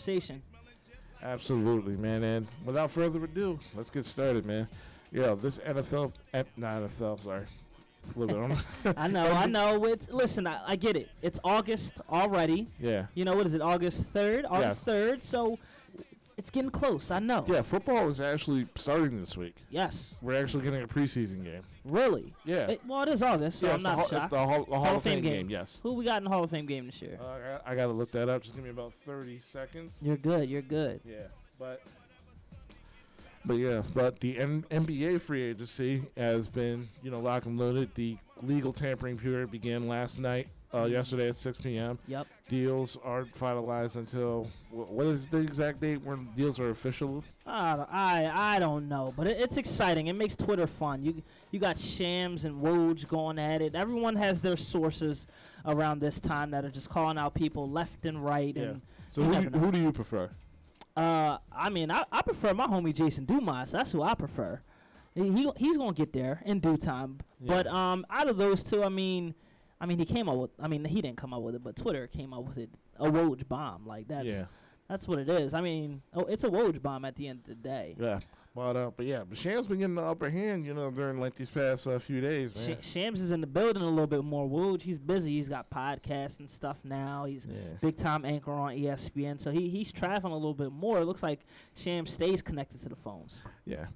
conversation. Absolutely, man. And without further ado, let's get started, man. Yeah, this NFL, not NFL, sorry. A little bit on. I know, I know. It's listen, I, I get it. It's August already. yeah. You know what is it? August third. August Yes. third. So it's, getting close. I know. Yeah, football is actually starting this week. Yes. We're actually getting a preseason game. Really. Yeah. It- well, it is August, so yeah, I'm it's the, not Hall, shocked. it's the Hall, the Hall, of Fame, game. Yes. Who we got in the Hall of Fame game this year? Uh, I, got- I got to look that up. Just give me about 30 seconds. you're good. You're good. Yeah, but but yeah, but the N- NBA free agency has been you know locked and loaded. The legal tampering period began last night, uh, yesterday at 6 p.m. Yep. Deals aren't finalized until what is the exact date when deals are official? I don't, I, I don't know, but it, it's exciting. It makes Twitter fun. You you got Shams and Woj going at it. Everyone has their sources around this time that are just calling out people left and right. Yeah. And So who do you, who do you prefer? uh, I mean, I, I prefer my homie Jason Dumas. That's who I prefer. He, he he's gonna get there in due time. Yeah. But um, out of those two, I mean, I mean, he came up with. I mean, he didn't come up with it, but Twitter came up with it. A Woj bomb, like that's yeah, that's what it is. I mean, oh, it's a Woj bomb at the end of the day. yeah. But uh, but yeah, but Sham's been getting the upper hand, you know, during like these past uh, few days, man. Sh- Shams is in the building a little bit more. Woj, he's busy. He's got podcasts and stuff now. He's yeah. big time anchor on ESPN, so he he's traveling a little bit more. It looks like Shams stays connected to the phones. Yeah.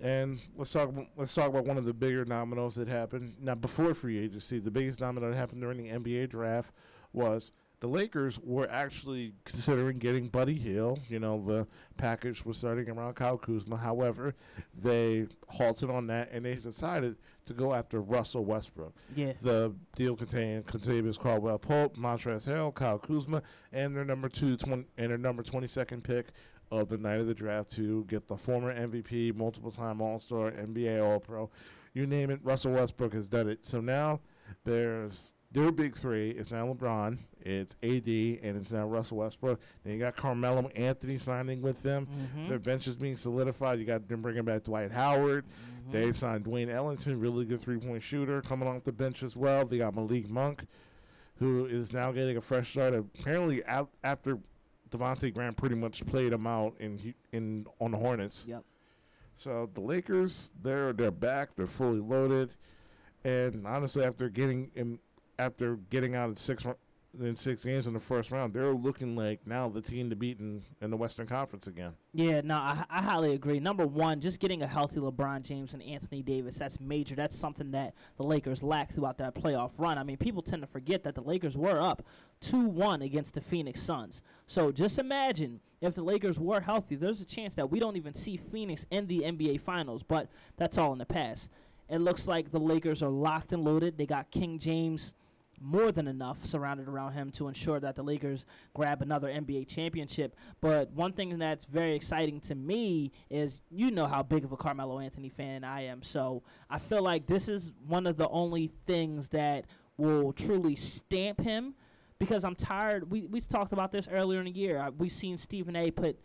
And let's talk. About, let's talk about one of the bigger dominoes that happened. Now, before free agency, the biggest domino that happened during the NBA draft was the Lakers were actually considering getting Buddy Hield. You know, the package was starting around Kyle Kuzma. However, they halted on that and they decided to go after Russell Westbrook. Yeah, The deal contained Kentavious Caldwell Pope, Montrezl Harrell, Kyle Kuzma, and their number two, 20, and their number twenty second pick of the night of the draft to get the former MVP, multiple time All Star, NBA All Pro, you name it. Russell Westbrook has done it. So now there's their big three. It's now LeBron, it's AD, and it's now Russell Westbrook. Then you got Carmelo Anthony signing with them. mm-hmm. Their bench is being solidified. You got them bringing back Dwight Howard. Mm-hmm. They signed Dwayne Ellington, really good three point shooter, coming off the bench as well. They got Malik Monk, who is now getting a fresh start. Apparently, out, after Devontae Graham pretty much played him out in in on the Hornets. Yep. So the Lakers, they're they're back. They're fully loaded, and honestly, after getting in, after getting out of six in six games in the first round, they're looking like now the team to beat in, in the Western Conference again. Yeah, no, I, I highly agree. Number one, just getting a healthy LeBron James and Anthony Davis, that's major. That's something that the Lakers lack throughout that playoff run. I mean, people tend to forget that the Lakers were up 2 1 against the Phoenix Suns. So just imagine if the Lakers were healthy, there's a chance that we don't even see Phoenix in the NBA Finals, but that's all in the past. It looks like the Lakers are locked and loaded. They got King James more than enough surrounded around him to ensure that the Lakers grab another NBA championship. But one thing that's very exciting to me is you know how big of a Carmelo Anthony fan I am. So I feel like this is one of the only things that will truly stamp him because I'm tired. We, we talked about this earlier in the year. I, we seen Stephen A. put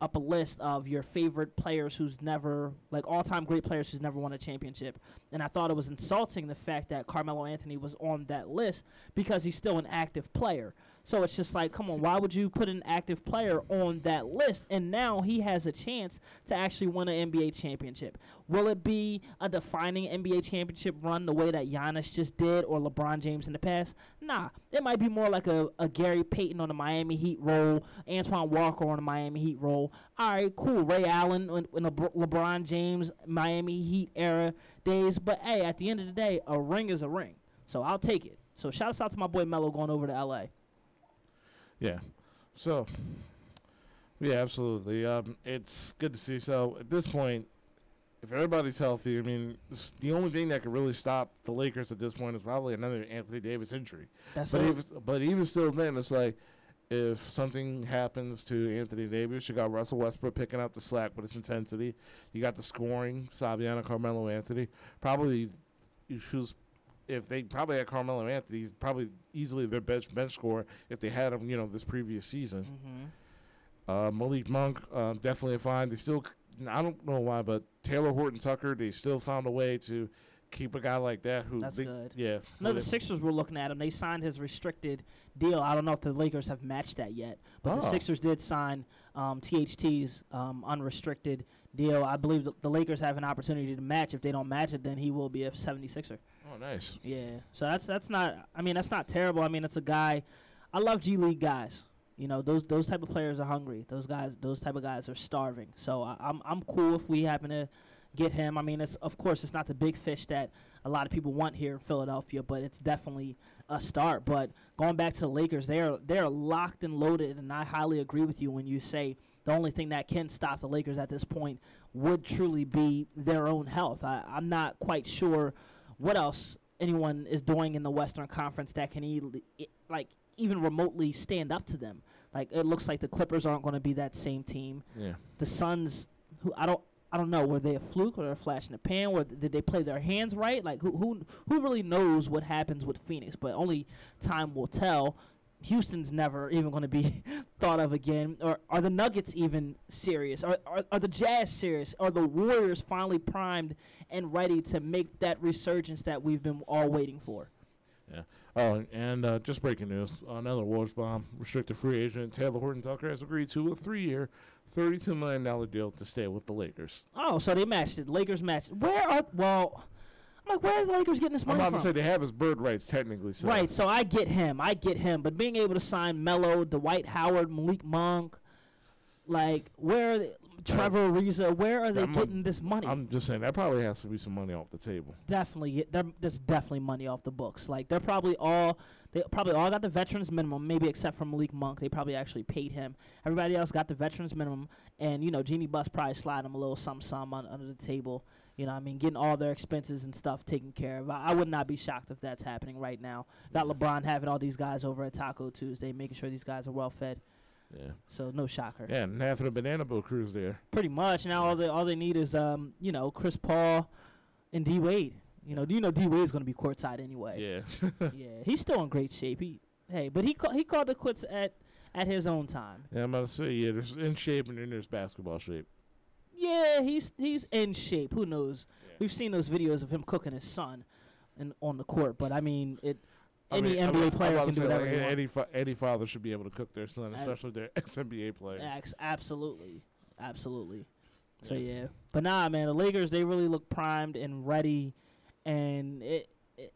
up a list of your favorite players who's never like all-time great players who's never won a championship and I thought it was insulting the fact that Carmelo Anthony was on that list because he's still an active player. So it's just like, come on, why would you put an active player on that list? And now he has a chance to actually win an NBA championship. Will it be a defining NBA championship run the way that Giannis just did or LeBron James in the past? Nah, it might be more like a, a Gary Payton on the Miami Heat role, Antoine Walker on the Miami Heat role. All right, cool. Ray Allen in, the LeBron James Miami Heat era days. But hey, at the end of the day, a ring is a ring. So I'll take it. So shout out to my boy Mello going over to LA. Yeah. So, yeah, absolutely. Um, it's good to see. So at this point, if everybody's healthy, I mean, the only thing that could really stop the Lakers at this point is probably another Anthony Davis injury. That's But even, but even still, then it's like if something happens to Anthony Davis, you got Russell Westbrook picking up the slack with his intensity. You got the scoring, Saviano, Carmelo Anthony. Probably, who's if they probably had Carmelo Anthony, he's probably easily their best bench scorer if they had him, you know, this previous season. mm-hmm. Uh, Malik Monk, uh, definitely a find. They still, I don't know why, but Talen Horton Tucker, they still found a way to keep a guy like that who That's they- good. Yeah. No, the Sixers were looking at him. They signed his restricted deal. I don't know if the Lakers have matched that yet, but the Oh. Sixers did sign um, THT's um, unrestricted deal. I believe the, the Lakers have an opportunity to match. If they don't match it, then he will be a 76er. Oh, nice. Yeah. So that's that's not. I mean, that's not terrible. I mean, it's a guy. I love G League guys. You know, those those type of players are hungry. Those guys, those type of guys are starving. So I, I'm I'm cool if we happen to get him. I mean, it's of course it's not the big fish that a lot of people want here in Philadelphia, but it's definitely a start. But going back to the Lakers, they're they're locked and loaded, and I highly agree with you when you say the only thing that can stop the Lakers at this point would truly be their own health. I, I'm not quite sure what else anyone is doing in the Western Conference that can e- i- like even remotely stand up to them. Like it looks like the Clippers aren't going to be that same team. Yeah. The Suns, who I don't. I don't know. Were they a fluke or a flash in the pan? Or did they play their hands right? Like who who who really knows what happens with Phoenix? But only time will tell. Houston's never even going to be thought of again. Or are the Nuggets even serious? Are, are are the Jazz serious? Are the Warriors finally primed and ready to make that resurgence that we've been all waiting for? Yeah. Oh, and uh, just breaking news: another Warriors bomb. Restricted free agent Talen Horton Tucker has agreed to a three-year, thirty-two million dollar deal to stay with the Lakers. Oh, so they matched it. Lakers matched. Where are well? I'm like, where are the Lakers getting this money I'm about to say they have his bird rights technically. So. Right, so I get him. I get him. But being able to sign Melo, Dwight Howard, Malik Monk, like where are they, Trevor Ariza, where are they I'm getting this money? I'm just saying that probably has to be some money off the table. definitely there's definitely money off the books. Like they're probably all they probably all got the veterans minimum, maybe except for Malik Monk. They probably actually paid him. Everybody else got the veterans minimum, and you know Jeanie Buss probably slide him a little some some under the table. You know, what I mean, getting all their expenses and stuff taken care of. I, I would not be shocked if that's happening right now. Got LeBron having all these guys over at Taco Tuesday, making sure these guys are well fed. Yeah. So no shocker. Yeah, and half of the banana boat crews there. Pretty much now, all they all they need is um you know Chris Paul and D Wade. You know, do you know D Wade's going to be courtside anyway? Yeah. yeah, he's still in great shape. He, hey, but he ca- he called the quits at at his own time. yeah, I'm about to say yeah. There's in shape and then there's basketball shape. Yeah, he's he's in shape. Who knows? Yeah. We've seen those videos of him cooking his son, and on the court. But I mean, it I any mean, NBA I'm player can do whatever like, any fa- any father should be able to cook their son, especially their ex NBA player. Ax- absolutely, absolutely. So Yeah. yeah, but nah, man, the Lakers they really look primed and ready, and it, it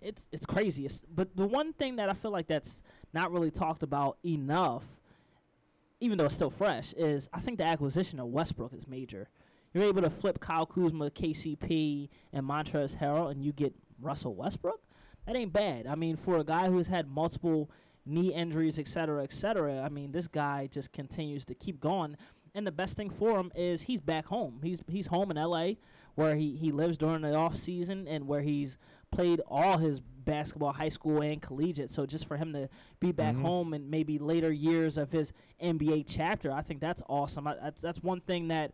it's it's crazy. It's, but the one thing that I feel like that's not really talked about enough, even though it's still fresh, is I think the acquisition of Westbrook is major. You're able to flip Kyle Kuzma, KCP, and Montrezl Harrell, and you get Russell Westbrook. That ain't bad. I mean, for a guy who's had multiple knee injuries, et cetera, et cetera, I mean, this guy just continues to keep going. And the best thing for him is he's back home. He's he's home in L.A. where he, he lives during the off season and where he's played all his basketball, high school and collegiate. So just for him to be back Mhm. home and maybe later years of his NBA chapter, I think that's awesome. I, that's that's one thing that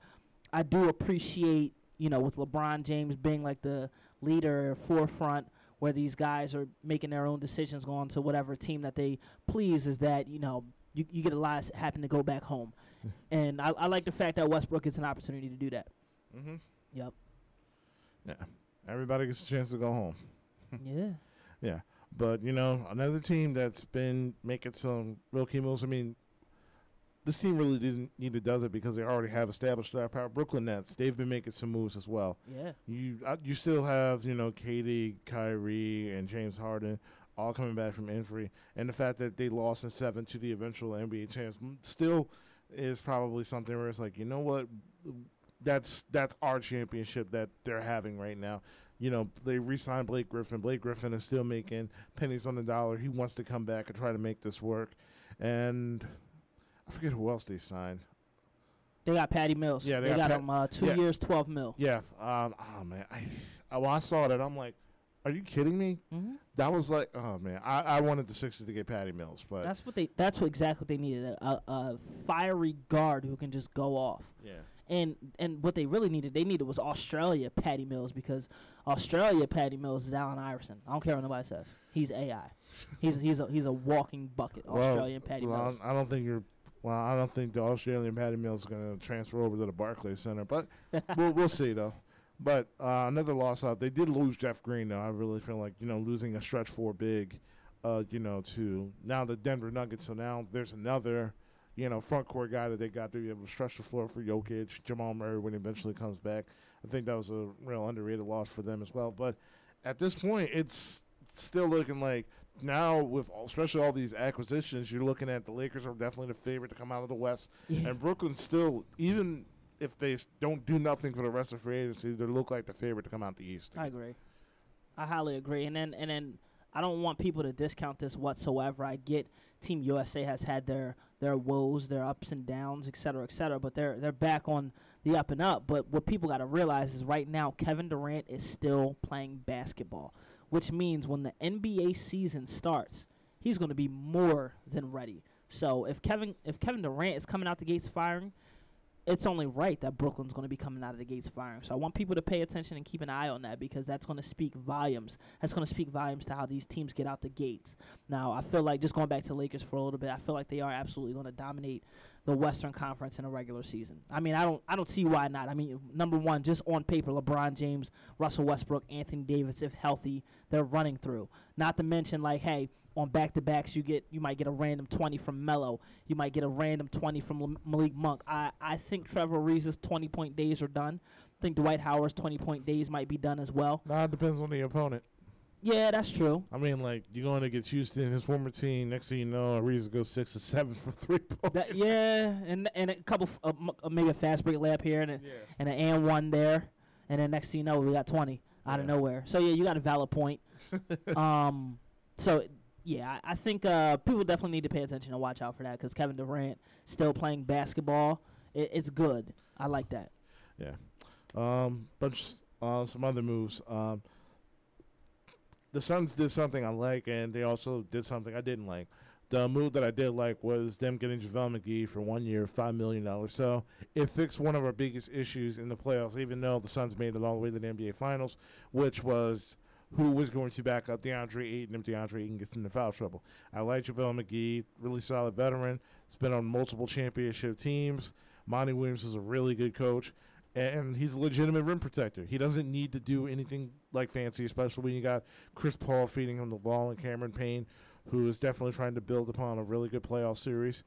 I do appreciate. You know, with LeBron James being like the leader forefront where these guys are making their own decisions going to whatever team that they please is that you know you, you get a lot happen to go back home and I, I like the fact that westbrook gets an opportunity to do that Mm-hmm. yep Yeah. Everybody gets a chance to go home. yeah Yeah. But you know, another team that's been making some real key moves. I mean, this team really doesn't need to does it because they already have established star power. Brooklyn Nets, they've been making some moves as well. yeah You uh, you still have you know Katie, Kyrie, and James Harden all coming back from injury, and the fact that they lost in seven to the eventual NBA champs mm, still is probably something where it's like you know what, that's that's our championship that they're having right now. You know they re-signed Blake Griffin. Blake Griffin is still making pennies on the dollar. He wants to come back and try to make this work, and I forget who else they signed. they got patty mills Yeah, they they, got got, him uh, two yeah. years 12 mil Yeah. Um. Oh man. I, I when I saw that, I'm like, are you kidding me? mm-hmm. That was like, oh man, I, I wanted the Sixers to get Patty Mills, but that's what they that's what exactly what they needed a, a, a fiery guard who can just go off yeah, and and what they really needed, they needed was Australia Patty Mills because Australia Patty Mills is Allen Iverson. I don't care what nobody says. He's AI. He's he's a he's a walking bucket. Well, Australian Patty well, Mills. I I don't think you're. Well, I don't think the Australian Patty Mills is going to transfer over to the Barclays Center, but we'll we'll see though. But uh, another loss out. They did lose Jeff Green, though. I really feel like you know losing a stretch four big, uh, you know, to now the Denver Nuggets. So now there's another, you know, front court guy that they got to be able to stretch the floor for Jokic, Jamal Murray when he eventually comes back. I think that was a real underrated loss for them as well. But at this point, it's still looking like now with all, especially all these acquisitions, you're looking at the Lakers are definitely the favorite to come out of the West, Yeah. and Brooklyn still even if they don't do nothing for the rest of free agency, they look like the favorite to come out the East. I agree. I highly agree. And then and then I don't want people to discount this whatsoever. I get Team USA has had their their woes, their ups and downs, et cetera, et cetera, but they're they're back on the up and up. But what people got to realize is right now Kevin Durant is still playing basketball, which means when the NBA season starts, he's going to be more than ready. So if Kevin if Kevin Durant is coming out the gates firing, it's only right that Brooklyn's going to be coming out of the gates firing. So I want people to pay attention and keep an eye on that because that's going to speak volumes. That's going to speak volumes to how these teams get out the gates. Now, I feel like just going back to Lakers for a little bit, I feel like they are absolutely going to dominate the Western Conference in a regular season. I mean, I don't I don't see why not. I mean, number 1, just on paper, LeBron James, Russell Westbrook, Anthony Davis if healthy, they're running through. Not to mention like, hey, on back to backs, you get you might get a random twenty from Melo. You might get a random twenty from Lam- Malik Monk. I, I think Trevor Ariza's twenty point days are done. I think Dwight Howard's twenty point days might be done as well. Nah, it depends on the opponent. Yeah, that's true. I mean, like you're going against Houston, his former team. Next thing you know, Ariza goes six to seven for three points. That, yeah, and and a couple f- uh, m- uh, maybe a fast break layup here and a, Yeah. and an and one there, and then next thing you know we got twenty out of nowhere. So yeah, you got a valid point. um, so yeah, I, I think uh, people definitely need to pay attention and watch out for that because Kevin Durant still playing basketball. It, it's good. I like that. Yeah. Um, bunch uh, some other moves. Um, the Suns did something I like, and they also did something I didn't like. The move that I did like was them getting JaVale McGee for one year, five million dollars. So it fixed one of our biggest issues in the playoffs. Even though the Suns made it all the way to the NBA Finals, which was who was going to back up DeAndre Ayton if DeAndre Ayton gets into foul trouble. I like JaVale McGee, really solid veteran. He's been on multiple championship teams. Monty Williams is a really good coach and he's a legitimate rim protector. He doesn't need to do anything like fancy, especially when you got Chris Paul feeding him the ball and Cameron Payne, who is definitely trying to build upon a really good playoff series.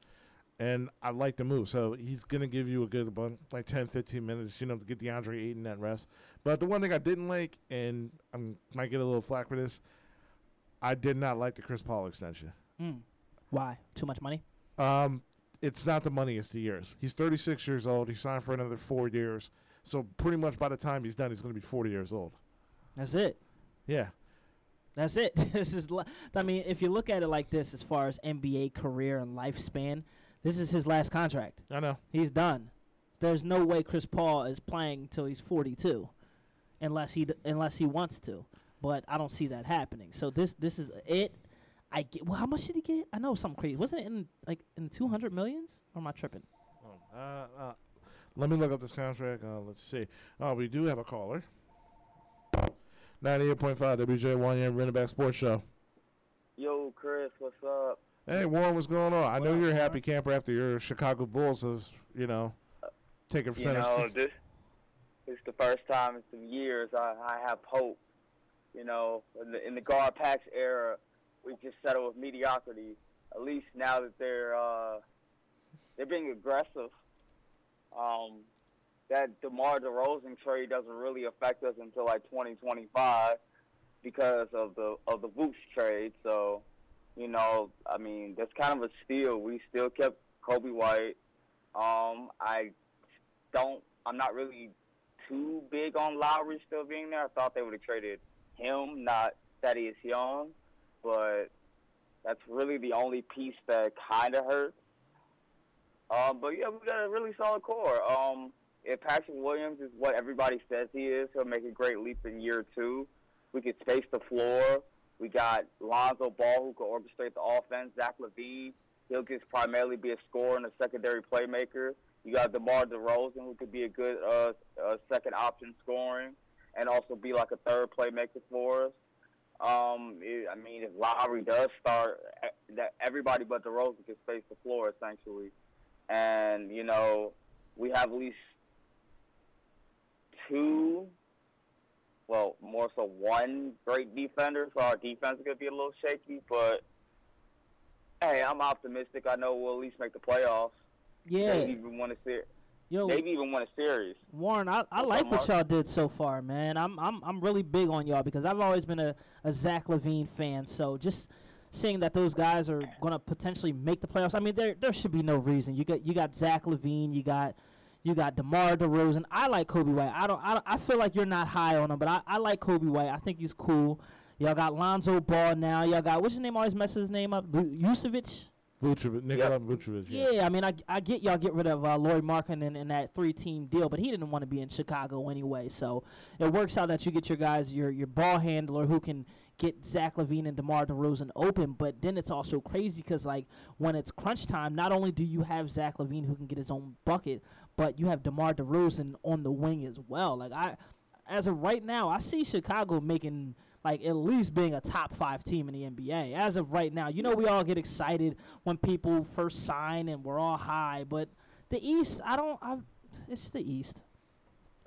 And I like the move. So he's going to give you a good like 10, 15 minutes, you know, to get DeAndre Ayton that rest. But the one thing I didn't like, and I might get a little flack for this, I did not like the Chris Paul extension. Mm. Why? Too much money? Um, it's not the money; it's the years. He's 36 years old. He signed for another four years. So pretty much by the time he's done, he's going to be 40 years old. That's it. Yeah, That's it. this is. I mean, if you look at it like this, as far as NBA career and lifespan, this is his last contract. I know. He's done. There's no way Chris Paul is playing until he's 42, unless he d- unless he wants to. But I don't see that happening. So this this is it. I get. Well, how much did he get? I know something crazy. Wasn't it in like in 200 millions? Or am I tripping? Oh, uh, uh, let me look up this contract. Uh, let's see. Oh, we do have a caller. 98.5 WJ1 Run It Back Sports Show. Yo, Chris, what's up? Hey, Warren, what's going on? I What know up, you're a happy camper after your Chicago Bulls has, you know, taken You center know, stage. this it's the first time in some years I, I have hope. You know, in the, in the GarPax era, we just settle with mediocrity. At least now that they're uh, they're being aggressive. Um, that DeMar DeRozan trade doesn't really affect us until like 2025 because of the of the Vooch trade. So, you know, I mean, that's kind of a steal. We still kept Coby White. Um, I don't. I'm not really too big on Lowry still being there. I thought they would have traded him, not Thaddeus Young, but that's really the only piece that kind of hurts. Um, but yeah, we got a really solid core. Um, if Patrick Williams is what everybody says he is, he'll make a great leap in year two. We could space the floor. We got Lonzo Ball who can orchestrate the offense. Zach LaVine, he'll just primarily be a scorer and a secondary playmaker. You got DeMar DeRozan who could be a good uh, uh, second option scoring and also be like a third playmaker for us. Um, it, I mean, if Lowry does start, that everybody but DeRozan can space the floor essentially, and you know we have at least two well, more so one great defender, so our defense is gonna be a little shaky. But hey, I'm optimistic. I know we'll at least make the playoffs. Yeah, even win a series. Yo, Maybe even win a series. Warren, I, I like what y'all did so far, man. I'm I'm I'm really big on y'all because I've always been a, a Zach LaVine fan. So just seeing that those guys are gonna potentially make the playoffs, I mean, there there should be no reason. You got you got Zach LaVine, you got you got DeMar DeRozan. I like Coby White. I don't I, don't, I feel like you're not high on him, but I, I like Coby White. I think he's cool. Y'all got Lonzo Ball now. Y'all got what's his name? Always messes his name up. Vucevic. Vucevic, Nikola Vucevic. Yeah. Yeah. I mean, I, I get y'all get rid of uh, Lauri Markkanen in, in that three team deal, but he didn't want to be in Chicago anyway. So it works out that you get your guys, your your ball handler who can get Zach LaVine and DeMar DeRozan open. But then it's also crazy because like when it's crunch time, not only do you have Zach LaVine who can get his own bucket, but you have DeMar DeRozan on the wing as well. Like I, as of right now, I see Chicago making like at least being a top five team in the NBA. As of right now, you know we all get excited when people first sign and we're all high, but the East, I don't. I, it's the East.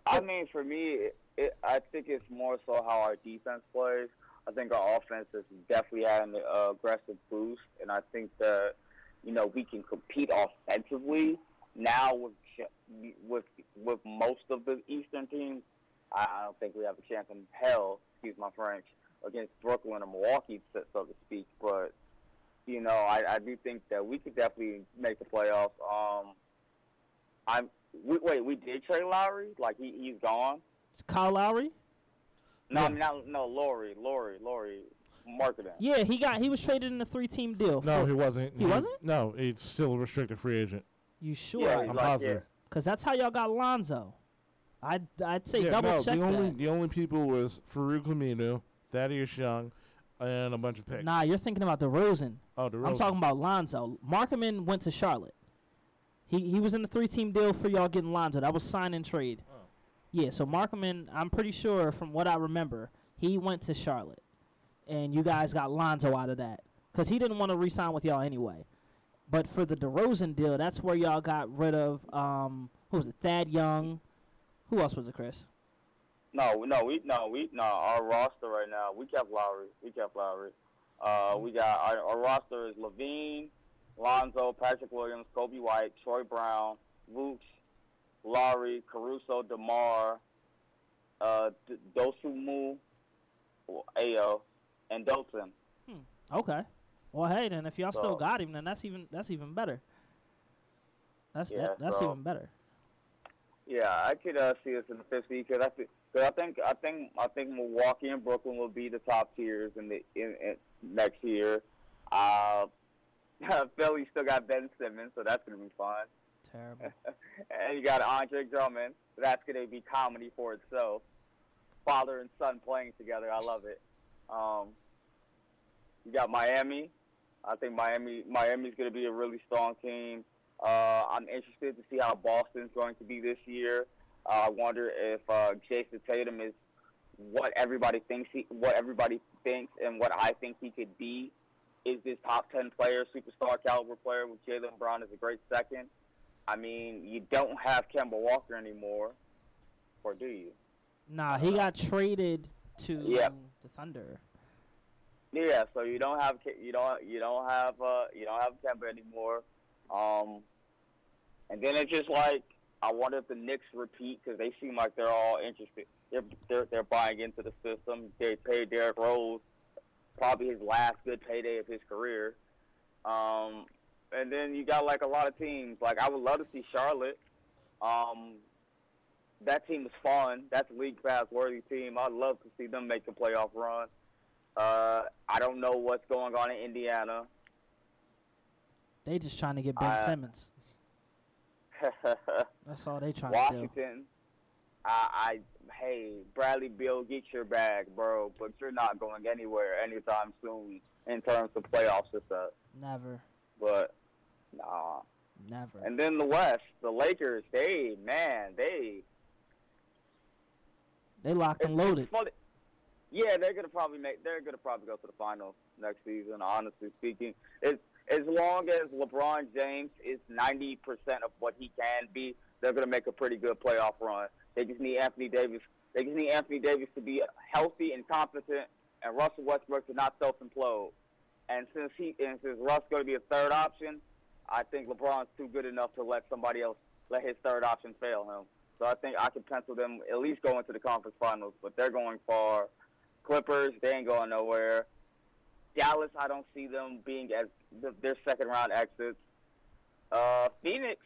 I mean, for me, it, I think it's more so how our defense plays. I think our offense is definitely having an aggressive boost, and I think that you know we can compete offensively now with with with most of the Eastern teams. I, I don't think we have a chance in hell, excuse my French, against Brooklyn or Milwaukee, so, so to speak. But you know, I, I do think that we could definitely make the playoffs. Um, I'm we, wait, we did trade Lowry, like he he's gone. Kyle Lowry. No, Yeah. I mean, not, no, Lori, Lori, Lori, marketing. Yeah, he got he was traded in a three team deal. No, he wasn't. He wasn't? No, he's still a restricted free agent. you sure? he's I'm like, positive. Because that's how y'all got Lonzo. I'd I'd say yeah, double no, check the only that. the only people was Farouk Aminu, Thaddeus Young, and a bunch of picks. Nah, you're thinking about DeRozan. oh, DeRozan. I'm talking about Lonzo. Markman went to Charlotte. He he was in the three team deal for y'all getting Lonzo. That was sign and trade. Oh. Yeah, so Markman, I'm pretty sure from what I remember, he went to Charlotte, and you guys got Lonzo out of that because he didn't want to re-sign with y'all anyway. But for the DeRozan deal, that's where y'all got rid of um who was it? Thad Young. Who else was it, Chris? No, no, we no, we no. Our roster right now, we kept Lowry. We kept Lowry. Uh, we got our, our roster is LaVine, Lonzo, Patrick Williams, Coby White, Troy Brown, Vooch, Lowry, Caruso, Demar, uh, D- Dosunmu, Ayo, and Dolson. Okay. Well, hey, then if y'all still got him, then that's even that's even better. That's Yeah, that, that's so- even better. Yeah, I could uh, see us in the fifth seed because I, thi- cause I think I think I think Milwaukee and Brooklyn will be the top tiers in the in, in next year. Uh, Philly still got Ben Simmons, so that's gonna be fun. Terrible. and you got Andre Drummond, so that's gonna be comedy for itself. Father and son playing together, I love it. Um, you got Miami. I think Miami Miami's gonna be a really strong team. Uh, I'm interested to see how Boston's going to be this year. Uh, I wonder if uh, Jayson Tatum is what everybody thinks he, what everybody thinks, and what I think he could be. Is this top ten player, superstar caliber player with Jaylen Brown as a great second? I mean, you don't have Kemba Walker anymore, or do you? Nah, he got traded to Yeah. the Thunder. Yeah, so you don't have you don't you don't have uh you don't have Kemba anymore. Um, and then it's just like I wonder if the Knicks repeat because they seem like they're all interested. They're they're they're buying into the system. They paid Derrick Rose probably his last good payday of his career. Um, and then you got like a lot of teams. Like I would love to see Charlotte. Um, that team is fun. That's a league pass worthy team. I'd love to see them make a playoff run. Uh, I don't know what's going on in Indiana. They just trying to get Ben Simmons. That's all they trying to do. Washington. I, I hey Bradley Beal, get your bag, bro. But you're not going anywhere anytime soon in terms of playoff success. Never, But nah. never. And then the West, the Lakers. They man, they they locked and loaded. Yeah, they're gonna probably make. They're gonna probably go to the finals next season. Honestly speaking, it's as long as LeBron James is ninety percent of what he can be, they're gonna make a pretty good playoff run. They just need Anthony Davis They just need Anthony Davis to be healthy and competent, and Russell Westbrook to not self implode. And since he and since Russ going to be a third option, I think LeBron's too good enough to let somebody else let his third option fail him. So I think I could pencil them at least going to the conference finals, but they're going far. Clippers, they ain't going nowhere. Dallas, I don't see them being as their second round exits. Uh, Phoenix,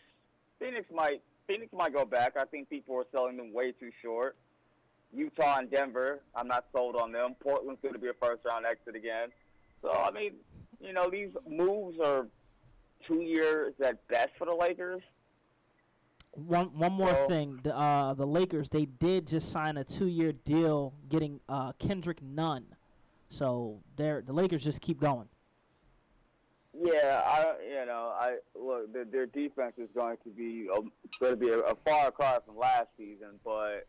Phoenix might Phoenix might go back. I think people are selling them way too short. Utah and Denver, I'm not sold on them. Portland's going to be a first round exit again. So I mean, you know, these moves are two years at best for the Lakers. One one more So- thing, the uh, the Lakers they did just sign a two year deal, getting uh, Kendrick Nunn. So they're the Lakers just keep going. Yeah, I you know I look their, their defense is going to be um, a, going to be a, a far cry from last season, but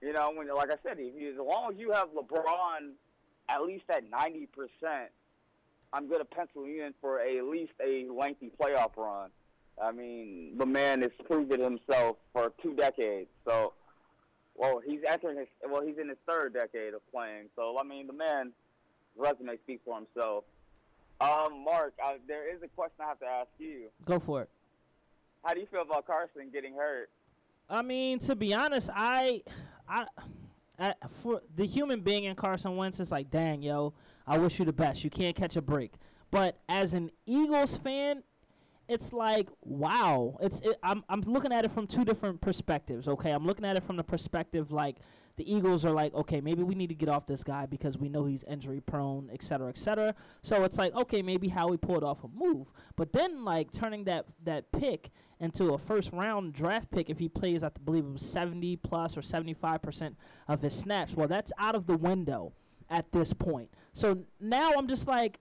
you know when like I said, if you, as long as you have LeBron at least at ninety percent, I'm going to pencil you in for a, at least a lengthy playoff run. I mean, the man has proven himself for two decades, so well he's entering his well he's in his third decade of playing, so I mean the man resume speaks for himself. Um, Mark, uh, there is a question I have to ask you. Go for it. How do you feel about Carson getting hurt? I mean, to be honest, I, I, I, for the human being in Carson Wentz, it's like, dang, yo, I wish you the best. You can't catch a break. But as an Eagles fan, it's like, wow. It's it, I'm I'm looking at it from two different perspectives. Okay, I'm looking at it from the perspective like the Eagles are like, okay, maybe we need to get off this guy because we know he's injury prone, et cetera, et cetera. So it's like, okay, maybe how we pulled off a move. But then, like, turning that, that pick into a first round draft pick if he plays, I believe it was 70 plus or 75% of his snaps, well, that's out of the window at this point. So now I'm just like,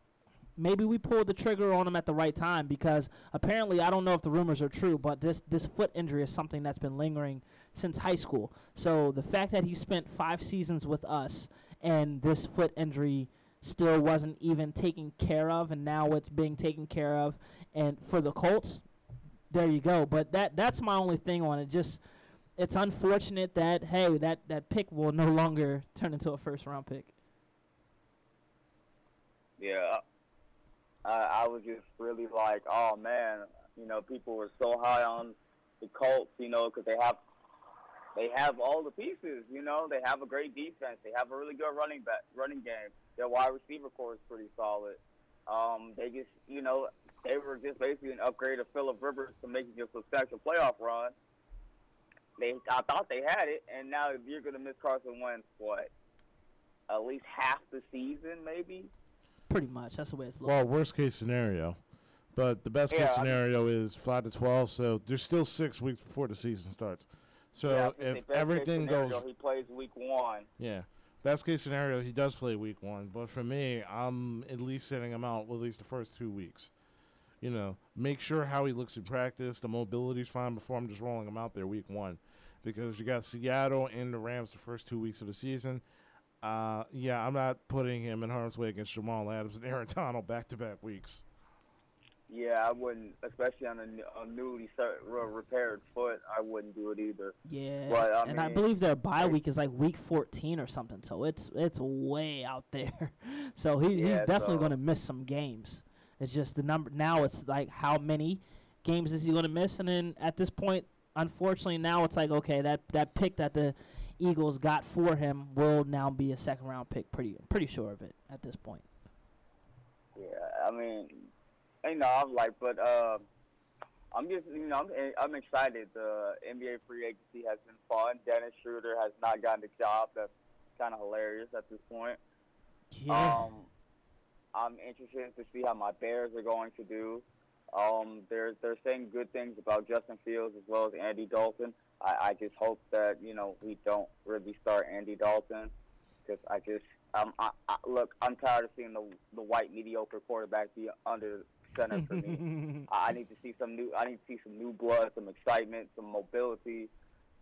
maybe we pulled the trigger on him at the right time because apparently I don't know if the rumors are true, but this this foot injury is something that's been lingering since high school. So the fact that he spent five seasons with us and this foot injury still wasn't even taken care of, and now it's being taken care of, and for the Colts, there you go. But that that's my only thing on it. Just it's unfortunate that hey that that pick will no longer turn into a first round pick. Yeah, I, I was just really like, oh man, you know, people were so high on the Colts, you know, because they have they have all the pieces, you know, they have a great defense, they have a really good running back running game. Their wide receiver core is pretty solid. Um, they just, you know, they were just basically an upgrade of Philip Rivers to making a substantial playoff run. They, I thought they had it, and now if you're going to miss Carson Wentz, what, at least half the season, maybe? Pretty much, that's the way it's looking. Well, worst case scenario. But the best Yeah, case I mean- scenario is five to twelve, so there's still six weeks before the season starts. So Yeah, I think the if everything scenario, goes he plays week one. Yeah. Best case scenario, he does play week one. But for me, I'm at least sitting him out at least the first two weeks. You know, make sure how he looks in practice. The mobility's fine before I'm just rolling him out there week one. Because you got Seattle and the Rams the first two weeks of the season. Uh, yeah, I'm not putting him in harm's way against Jamal Adams and Aaron Donald back to back weeks. Yeah, I wouldn't, especially on a newly cer- re- repaired foot. I wouldn't do it either. Yeah, But, I and I believe their bye week is like week 14 or something, so it's it's way out there. so he, he's definitely so- going to miss some games. It's just the number now. It's like how many games is he going to miss? And then at this point, unfortunately, now it's like okay, that that pick that the Eagles got for him will now be a second round pick. Pretty pretty sure of it at this point. Yeah, I mean, you know, I'm like, but uh, I'm just, you know, I'm, I'm excited. The NBA free agency has been fun. Dennis Schroeder has not gotten the job. That's kind of hilarious at this point. Yeah. Um, I'm interested to see how my Bears are going to do. Um, they're they're saying good things about Justin Fields as well as Andy Dalton. I, I just hope that you know we don't really start Andy Dalton because I just um I, I, look I'm tired of seeing the the white mediocre quarterback be under center for me. I I need to see some new. I need to see some new blood, some excitement, some mobility.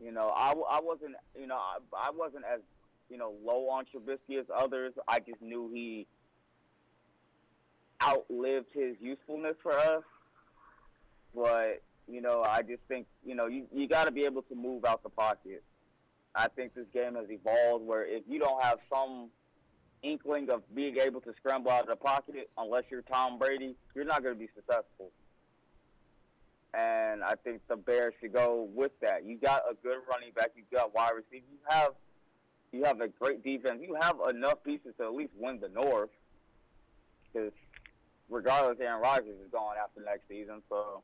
You know, I, w- I wasn't. You know, I, I wasn't as you know low on Trubisky as others. I just knew he outlived his usefulness for us. But you know, I just think you know you you got to be able to move out the pocket. I think this game has evolved where if you don't have some inkling of being able to scramble out of the pocket, unless you're Tom Brady, you're not going to be successful. And I think the Bears should go with that. You got a good running back. You got wide receiver. You have you have a great defense. You have enough pieces to at least win the North. Because regardless, Aaron Rodgers is gone after next season. So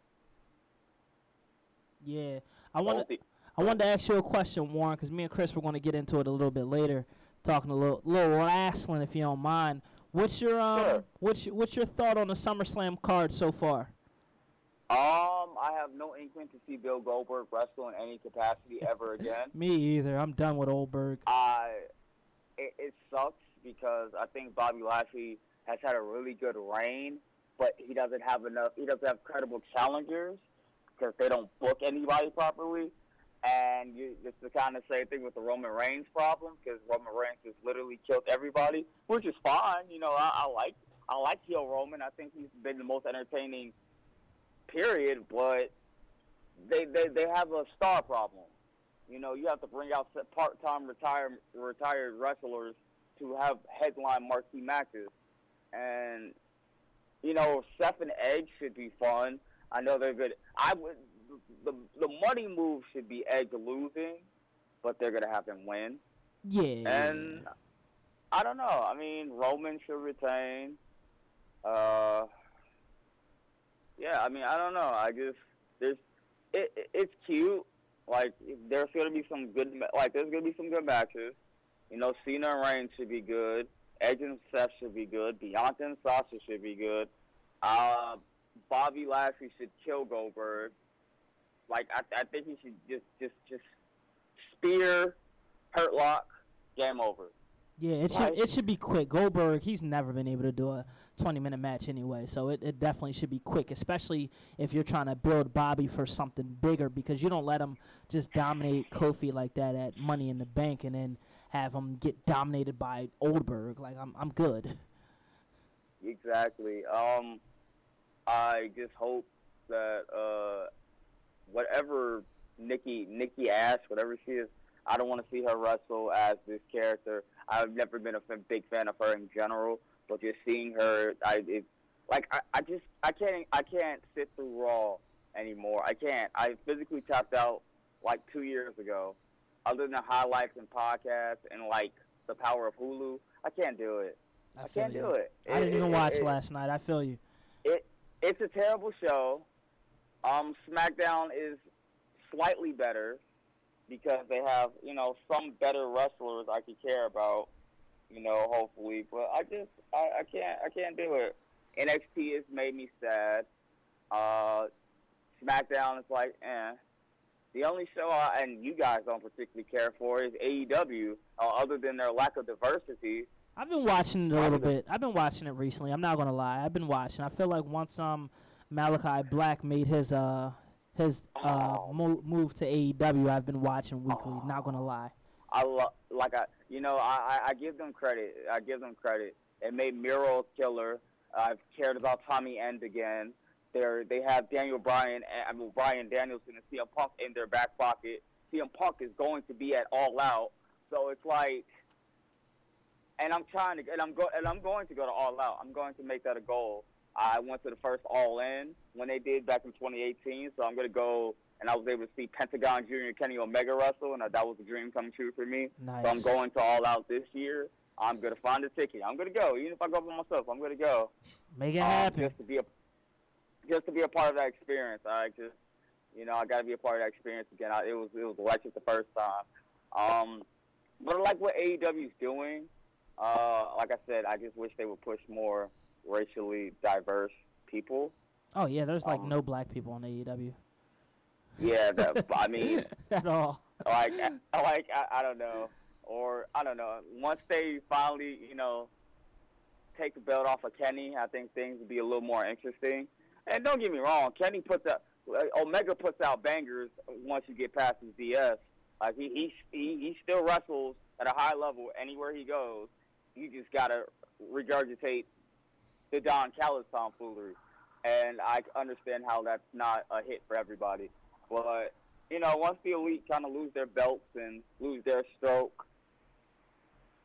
yeah, I want to. I wanted to ask you a question, Warren, because me and Chris were going to get into it a little bit later, talking a little, little wrestling, if you don't mind. What's your um, Sure. what's your, what's your thought on the SummerSlam card so far? Um, I have no inkling to see Bill Goldberg wrestle in any capacity ever again. Me either. I'm done with Oldberg. I, it, it sucks because I think Bobby Lashley has had a really good reign, but he doesn't have enough. He doesn't have credible challengers because they don't book anybody properly. And you, it's the kind of same thing with the Roman Reigns problem because Roman Reigns has literally killed everybody, which is fine. You know, I, I like I like heel Roman. I think he's been the most entertaining period, but they, they they have a star problem. You know, you have to bring out part-time retired retired wrestlers to have headline marquee matches, and you know, Seth and Edge should be fun. I know they're good. I would the the money move should be Edge losing, but they're gonna have him win. Yeah. And I don't know. I mean, Roman should retain. Uh, yeah. I mean, I don't know. I just there's it, it it's cute. Like there's gonna be some good like there's gonna be some good matches. You know, Cena and Reigns should be good. Edge and Seth should be good. Bianca and Sasha should be good. Uh, Bobby Lashley should kill Goldberg. Like I, I think he should just just just spear, hurt lock, game over. Yeah, it should it should be quick. Goldberg, he's never been able to do a 20 minute match anyway, so it, it definitely should be quick, especially if you're trying to build Bobby for something bigger because you don't let him just dominate Kofi like that at Money in the Bank and then have him get dominated by Oldberg. Like I'm I'm good. Exactly. Um, I just hope that uh, whatever Nikki Nikki Ash, whatever she is, I don't want to see her wrestle as this character. I've never been a f- big fan of her in general, but just seeing her, I it, like I, I just I can't I can't sit through Raw anymore. I can't. I physically tapped out like two years ago. Other than the highlights and podcasts and like the power of Hulu, I can't do it. I, feel can't you. do it. I didn't It- even it- watch it- last night. I feel you. It's a terrible show. Um, SmackDown is slightly better because they have you know some better wrestlers I could care about. You know, hopefully, but I just I, I can't I can't do it. NXT has made me sad. Uh, SmackDown is like eh. The only show I, and you guys don't particularly care for is AEW, uh, other than their lack of diversity. I've been watching it a little bit. I've been watching it recently. I'm not gonna lie. I've been watching. I feel like once um Malakai Black made his uh his uh Oh. mo- move to AEW, I've been watching weekly. Not gonna lie. I lo- like I you know I, I I give them credit. I give them credit. It made Miro killer. I've cared about Tommy End again. They're they have Daniel Bryan. And I mean Bryan Danielson and CM Punk in their back pocket. CM Punk is going to be at All Out, so it's like. And I'm trying to, and I'm go, and I'm going to go to All Out. I'm going to make that a goal. I went to the first All In when they did back in 2018, so I'm going to go and I was able to see Pentagon Jr. and Kenny Omega wrestle, and that was a dream come true for me. Nice. So I'm going to All Out this year. I'm gonna find a ticket. I'm gonna go, even if I go by myself. I'm gonna go. Make it Um, happen. just to be a, just to be a part of that experience. I just, you know, I gotta be a part of that experience again. I, it was it was electric the first time. Um, but I like what AEW is doing. Uh, like I said, I just wish they would push more racially diverse people. oh yeah, there's like um, no black people on AEW Yeah, that, I mean, at all. like I, like I, I don't know, or I don't know. Once they finally, you know, take the belt off of Kenny, I think things would be a little more interesting. And don't get me wrong, Kenny puts out Omega puts out bangers once you get past his DS. Like he he he, he still wrestles at a high level anywhere he goes. You just gotta regurgitate the Don Callis tomfoolery, and I understand how that's not a hit for everybody. But you know, once the elite kind of lose their belts and lose their stroke,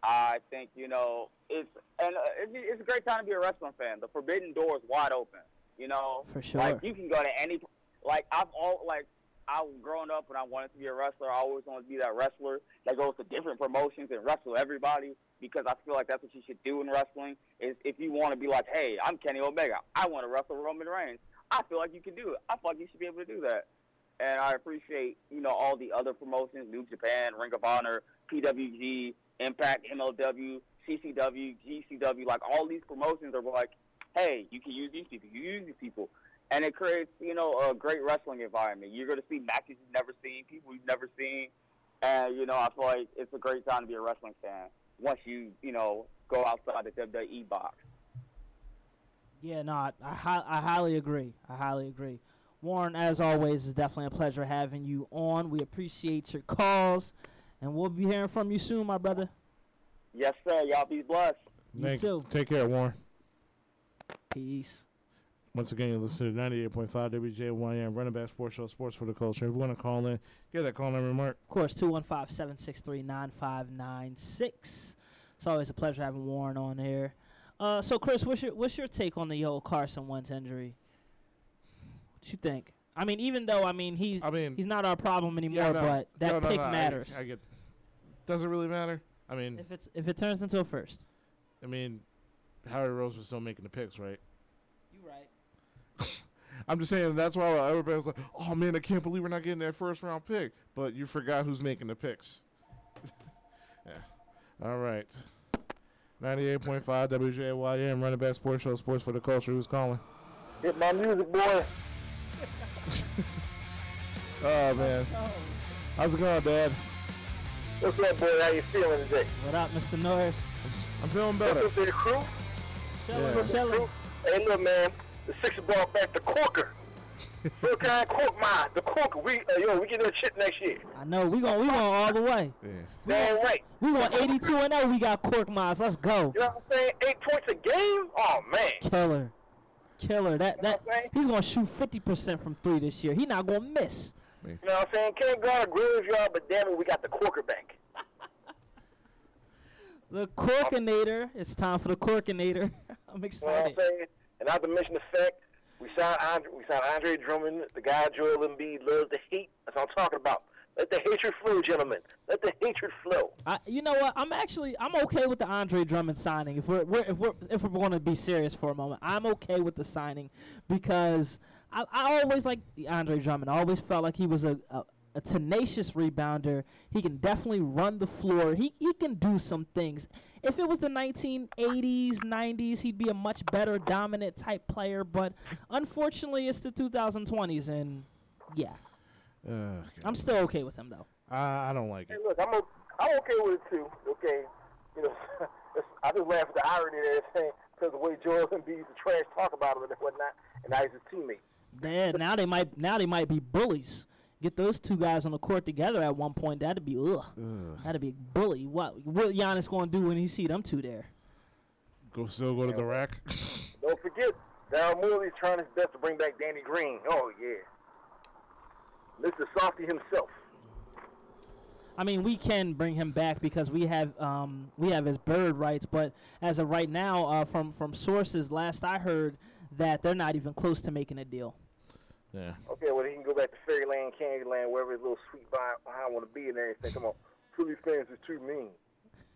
I think you know it's and uh, it's, it's a great time to be a wrestling fan. The forbidden door is wide open. You know, For sure. like you can go to any. Like I've all like I growing up when I wanted to be a wrestler. I always wanted to be that wrestler that goes to different promotions and wrestle everybody because I feel like that's what you should do in wrestling. Is if you want to be like, hey, I'm Kenny Omega. I want to wrestle Roman Reigns. I feel like you can do it. I feel like you should be able to do that. And I appreciate, you know, all the other promotions, New Japan, Ring of Honor, PWG, Impact, MLW, CCW, GCW, like all these promotions are like, hey, you can use these people, you use these people. And it creates, you know, a great wrestling environment. You're going to see matches you've never seen, people you've never seen. And, you know, I feel like it's a great time to be a wrestling fan once you, you know, go outside the WWE box. Yeah, no, I, I, highly agree. I highly agree. Warren, as always, it's definitely a pleasure having you on. We appreciate your calls, and we'll be hearing from you soon, my brother. Yes, sir. Y'all be blessed. You Thank- too. Take care, Warren. Peace. Once again, you listen to 98.5 WJYM, Run It Back sports show, sports for the culture. If you want to call in, get that call number, Mark. Of course, 215 763 9596. It's always a pleasure having Warren on here. Uh, so, Chris, what's your, what's your take on the whole Carson Wentz injury? What do you think? I mean, even though, I mean, he's, I mean, he's not our problem anymore, yeah, no, but that no, no, pick no, I- matters. I, get. Does it really matter? I mean, if, it's, if it turns into a first. I mean, Harry Rose was still making the picks, right? you right. I'm just saying that's why everybody was like, "Oh man, I can't believe we're not getting that first round pick." But you forgot who's making the picks. yeah. All right. 98.5 WJYM, Run It Back sports show, sports for the culture. Who's calling? Hit my music, boy. Oh man, how's it going, Dad? What's up, boy? How you feeling today? What up, Mr. Norris? I'm feeling What's better. up to the crew? Chilling, Yeah. chilling. Hey, look, man. The six ball back the corker. Look, kind cork mine. The corker. We, uh, yo, we get that shit next year. I know we going we going all the way. Yeah. We Damn going, right. we going 82 and 0. We got Korkmaz. Let's go. You know what I'm saying? Eight points a game? Oh, man. Killer, killer. That that Okay. he's gonna shoot 50% from three this year. He not gonna miss. You know what I'm saying? Can't guard a graveyard, but damn it, we got the corker back. The Corkinator. It's time for the Corkinator. I'm You know And not to mention the fact we signed Andre, we signed Andre Drummond, the guy Joel Embiid loves the hate. That's what I'm talking about. Let the hatred flow, gentlemen. Let the hatred flow. I, you know what? I'm actually I'm okay with the Andre Drummond signing. If we're, we're if we're if we're going to be serious for a moment, I'm okay with the signing because I, I always like Andre Drummond. I always felt like he was a, a a tenacious rebounder. He can definitely run the floor. He he can do some things. If it was the 1980s, 90s, he'd be a much better dominant type player. But unfortunately, it's the 2020s, and yeah, Uh, I'm still okay with him though. I, I don't like Hey, it. look, I'm o- I'm okay with it too. Okay, you know, I just laugh at the irony of saying because the way Joel Embiid the trash talk about him and whatnot, and now he's his teammate. Yeah, now they might now they might be bullies. Get those two guys on the court together at one point. That'd be ugh. Ugh. That'd be a bully. What what Giannis gonna do when he see them two there? Go still go to the rack. Don't forget, Daryl Morey's trying his best to bring back Danny Green. Oh yeah, Mr. Softy himself. I mean, we can bring him back because we have um we have his bird rights. But as of right now, uh, from from sources, last I heard that they're not even close to making a deal. Yeah. Okay, well he can go back to Fairyland, Candyland, wherever his little sweet vibe, I want to be and everything. Come on, Philly fans is too mean.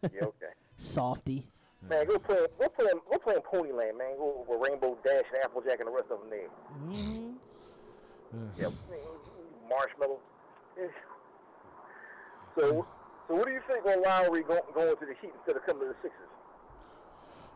Yeah, okay. Softy. Man, go play, go play, go play in Ponyland, man. Go with Rainbow Dash and Applejack and the rest of them there. hmm Yep. Marshmallow. So, so what do you think on Lowry go, going to the Heat instead of coming to the Sixers?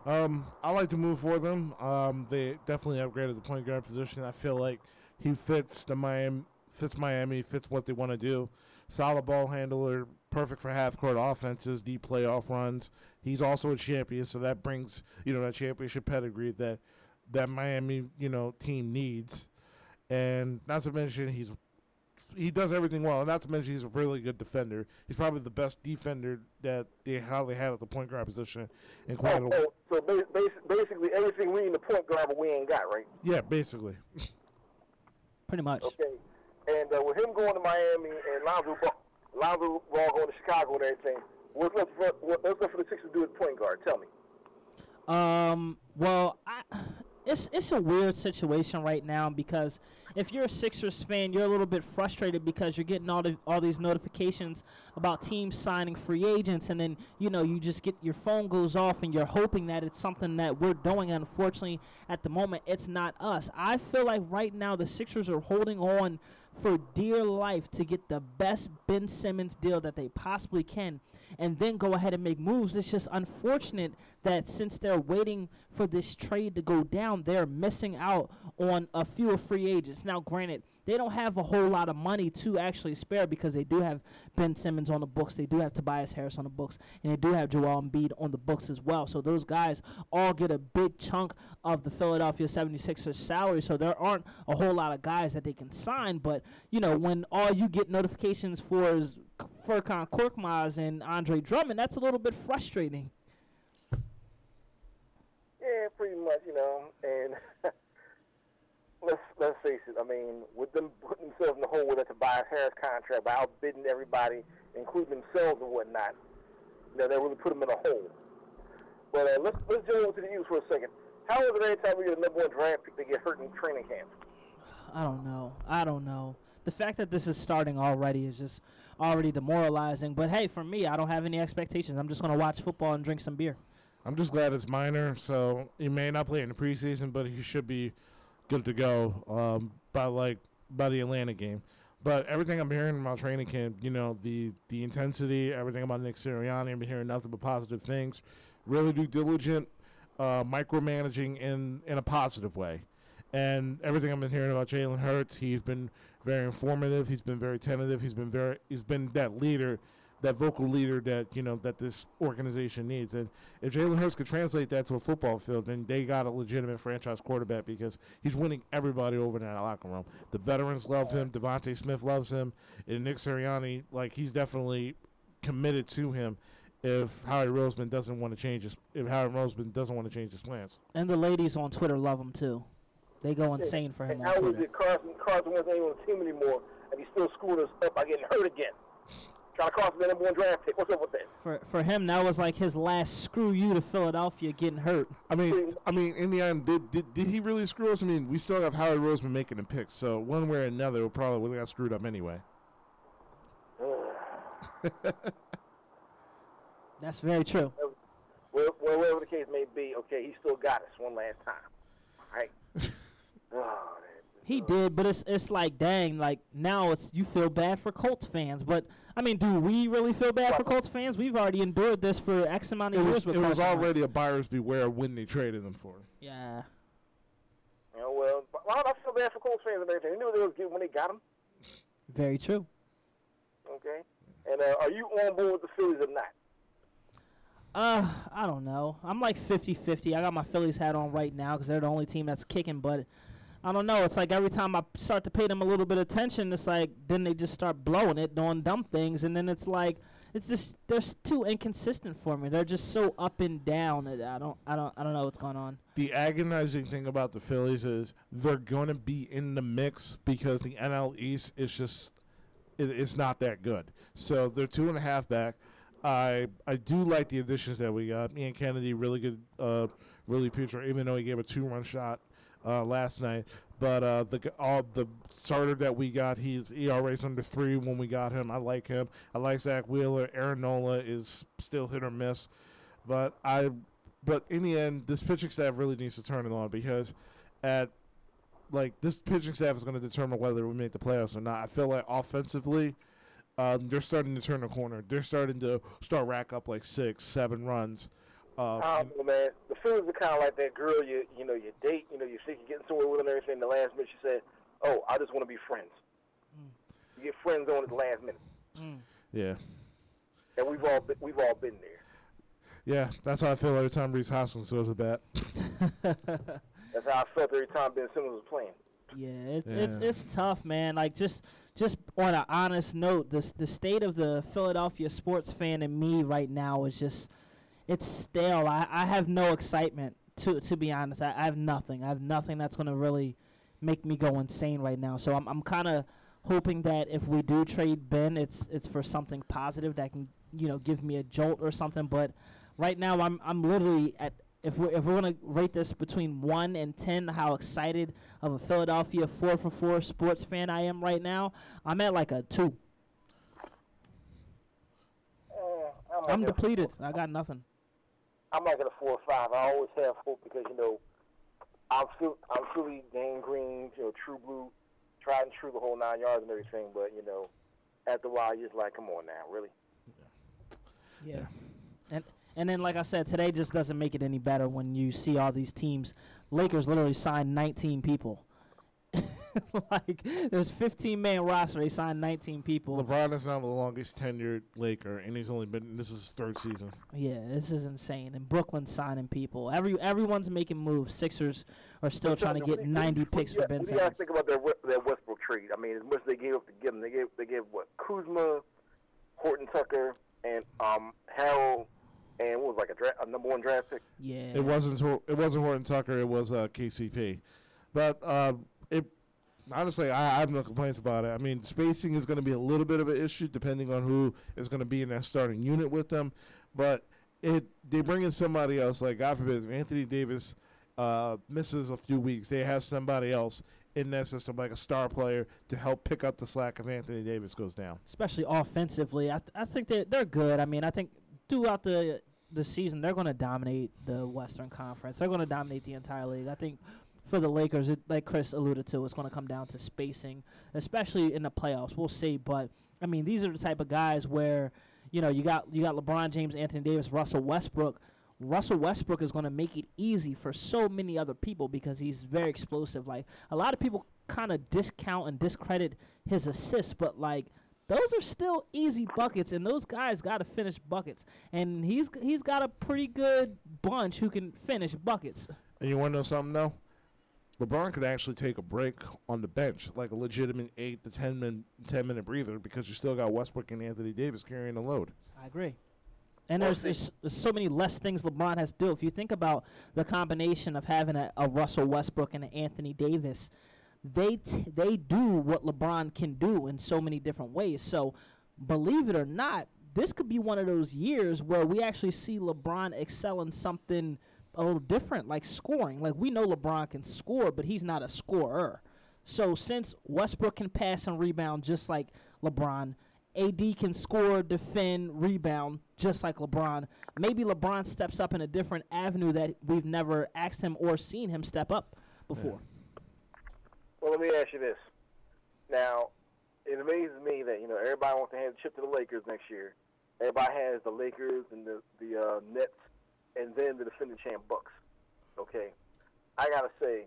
Um, I like to move for them. Um, they definitely upgraded the point guard position. I feel like he fits the Miami, fits Miami, fits what they want to do. Solid ball handler, perfect for half court offenses, deep playoff runs. He's also a champion, so that brings you know that championship pedigree that that Miami you know team needs. And not to mention he's he does everything well. And not to mention he's a really good defender. He's probably the best defender that they probably had at the point guard position in quite a Oh, oh, so ba- basi- basically everything we need the point guard, but we ain't got right. Yeah, basically. Pretty much. Okay. And uh, with him going to Miami and Lonzo Ball, Lonzo Ball going to Chicago and everything, what's left for what's left for the Sixers to do at point guard? Tell me. Um. Well, I, it's it's a weird situation right now because if you're a Sixers fan, you're a little bit frustrated because you're getting all the all these notifications about teams signing free agents, and then you know you just get your phone goes off and you're hoping that it's something that we're doing. Unfortunately, at the moment, it's not us. I feel like right now the Sixers are holding on for dear life to get the best Ben Simmons deal that they possibly can and then go ahead and make moves. It's just unfortunate that since they're waiting for this trade to go down, they're missing out on a few free agents. Now, granted, they don't have a whole lot of money to actually spare because they do have Ben Simmons on the books, they do have Tobias Harris on the books, and they do have Joel Embiid on the books as well. So those guys all get a big chunk of the Philadelphia 76ers salary. So there aren't a whole lot of guys that they can sign. But, you know, when all you get notifications for is Furkan Korkmaz and Andre Drummond, that's a little bit frustrating. Yeah, pretty much, you know. And let's let's face it. I mean, with them putting themselves in the hole with that Tobias Harris contract by outbidding everybody, including themselves and whatnot, you know, they really put them in a hole. But uh, let's let's jump over to the Eagles for a second. How is it every time we get a number one draft pick to get hurt in training camp? I don't know. I don't know. The fact that this is starting already is just already demoralizing. But hey, for me, I don't have any expectations. I'm just going to watch football and drink some beer. I'm just glad it's minor, so he may not play in the preseason, but he should be good to go um, by like by the Atlanta game. But everything I'm hearing about training camp, you know, the the intensity, everything about Nick Sirianni, I'm hearing nothing but positive things. Really due diligent, uh, micromanaging in in a positive way, and everything I've been hearing about Jalen Hurts, he's been very informative. He's been very tentative. He's been very he's been that leader that vocal leader that you know that this organization needs. And if Jalen Hurts could translate that to a football field, then they got a legitimate franchise quarterback because he's winning everybody over in that locker room. The veterans love him. DeVonta Smith loves him, and Nick Sirianni, like he's definitely committed to him. If Howie Roseman doesn't want to change his, if Howie Roseman doesn't want to change his plans, and the ladies on Twitter love him too. They go insane for him. And how is it Carson Carson wasn't even on the team anymore, and he's still screwing us up by getting hurt again? Trying to cost the number one draft pick. What's up with that? For for him, that was like his last screw you to Philadelphia getting hurt. I mean, I mean, in the end, did, did did he really screw us? I mean, we still have Howard Roseman making the picks, so one way or another, we probably would have got screwed up anyway. That's very true. Well, whatever the case may be, okay, he still got us one last time. All right. Oh, he did, but it's it's like dang, like now it's you feel bad for Colts fans, but I mean, do we really feel bad for Colts fans? We've already endured this for X amount of it years. Was, it was already a buyer's beware when they traded them for. Yeah. Yeah, well, why do I feel bad for Colts fans and everything? They knew they was good when they got him. Very true. Okay. And uh, are you on board with the Phillies or not? Uh, I don't know. I'm like 50-50. I got my Phillies hat on right now because they're the only team that's kicking, but I don't know. It's like every time I start to pay them a little bit of attention, it's like then they just start blowing it, doing dumb things, and then it's like it's just they're too inconsistent for me. They're just so up and down. I don't, I don't, I don't know what's going on. The agonizing thing about the Phillies is they're going to be in the mix because the NL East is just it, it's not that good. So they're two and a half back. I I do like the additions that we got. Ian Kennedy, really good, uh, really pitcher. Even though he gave a two-run shot uh, last night. But uh, the all the starter that we got, he's ERA's under three when we got him. I like him. I like Zach Wheeler. Aaron Nola is still hit or miss, but I, but in the end, this pitching staff really needs to turn it on because, at, like this pitching staff is going to determine whether we make the playoffs or not. I feel like offensively, um, they're starting to turn the corner. They're starting to start rack up like six, seven runs. Uh, I don't know, man. The Phillies are kind of like that girl you you know you date. You know you think you're getting somewhere with her and everything. The last minute she said, "Oh, I just want to be friends." Mm. You get friends on at the last minute. Mm. Yeah. And we've all been, we've all been there. Yeah, that's how I feel every time Rhys Hoskins goes to bat. that's how I felt every time Ben Simmons was playing. Yeah, it's yeah. it's it's tough, man. Like just just on an honest note, the the state of the Philadelphia sports fan in me right now is just it's stale. I, I have no excitement to to be honest. I, I have nothing. I have nothing that's gonna really make me go insane right now. So I'm I'm kind of hoping that if we do trade Ben, it's it's for something positive that can you know give me a jolt or something. But right now, I'm I'm literally at if we're if we're gonna rate this between one and ten, how excited of a Philadelphia four for four sports fan I am right now, I'm at like a two. Uh, I'm a- depleted. I got nothing. I'm like at a four or five. I always have hope because you know I'm still I'm truly Dane Green, you know, true blue, tried and true the whole nine yards and everything. But you know, after a while, you're just like, come on now, really. Yeah. And and then like I said, today just doesn't make it any better when you see all these teams. Lakers literally signed 19 people. like there's 15 man roster, they signed 19 people. LeBron is now the longest tenured Laker, and he's only been. This is his third season. Yeah, this is insane. And Brooklyn's signing people. Every everyone's making moves. Sixers are still But trying to get what do you- 90 what picks you- for Ben what do you guys Simmons. think about their West- their Westbrook trade? I mean, as much as they gave up to give him, they gave they gave what Kuzma, Horton Tucker, and um Harrell, and what was like a, dra- a number one draft pick. Yeah. It wasn't. It wasn't Horton Tucker. It was uh, KCP. But uh, it honestly, I, I have no complaints about it. I mean, spacing is going to be a little bit of an issue depending on who is going to be in that starting unit with them. But it they bring in somebody else. Like God forbid, if Anthony Davis uh, misses a few weeks, they have somebody else in that system, like a star player, to help pick up the slack if Anthony Davis goes down. especially offensively. I, th- I think they they're good. I mean, I think throughout the the season they're going to dominate the Western Conference. They're going to dominate the entire league. I think for the Lakers, it, like Chris alluded to, it's going to come down to spacing, especially in the playoffs. We'll see, but I mean, these are the type of guys where you know you got you got LeBron James, Anthony Davis, Russell Westbrook. Russell Westbrook is going to make it easy for so many other people because he's very explosive. Like a lot of people kind of discount and discredit his assists, but like those are still easy buckets, and those guys got to finish buckets. And he's he's got a pretty good bunch who can finish buckets. And you want to know something though? LeBron could actually take a break on the bench, like a legitimate eight to ten minute ten minute breather, because you still got Westbrook and Anthony Davis carrying the load. I agree. And there's, there's there's so many less things LeBron has to do. If you think about the combination of having a, a Russell Westbrook and an Anthony Davis, they t- they do what LeBron can do in so many different ways. So, believe it or not, this could be one of those years where we actually see LeBron excel in something a little different, like scoring. Like we know LeBron can score, but he's not a scorer. So since Westbrook can pass and rebound just like LeBron, AD can score, defend, rebound just like LeBron. Maybe LeBron steps up in a different avenue that we've never asked him or seen him step up before. Well, let me ask you this. Now, it amazes me that you know everybody wants to hand the chip to the Lakers next year. Everybody has the Lakers and the the uh, Nets, and then the defending champ Bucks. Okay, I gotta say,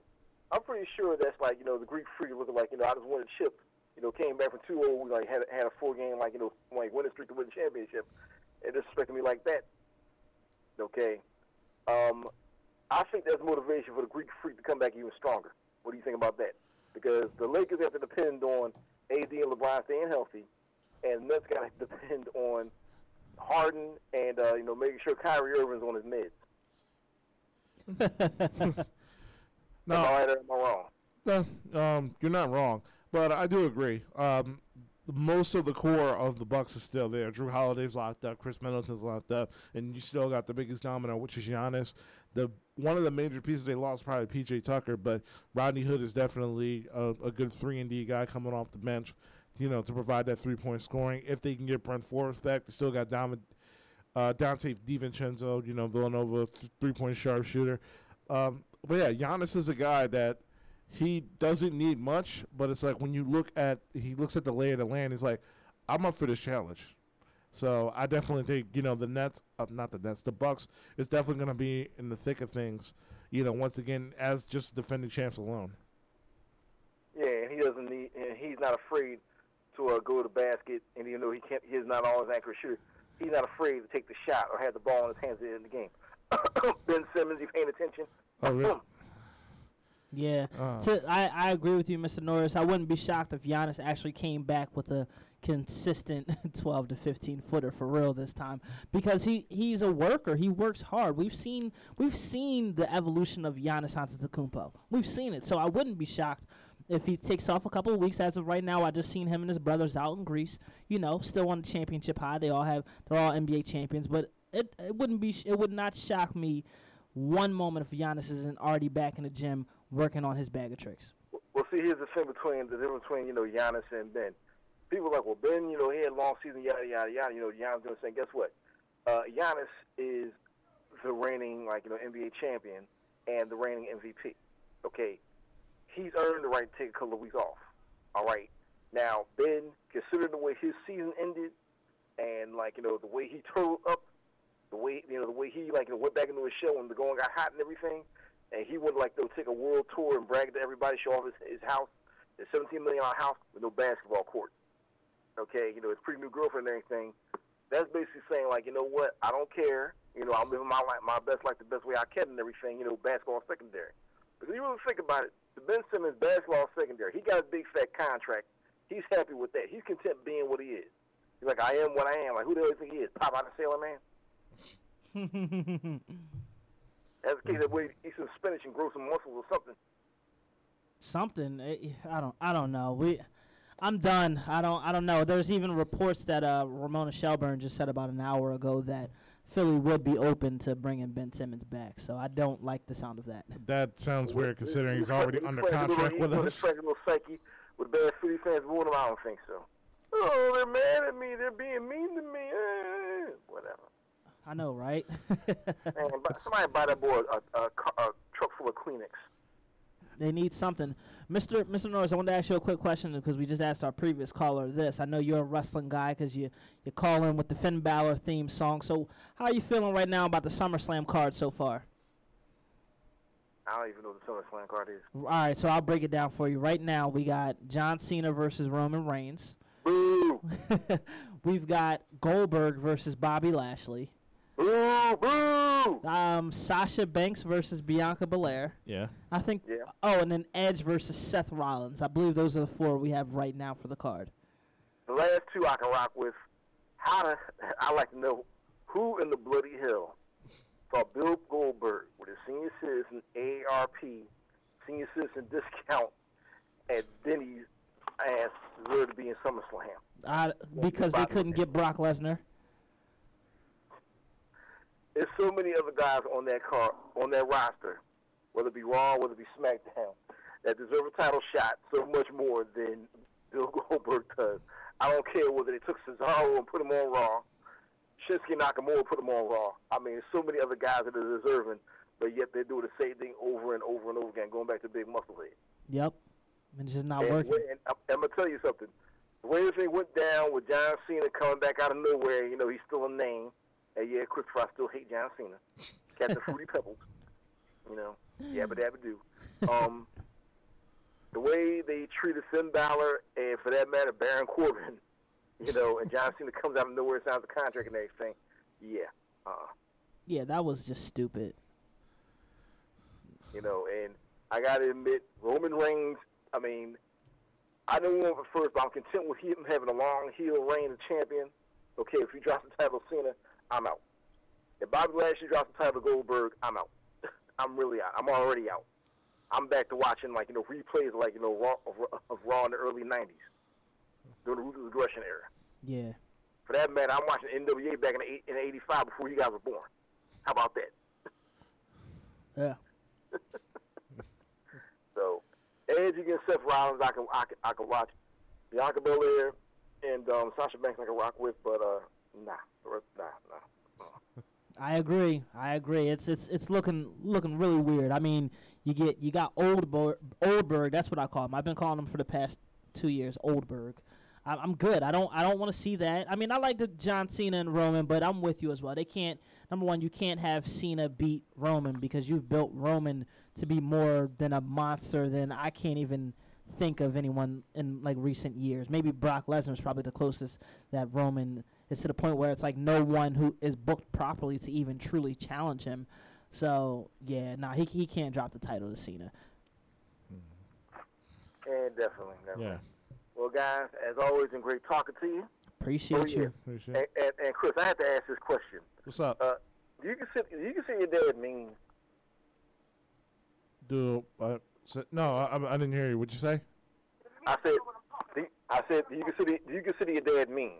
I'm pretty sure that's like you know the Greek freak looking like you know I just won a chip. You know, came back from 2-0, like had had a four game like you know like winning streak to win the championship, and disrespecting me like that. Okay, um, I think that's motivation for the Greek freak to come back even stronger. What do you think about that? Because the Lakers have to depend on AD and LeBron staying healthy, and Nets got to depend on Harden and uh, you know making sure Kyrie Irving's on his meds. No, Am I right am I wrong? No, um, you're not wrong, but I do agree. Um, most of the core of the Bucks is still there. Jrue Holiday's locked up, Khris Middleton's locked up, and you still got the biggest domino, which is Giannis. The one of the major pieces they lost probably PJ Tucker, but Rodney Hood is definitely a, a good three and D guy coming off the bench, you know, to provide that three point scoring. If they can get Bryn Forbes back, they still got Dom, uh, Donte DiVincenzo, you know, Villanova th- three point sharpshooter. Um, but yeah, Giannis is a guy that he doesn't need much, but it's like when you look at he looks at the lay of the land, he's like, I'm up for this challenge. So I definitely think you know the Nets, uh, not the Nets, the Bucks is definitely going to be in the thick of things. You know, once again as just defending champs alone. Yeah, and he doesn't need, and he's not afraid to uh, go to the basket, and even though he can't, he's not always accurate shooter. He's not afraid to take the shot or have the ball in his hands at the end of the game. ben Simmons, you paying attention? Oh really? Yeah. Uh, To, I, I agree with you, Mr. Norris. I wouldn't be shocked if Giannis actually came back with a consistent 12 to 15 footer for real this time because he, he's a worker. He works hard. We've seen we've seen the evolution of Giannis Antetokounmpo. We've seen it. So I wouldn't be shocked if he takes off a couple of weeks. As of right now, I just seen him and his brothers out in Greece. You know, still on the championship high. They all have they're all NBA champions, but it it wouldn't be sh- it would not shock me one moment if Giannis isn't already back in the gym working on his bag of tricks. Well, see, here's the thing between the difference between you know Giannis and Ben. People are like, well, Ben, you know, he had a long season, yada yada yada. You know, Giannis going to say, guess what? Uh, Giannis is the reigning like you know NBA champion and the reigning MVP. Okay, he's earned the right to take a couple of weeks off. All right. Now, Ben, considering the way his season ended, and like you know the way he turned up, the way you know the way he like you know, went back into his show and the going got hot and everything, and he would like to take a world tour and brag to everybody, show off his, his house, his 17 million dollar house with no basketball court. Okay, you know his pretty new girlfriend and everything. That's basically saying like, you know what, I don't care. You know, I'm living my life, my best life the best way I can and everything. You know, basketball secondary. Because you really think about it, the Ben Simmons basketball secondary, he got a big fat contract. He's happy with that. He's content being what he is. He's like, I am what I am. Like, who the hell do you think he is? Popeye the Sailor Man? That's the case that way eat some spinach and grow some muscles or something. Something eh, I don't I don't know. We I'm done. I don't I don't know. There's even reports that uh, Ramona Shelburne just said about an hour ago that Philly would be open to bringing Ben Simmons back. So I don't like the sound of that. That sounds weird considering he's already He's under playing a little- contract he's with playing us. a little psyche with bad Philly fans booing him. I don't think so. Oh, they're mad at me. They're being mean to me. Eh, whatever. I know, right? Man, somebody buy that boy a, a, ca- a truck full of Kleenex. They need something. Mr. Mr. Norris, I want to ask you a quick question because we just asked our previous caller this. I know you're a wrestling guy because you you call in with the Finn Balor theme song. So how are you feeling right now about the SummerSlam card so far? I don't even know what the SummerSlam card is. All right, so I'll break it down for you. Right now, we got John Cena versus Roman Reigns. Boo! We've got Goldberg versus Bobby Lashley. Boo! Boo! Um, Sasha Banks versus Bianca Belair. Yeah. I think. Yeah. Oh, and then Edge versus Seth Rollins. I believe those are the four we have right now for the card. The last two I can rock with. How to? I like to know who in the bloody hell thought Bill Goldberg with his senior citizen AARP senior citizen discount at Denny's ass deserved to be in SummerSlam. I, because they couldn't get Brock Lesnar. There's so many other guys on that car on that roster, whether it be Raw, whether it be SmackDown, that deserve a title shot so much more than Bill Goldberg does. I don't care whether they took Cesaro and put him on Raw, Shinsuke Nakamura put him on Raw. I mean, there's so many other guys that are deserving, but yet they do the same thing over and over and over again, going back to Big Muscle Head. Yep. And it's just not And, working. and I'm, I'm gonna tell you something. The way this thing went down with John Cena coming back out of nowhere, you know, he's still a name. And yeah, Christopher, I still hate John Cena. Captain Fruity Pebbles. You know, yabba dabba do. Um, the way they treated Finn Balor and, for that matter, Baron Corbin, you know, and John Cena comes out of nowhere, signs a contract and everything. Yeah, uh, Yeah, that was just stupid. you know, and I gotta admit, Roman Reigns. I mean, I know him at first, but I'm content with him having a long heel reign as champion. Okay, if he drops the title to Cena, I'm out. If Bobby Lashley drops the title to Goldberg, I'm out. I'm really out. I'm already out. I'm back to watching like you know replays like you know Raw of, of Raw in the early '90s during the Ruthless Aggression era. Yeah. For that matter, I'm watching NWA back in the, in '85 before you guys were born. How about that? Yeah. So, Edge against Seth Rollins, I can I can, I can watch. Bianca Belair and um, Sasha Banks, I can rock with, but uh, nah, nah, nah. I agree. I agree. It's it's it's looking looking really weird. I mean, you get you got Oldberg. Oldberg. That's what I call him. I've been calling him for the past two years. Oldberg. I'm, I'm good. I don't I don't want to see that. I mean, I like the John Cena and Roman, but I'm with you as well. They can't. Number one, you can't have Cena beat Roman because you've built Roman to be more than a monster than I can't even think of anyone in like recent years. Maybe Brock Lesnar is probably the closest that Roman is to the point where it's like no one who is booked properly to even truly challenge him. So yeah, nah, he he can't drop the title to Cena. And definitely, definitely. Yeah. Well, guys, as always, been great talking to you. Appreciate Oh, yeah. you. Appreciate And, and, and Chris, I have to ask this question. What's up? Uh, do you consider do you consider your dad mean? Do uh, s- no? I, I I didn't hear you. What'd you say? I said, I said, do you consider do you consider your dad mean?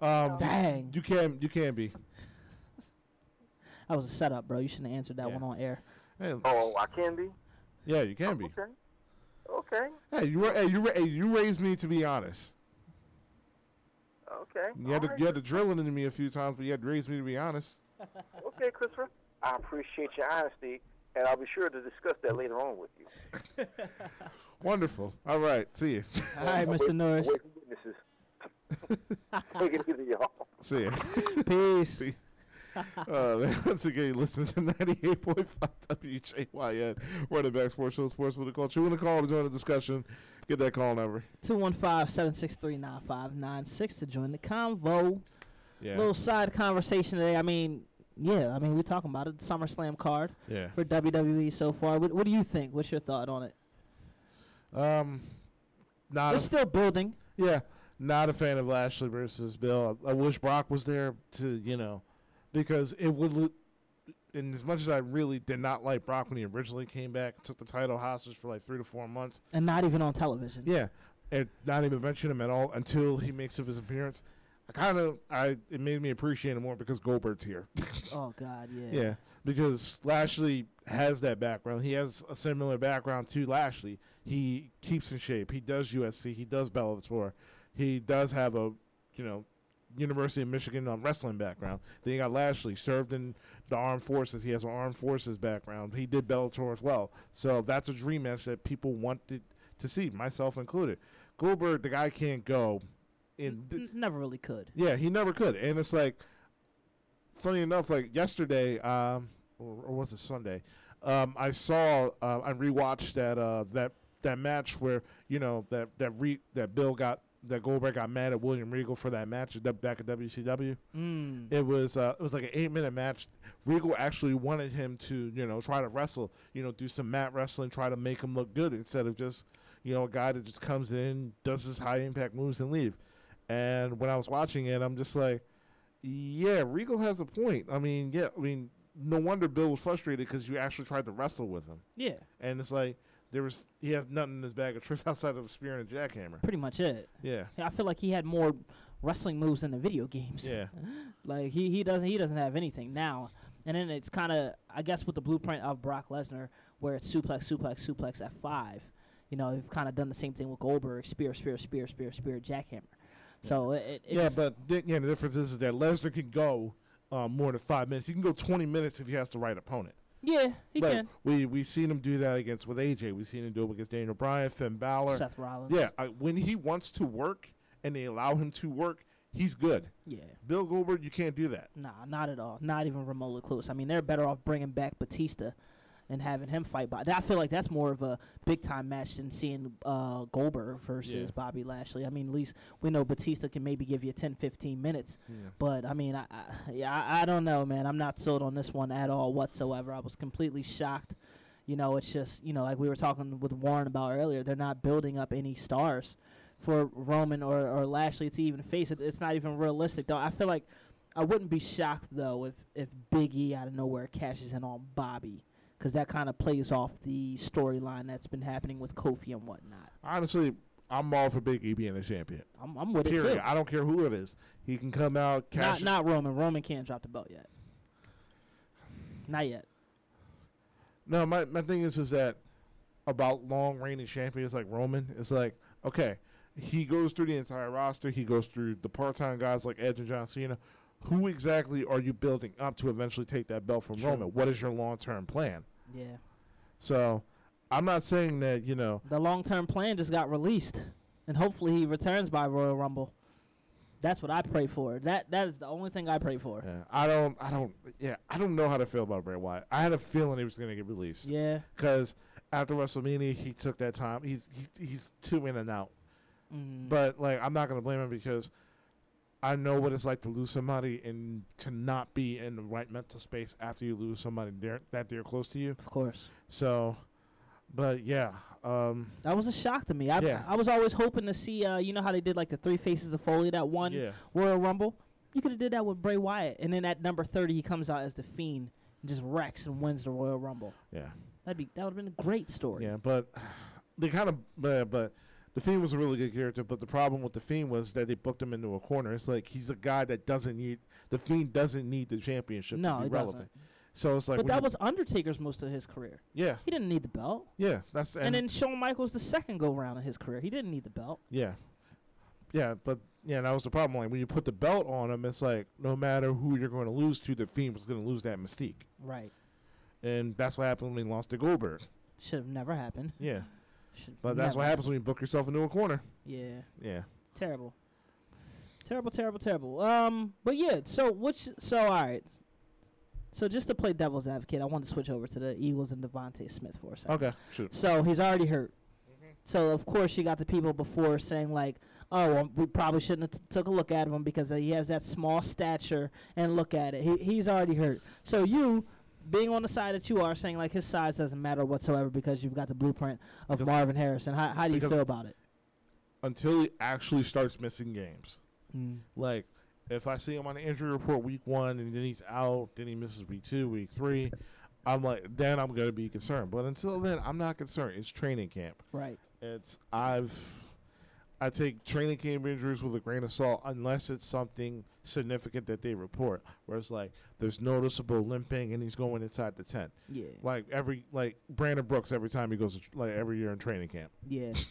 Um, Dang. You can you can be. That was a setup, bro. You shouldn't have answered that Yeah. one on air. Hey, Oh, I can be. yeah, you can be. Okay. Okay. Hey, you ra- hey, you ra- hey, you raised me to be honest. Okay. You had to All you had to drill it into me a few times, but you had to raise me to be honest. Okay, Christopher. I appreciate your honesty, and I'll be sure to discuss that later on with you. Wonderful. All right, see you. All right, Mr. Norris. witnesses. Take it easy, y'all. see you. Peace. See. Uh, man, once again, you listen to 98.5 WJYN, Run It Back sports show, sports with the culture. You want to call to join the discussion? Get that call number. 215-763-9596 to join the convo. Yeah. Little side conversation today. I mean, yeah, I mean, we're talking about it. SummerSlam card Yeah. for WWE so far. What, what do you think? What's your thought on it? Um, not It's a, still building. yeah, not a fan of Lashley versus Bill. I, I wish Brock was there to you know, because it would. And as much as I really did not like Brock when he originally came back, took the title hostage for like three to four months. And not even on television. Yeah, and not even mention him at all until he makes of his appearance. I kind of, I it made me appreciate him more because Goldberg's here. Oh, God, yeah. Yeah, because Lashley has that background. He has a similar background to Lashley. He keeps in shape. He does UFC. He does Bellator. He does have a, you know, University of Michigan um, wrestling background. Then you got Lashley served in the armed forces. He has an armed forces background. He did Bellator as well. So that's a dream match that people wanted to see, myself included. Goldberg, the guy can't go. In N- never really could. yeah, he never could. And it's like, funny enough, like yesterday, um, or, or was it Sunday? Um, I saw, uh, I rewatched that uh, that that match where you know that that re- that Bill got that Goldberg got mad at William Regal for that match back at WCW. Mm. It was uh, it was like an eight minute match. Regal actually wanted him to you know try to wrestle, you know, do some mat wrestling, try to make him look good instead of just you know a guy that just comes in, does his high impact moves and leave. And when I was watching it, I'm just like, yeah, Regal has a point. I mean, yeah, I mean, no wonder Bill was frustrated because you actually tried to wrestle with him, Yeah, and it's like there was he has nothing in his bag of tricks outside of a spear and a jackhammer. pretty much it. Yeah, Yeah, I feel like he had more wrestling moves than the video games. yeah, Like he, he doesn't he doesn't have anything now. And then it's kind of I guess with the blueprint of Brock Lesnar, where it's suplex, suplex, suplex at five. You know, they've kind of done the same thing with Goldberg: spear, spear, spear, spear, spear, jackhammer. So it, it yeah. But the, yeah, the difference is that Lesnar can go um, more than five minutes. He can go 20 minutes if he has the right opponent. Yeah, he Like, can. We we seen him do that against with AJ. We've seen him do it against Daniel Bryan, Finn Balor. Seth Rollins. Yeah, I, when he wants to work and they allow him to work, he's good. yeah. Bill Goldberg, you can't do that. Nah, not at all. Not even remotely close. I mean, they're better off bringing back Batista and having him fight. But I feel like that's more of a big time match than seeing uh, Goldberg versus Yeah. Bobby Lashley. I mean, at least we know Batista can maybe give you 10, 15 minutes. But I mean, I, I yeah, I, I don't know, man. I'm not sold on this one at all whatsoever. I was completely shocked. You know, it's just you know, like we were talking with Warren about earlier. They're not building up any stars for Roman or, or Lashley to even face it. It's not even realistic, though. I feel like I wouldn't be shocked though if if Big E out of nowhere cashes in on Bobby, because that kind of plays off the storyline that's been happening with Kofi and whatnot. Honestly, I'm all for Big E being a champion. I'm, I'm with it too. I don't care who it is. He can come out, cash. Not not Roman. Roman can't drop the belt yet. Not yet. No, my my thing is is that about long reigning champions like Roman. It's like okay, he goes through the entire roster. He goes through the part time guys like Edge and John Cena. Who exactly are you building up to eventually take that belt from True. Roman? What is your long term plan? Yeah. So, I'm not saying that you know. The long term plan just got released, and hopefully he returns by Royal Rumble. That's what I pray for. That that is the only thing I pray for. Yeah, I don't. I don't. Yeah, I don't know how to feel about Bray Wyatt. I had a feeling he was going to get released Yeah. because after WrestleMania, he took that time. He's he, he's too in and out. Mm. But like, I'm not gonna blame him because I know what it's like to lose somebody and to not be in the right mental space after you lose somebody dear, that dear close to you. of course. So, but yeah, um, That was a shock to me. I Yeah. I was always hoping to see. Uh, you know how they did like the three faces of Foley that one yeah, Royal Rumble. You could have did that with Bray Wyatt, and then at number thirty he comes out as the Fiend and just wrecks and wins the Royal Rumble. yeah. That'd be that would have been a great story. Yeah, but they kind of but, but the Fiend was a really good character. But the problem with the Fiend was that they booked him into a corner. It's like he's a guy that doesn't need the Fiend doesn't need the championship No, to be relevant. doesn't. So it's like but that was Undertaker's most of his career. yeah He didn't need the belt. yeah that's And, then Shawn Michaels the second go round in his career. He didn't need the belt. yeah yeah but yeah that was the problem. Like when you put the belt on him, it's like no matter who you're going to lose to, the Fiend was going to lose that mystique, Right. and that's what happened when he lost to Goldberg. Should have never happened. Yeah, Should but that's never what happens when you book yourself into a corner. Yeah. Yeah. Terrible. Terrible, terrible, terrible. Um, but yeah. So which? So all right. So just to play devil's advocate, I want to switch over to the Eagles and DeVonta Smith for a second. Okay. Shoot. So he's already hurt. So of course you got the people before saying like, oh, well, we probably shouldn't have t- took a look at him because he has that small stature and look at it. He he's already hurt. So you. Being on the side that you are, saying like his size doesn't matter whatsoever because you've got the blueprint of Because- Marvin Harrison. How how do you feel about it? Until he actually starts missing games. Mm. Like, if I see him on the injury report week one and then he's out, then he misses week two, week three, I'm like, then I'm gonna be concerned. But until then, I'm not concerned. It's training camp. Right. It's I've I take training camp injuries with a grain of salt unless it's something significant that they report. Where it's like there's noticeable limping and he's going inside the tent. Yeah. Like every like Brandon Brooks every time he goes to, like every year in training camp. Yeah.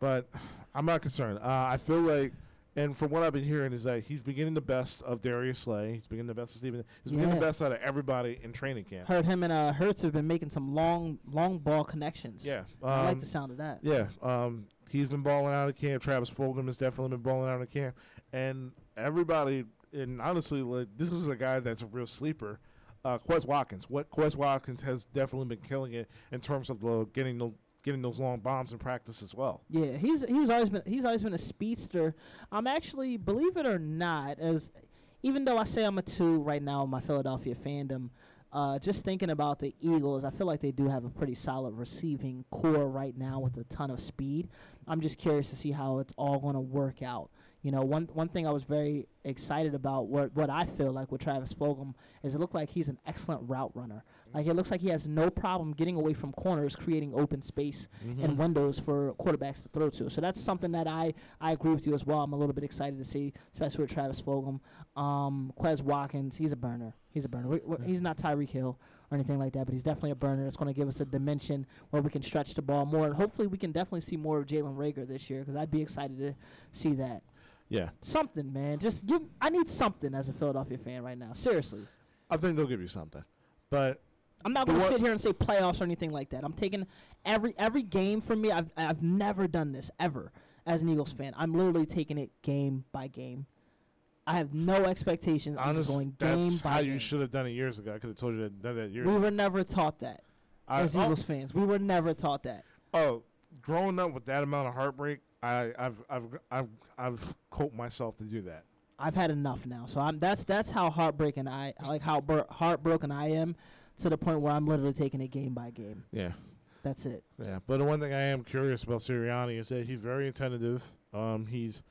But I'm not concerned. Uh, I feel like, and from what I've been hearing, is that he's beginning the best of Darius Slay. He's beginning the best of Steven. He's beginning the best out of everybody in training camp. Heard him and uh Hurts have been making some long long ball connections. Yeah. I like um, the sound of that. Yeah. Um, he's been balling out of camp. Travis Fulgham has definitely been balling out of camp, and everybody. And honestly, like this is a guy that's a real sleeper. Uh, Quez Watkins. What Quez Watkins has definitely been killing it in terms of the, getting the, getting those long bombs in practice as well. Yeah, he's he was always been he's always been a speedster. I'm actually, believe it or not, as even though I say I'm a two right now in my Philadelphia fandom, uh, just thinking about the Eagles, I feel like they do have a pretty solid receiving corps right now with a ton of speed. I'm just curious to see how it's all going to work out. You know, one one thing I was very excited about what what I feel like with Travis Fulgham is it looked like he's an excellent route runner. Like it looks like he has no problem getting away from corners, creating open space and windows for quarterbacks to throw to. So that's something that I, I agree with you as well. I'm a little bit excited to see, especially with Travis Fulgham. Um, Quez Watkins, he's a burner. He's a burner. We, we, he's not Tyreek Hill or anything like that, but he's definitely a burner. It's going to give us a dimension where we can stretch the ball more. And hopefully we can definitely see more of Jalen Reagor this year because I'd be excited to see that. Yeah. Something, man. Just give. I need something as a Philadelphia fan right now. Seriously. I think they'll give you something. But I'm not going to sit here and say playoffs or anything like that. I'm taking every every game for me. I've I've never done this ever as an Eagles fan. I'm literally taking it game by game. I have no expectations. I'm just going game that's by how game. you should have done it years ago. I could have told you to done that years we ago. were never taught that I- as oh, Eagles fans. We were never taught that. oh, growing up with that amount of heartbreak, I, I've I've I've I've coped myself to do that. I've had enough now. So I'm that's that's how heartbreaking I like how bur- heartbroken I am to the point where I'm literally taking it game by game. Yeah. That's it. Yeah, but the one thing I am curious about Sirianni is that he's very attentive. Um, he's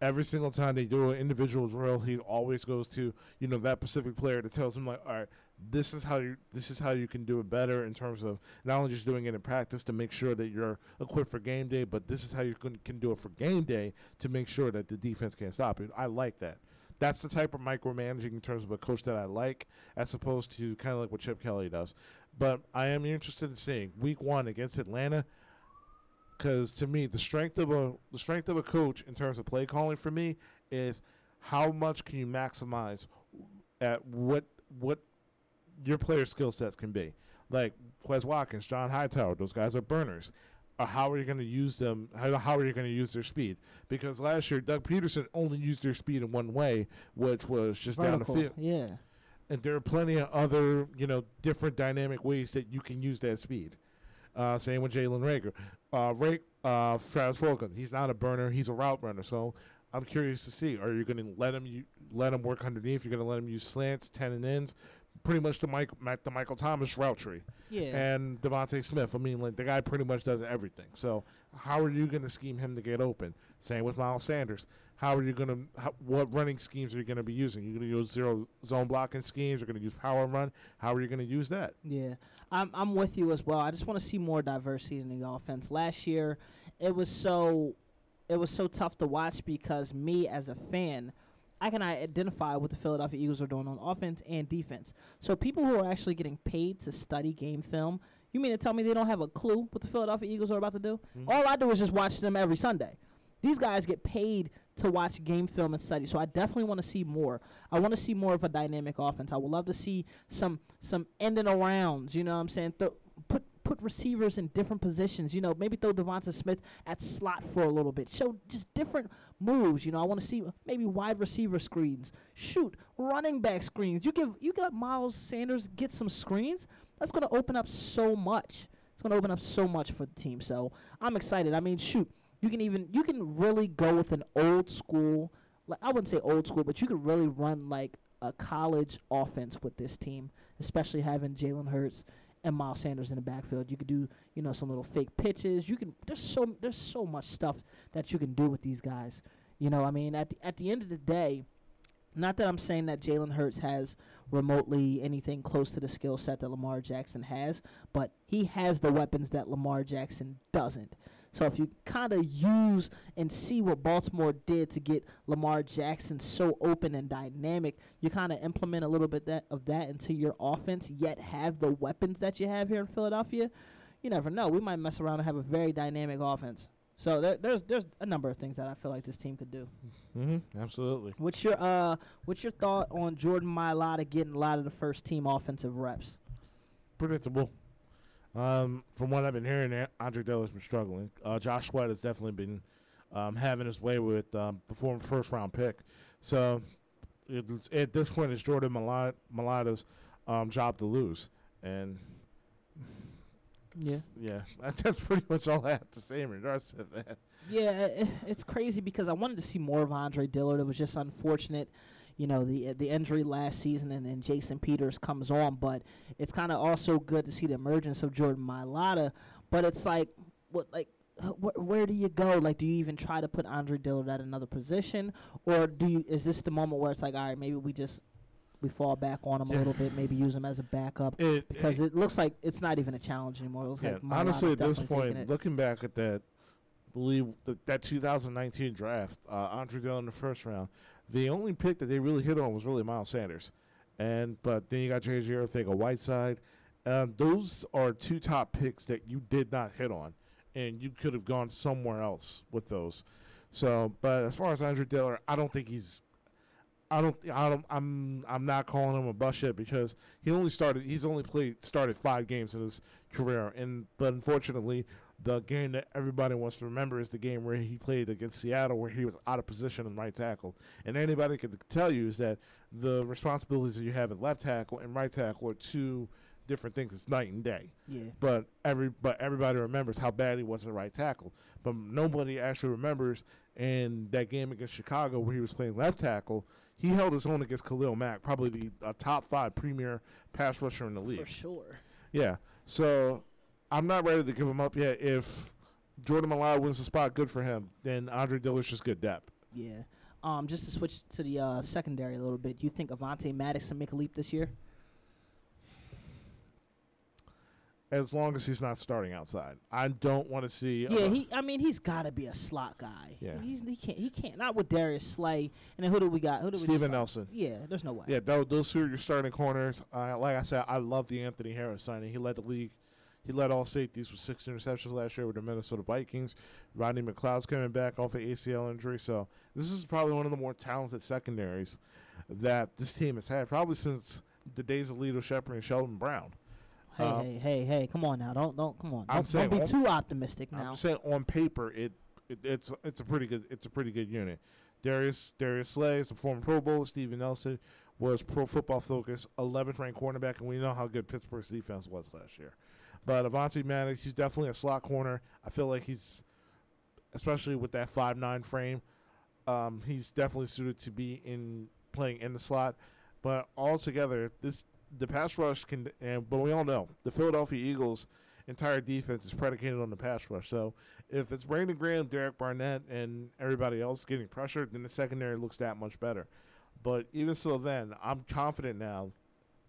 every single time they do an individual drill, he always goes to you know that specific player that tells him like, all right, this is how you this is how you can do it better in terms of not only just doing it in practice to make sure that you're equipped for game day, but this is how you can, can do it for game day to make sure that the defense can't stop it. I like that. That's the type of micromanaging in terms of a coach that I like, as opposed to kind of like what Chip Kelly does. But I am interested in seeing Week One against Atlanta, because to me, the strength of a the strength of a coach in terms of play calling for me is how much can you maximize at what what your player skill sets can be. Like Quez Watkins, John Hightower, those guys are burners. Uh, how are you going to use them? How, how are you going to use their speed? Because last year, Doug Pederson only used their speed in one way, which was just Vertical. down the field. Yeah. And there are plenty of other, you know, different dynamic ways that you can use that speed. Uh, same with Jalen Reagor. Uh, Ray, uh, Travis Fulgham, he's not a burner; he's a route runner. So I'm curious to see: Are you going to let him you, let him work underneath? You're going to let him use slants, ten and ends, pretty much the Mike, Mac- the Michael Thomas route tree. Yeah. And DeVonta Smith. I mean, like the guy pretty much does everything. So how are you going to scheme him to get open? Same with Miles Sanders. How are you going to? What running schemes are you going to be using? You're going to use zero zone blocking schemes. You're going to use power run. How are you going to use that? Yeah, I'm I'm with you as well. I just want to see more diversity in the offense. Last year, it was so it was so tough to watch because me as a fan, I can identify what the Philadelphia Eagles are doing on offense and defense. So people who are actually getting paid to study game film, you mean to tell me they don't have a clue what the Philadelphia Eagles are about to do? Mm-hmm. All I do is just watch them every Sunday. These guys get paid to watch game film and study. So I definitely want to see more. I want to see more of a dynamic offense. I would love to see some some ending arounds. You know what I'm saying? Th- put put receivers in different positions. You know, maybe throw DeVonta Smith at slot for a little bit. Show just different moves. You know, I want to see maybe wide receiver screens. Shoot, running back screens. You give you got Miles Sanders get some screens. That's going to open up so much. It's going to open up so much for the team. So I'm excited. I mean, shoot, you can even you can really go with an old school. Like I wouldn't say old school, but you could really run like a college offense with this team, especially having Jalen Hurts and Miles Sanders in the backfield. You could do, you know, some little fake pitches. You can there's so there's so much stuff that you can do with these guys. You know, I mean, at the, at the end of the day, not that I'm saying that Jalen Hurts has remotely anything close to the skill set that Lamar Jackson has, but he has the weapons that Lamar Jackson doesn't. So if you kind of use and see what Baltimore did to get Lamar Jackson so open and dynamic, you kind of implement a little bit that of that into your offense, yet have the weapons that you have here in Philadelphia. You never know. We might mess around and have a very dynamic offense. So there, there's there's a number of things that I feel like this team could do. Mm-hmm. Absolutely. What's your uh what's your thought on Jordan Mailata getting a lot of the first team offensive reps? Predictable. Um, from what I've been hearing, Andre Dillard has been struggling. Uh, Josh Sweat has definitely been um, having his way with um, the former first round pick. So at this point, it's Jordan Mailata's um, job to lose. And Yeah. yeah, that's pretty much all I have to say in regards to that. Yeah, it's crazy because I wanted to see more of Andre Dillard. It was just unfortunate, you know, the the injury last season, and then Jason Peters comes on. But it's kind of also good to see the emergence of Jordan Mailata. But it's like, what like. Wh- where do you go? Like, do you even try to put Andre Dillard at another position, or do you? Is this the moment where it's like, all right, maybe we just we fall back on him a little bit, maybe use him as a backup It, because it looks like it's not even a challenge anymore. It looks yeah, like honestly, at this point, looking back at that, believe that that 2019 draft, uh, Andre Dillard in the first round, the only pick that they really hit on was really Miles Sanders, and but then you got J.J. Arcega-Whiteside. Um, those are two top picks that you did not hit on, and you could have gone somewhere else with those. So, but as far as Andre Dillard, I don't think he's. I don't. I don't. I'm. I'm not calling him a bust yet because he only started. He's only played started five games in his career, and but unfortunately, the game that everybody wants to remember is the game where he played against Seattle, where he was out of position in right tackle. And anybody can tell you is that the responsibilities that you have at left tackle and right tackle are two different things. It's night and day. yeah, But every but everybody remembers how bad he was at right tackle. But nobody actually remembers in that game against Chicago where he was playing left tackle. He held his own against Khalil Mack, probably the uh, top five premier pass rusher in the league. for sure. Yeah. So I'm not ready to give him up yet. If Jordan Mailata wins the spot, good for him. Then Andre Dillard's just good depth. Yeah. Um, just to switch to the uh, secondary a little bit, do you think Avonte Maddox can make a leap this year? As long as he's not starting outside, I don't want to see. Yeah, he. I mean, he's got to be a slot guy. Yeah. He's, he can't. He can't. Not with Darius Slay. And then who do we got? Who do we? Steven Nelson. Yeah, there's no way. Yeah, tho- those two are your starting corners. Uh, like I said, I love the Anthony Harris signing. He led the league. He led all safeties with six interceptions last year with the Minnesota Vikings. Rodney McLeod's coming back off an ACL injury, so this is probably one of the more talented secondaries that this team has had, probably since the days of Lito Sheppard and Sheldon Brown. Hey, Um, hey, hey, hey! Come on now. Don't, don't. Come on. I'm Don't, saying don't be on- too optimistic now. I'm saying on paper, it, it it's it's a pretty good it's a pretty good unit. Darius Darius Slay is a former Pro Bowler. Steven Nelson was Pro Football Focus 11th ranked cornerback, and we know how good Pittsburgh's defense was last year. But Avonte Maddox, he's definitely a slot corner. I feel like he's, especially with that five nine frame, um, he's definitely suited to be in playing in the slot. But altogether, this the pass rush can, and but we all know the Philadelphia Eagles' entire defense is predicated on the pass rush. So if it's Brandon Graham, Derek Barnett, and everybody else getting pressured, then the secondary looks that much better. But even so, then I'm confident now,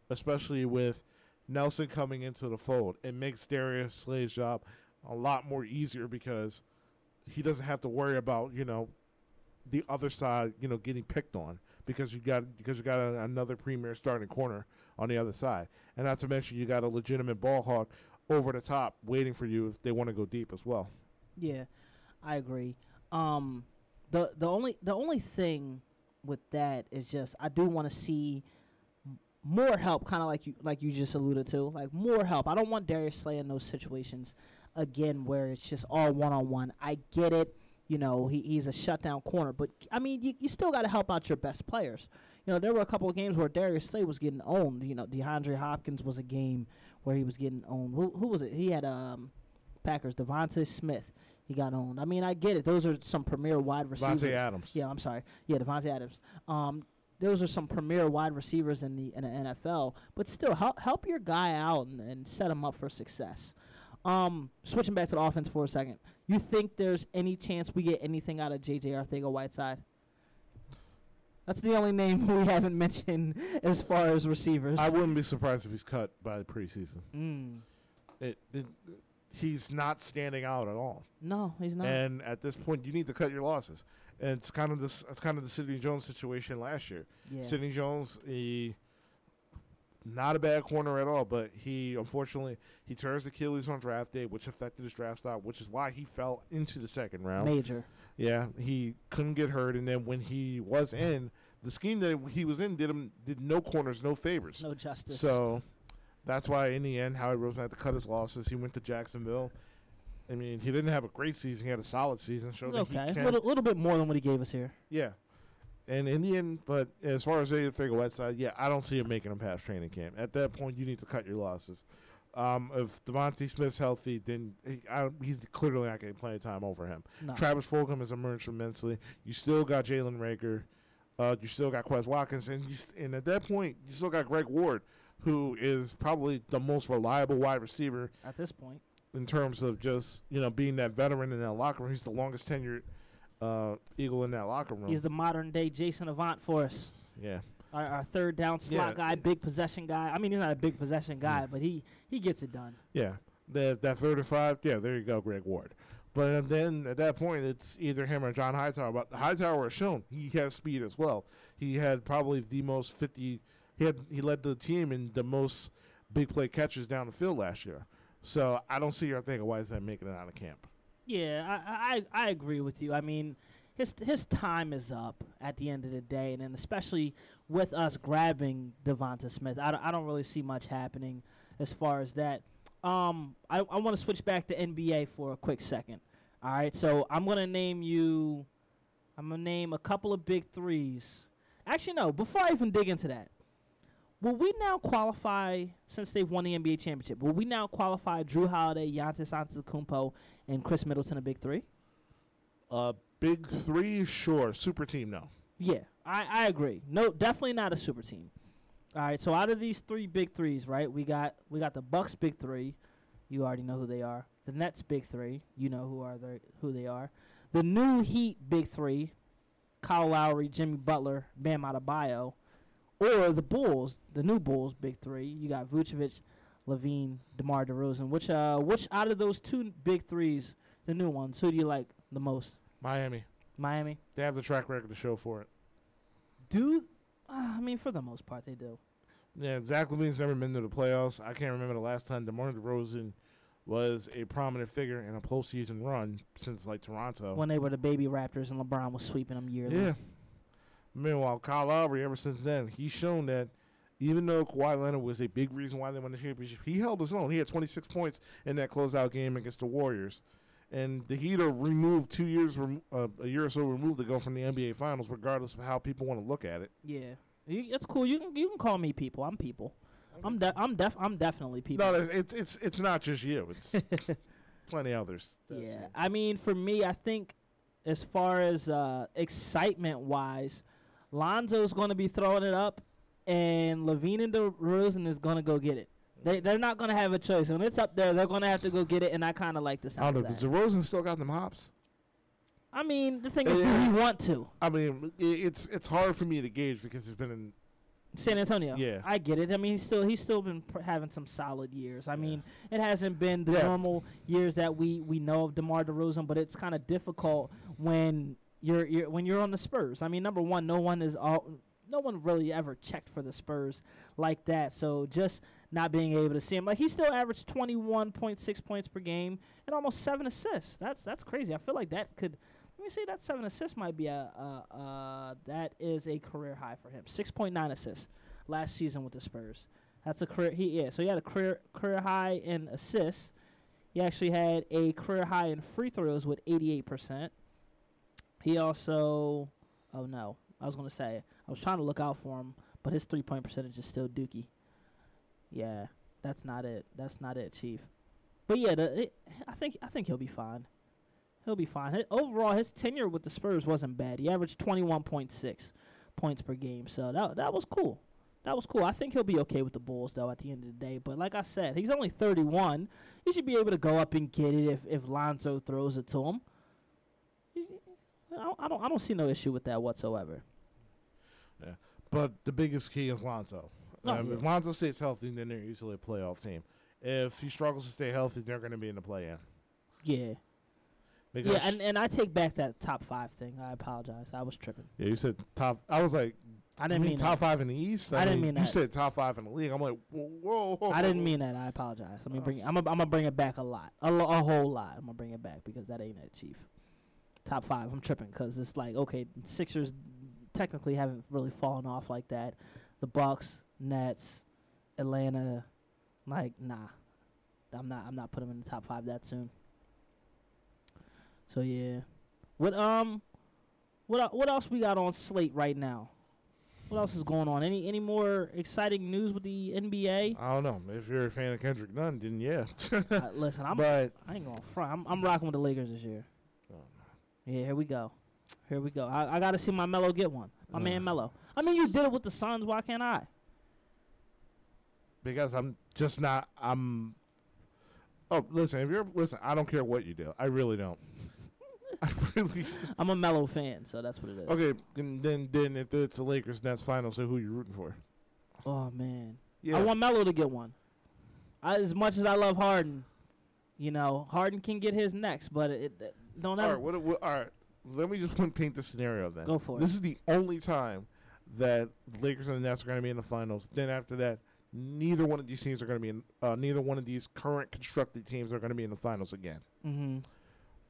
especially with Nelson coming into the fold, it makes Darius Slay's job a lot more easier because he doesn't have to worry about you know the other side, you know, getting picked on because you got because you got a, another premier starting corner on the other side, and not to mention you got a legitimate ball hawk over the top waiting for you if they want to go deep as well. Yeah, I agree. Um, the the only the only thing with that is just I do want to see more help, kind of like you like you just alluded to, like more help. I don't want Darius Slay in those situations again where it's just all one on one. I get it. You know, he, he's a shutdown corner, but I mean, you, you still got to help out your best players. You know, there were a couple of games where Darius Slay was getting owned. You know, DeAndre Hopkins was a game where he was getting owned. Who, who was it? He had um, Packers, Devontae Smith. He got owned. I mean, I get it. Those are some premier wide receivers. Davante Adams. Yeah, I'm sorry. Yeah, Davante Adams. Um, those are some premier wide receivers in the in the NFL. But still, help help your guy out and, and set him up for success. Um, switching back to the offense for a second, you think there's any chance we get anything out of JJ Arcega-Whiteside? That's the only name we haven't mentioned as far as receivers. I wouldn't be surprised if he's cut by the preseason. Mm. It, it, he's not standing out at all. No, he's not. And at this point, you need to cut your losses. And it's kind of this. It's kind of the Sidney Jones situation last year. yeah. Sidney Jones, he not a bad corner at all, but he unfortunately he tears Achilles on draft day, which affected his draft stock, which is why he fell into the second round. Major. Yeah, he couldn't get hurt, and then when he was in, the scheme that he was in did him did no corners, no favors. No justice. So that's why in the end, Howie Roseman had to cut his losses. He went to Jacksonville. I mean, he didn't have a great season. He had a solid season. Showed that okay. he A can. little, little bit more than what he gave us here. Yeah. And in the end, but as far as they anything Whiteside, yeah, I don't see him making him past training camp. At that point, you need to cut your losses. Um, if DeVonta Smith's healthy, then he, I, he's clearly not getting plenty of time over him. No. Travis Fulgham has emerged immensely. You still got Jalen Reagor. Uh, you still got Quez Watkins, and you, s- and at that point, you still got Greg Ward, who is probably the most reliable wide receiver At this point. In terms of just you know being that veteran in that locker room. He's the longest tenured uh, Eagle in that locker room. He's the modern day Jason Avant for us. yeah. Our, our third down slot Yeah. guy, big possession guy. I mean, he's not a big possession guy, but he he gets it done. Yeah, that that third and five. Yeah, there you go, Greg Ward. But then at that point, it's either him or John Hightower. But Hightower has shown he has speed as well. He had probably the most fifty. He had he led the team in the most big play catches down the field last year. So I don't see your thing why is that making it out of camp. Yeah, I, I I agree with you. I mean, his his time is up at the end of the day, and then especially with us grabbing DeVonta Smith, I I don't really see much happening as far as that. Um, I I want to switch back to NBA for a quick second. All right, so I'm gonna name you. I'm gonna name a couple of big threes. Actually, no. Before I even dig into that, will we now qualify since they've won the NBA championship? Will we now qualify Jrue Holiday, Giannis Antetokounmpo, and Khris Middleton a big three? Uh, big three, sure. Super team, no. Yeah, I, I agree. No, definitely not a super team. All right, so out of these three big threes, right? We got we got the Bucks big three. You already know who they are. The Nets big three. You know who are they who they are. The new Heat big three. Kyle Lowry, Jimmy Butler, Bam Adebayo, or the Bulls, the new Bulls big three. You got Vucevic, LaVine, DeMar DeRozan. Which uh which out of those two big threes, the new ones, who do you like the most? Miami. Miami. They have the track record to show for it. Do uh, I mean for the most part they do. Yeah, Zach LaVine's never been to the playoffs. I can't remember the last time DeMar DeRozan was a prominent figure in a postseason run since like Toronto. when they were the baby Raptors and LeBron was sweeping them yearly. yeah. Meanwhile, Kyle Lowry, ever since then, he's shown that even though Kawhi Leonard was a big reason why they won the championship, he held his own. He had 26 points in that closeout game against the Warriors. And the Heat are removed two years, rem- uh, a year or so removed to go from the NBA Finals, regardless of how people want to look at it. Yeah, you, it's cool. You can you can call me people. I'm people. I'm de- I'm def I'm definitely people. No, it's it's it's not just you. It's plenty others. That's yeah. I mean for me, I think as far as uh, excitement wise, Lonzo's going to be throwing it up, and LaVine and DeRozan is going to go get it. They they're not going to have a choice. When it's up there, they're going to have to go get it, and I kind of like the I don't know. Does. DeRozan still got them hops? I mean, the thing is, do Yeah. we want to? I mean, it's it's hard for me to gauge because he's been in San Antonio. Yeah. I get it. I mean, he's still he's still been pr- having some solid years. I mean, it hasn't been the Yeah. normal years that we we know of DeMar DeRozan, but it's kind of difficult when you're you're when you're on the Spurs. I mean, number one, no one is all. No one really ever checked for the Spurs like that. So just not being able to see him, like he still averaged 21.6 points per game and almost seven assists. That's that's crazy. I feel like that could. Let me see. That seven assists might be a. Uh, uh, that is a career high for him. 6.9 assists last season with the Spurs. That's a career. He yeah. So he had a career career high in assists. He actually had a career high in free throws with 88 percent. He also. Oh no, I was gonna say I was trying to look out for him, but his three point percentage is still dookie. Yeah, that's not it. That's not it, Chief. But yeah, the, it, I think I think he'll be fine. He'll be fine. Overall, his tenure with the Spurs wasn't bad. He averaged 21.6 points per game, so that that was cool. That was cool. I think he'll be okay with the Bulls though at the end of the day. But like I said, he's only 31. He should be able to go up and get it if if Lonzo throws it to him. I don't, I don't I don't see no issue with that whatsoever. Yeah, But the biggest key is Lonzo. Oh, um, yeah. If Lonzo stays healthy, then they're easily a playoff team. If he struggles to stay healthy, they're going to be in the play-in. Yeah. Because Yeah, and, and I take back that top five thing. I apologize. I was tripping. yeah, you said top. I was like, I I didn't mean, mean top that. five in the East. I didn't mean, mean You that. said top five in the league. I'm like, whoa. whoa I didn't mean that. I apologize. Let me Oh. bring. I'm. I'm gonna bring it back a lot, a, a whole lot. I'm gonna bring it back because that ain't it, Chief. Top five. I'm tripping because it's like okay, Sixers technically haven't really fallen off like that. The Bucks, Nets, Atlanta, like nah. I'm not. I'm not putting them in the top five that soon. So yeah, what um, what what else we got on slate right now? What else is going on? Any any more exciting news with the NBA? I don't know. If you're a fan of Kendrick Nunn, then yeah. Uh, listen, I'm but I ain't gonna front. I'm I'm rocking with the Lakers this year. Yeah, here we go. Here we go. I, I gotta see my Melo get one. My man Melo. I mean, you did it with the Suns. Why can't I? because I'm just not. I'm. Oh, listen. If you're listen, I don't care what you do. I really don't. I really. I'm a Melo fan, so that's what it is. Okay, and then then if it's the Lakers Nets final, so who you rooting for? Oh man, Yeah. I want Melo to get one. I, as much as I love Harden, you know, Harden can get his next, but it, it don't all ever right. What, what? All right. Let me just paint the scenario then. go for This is the only time that the Lakers and the Nets are going to be in the finals. Then after that, neither one of these teams are going to be in. Uh, neither one of these current constructed teams are going to be in the finals again. Mm-hmm.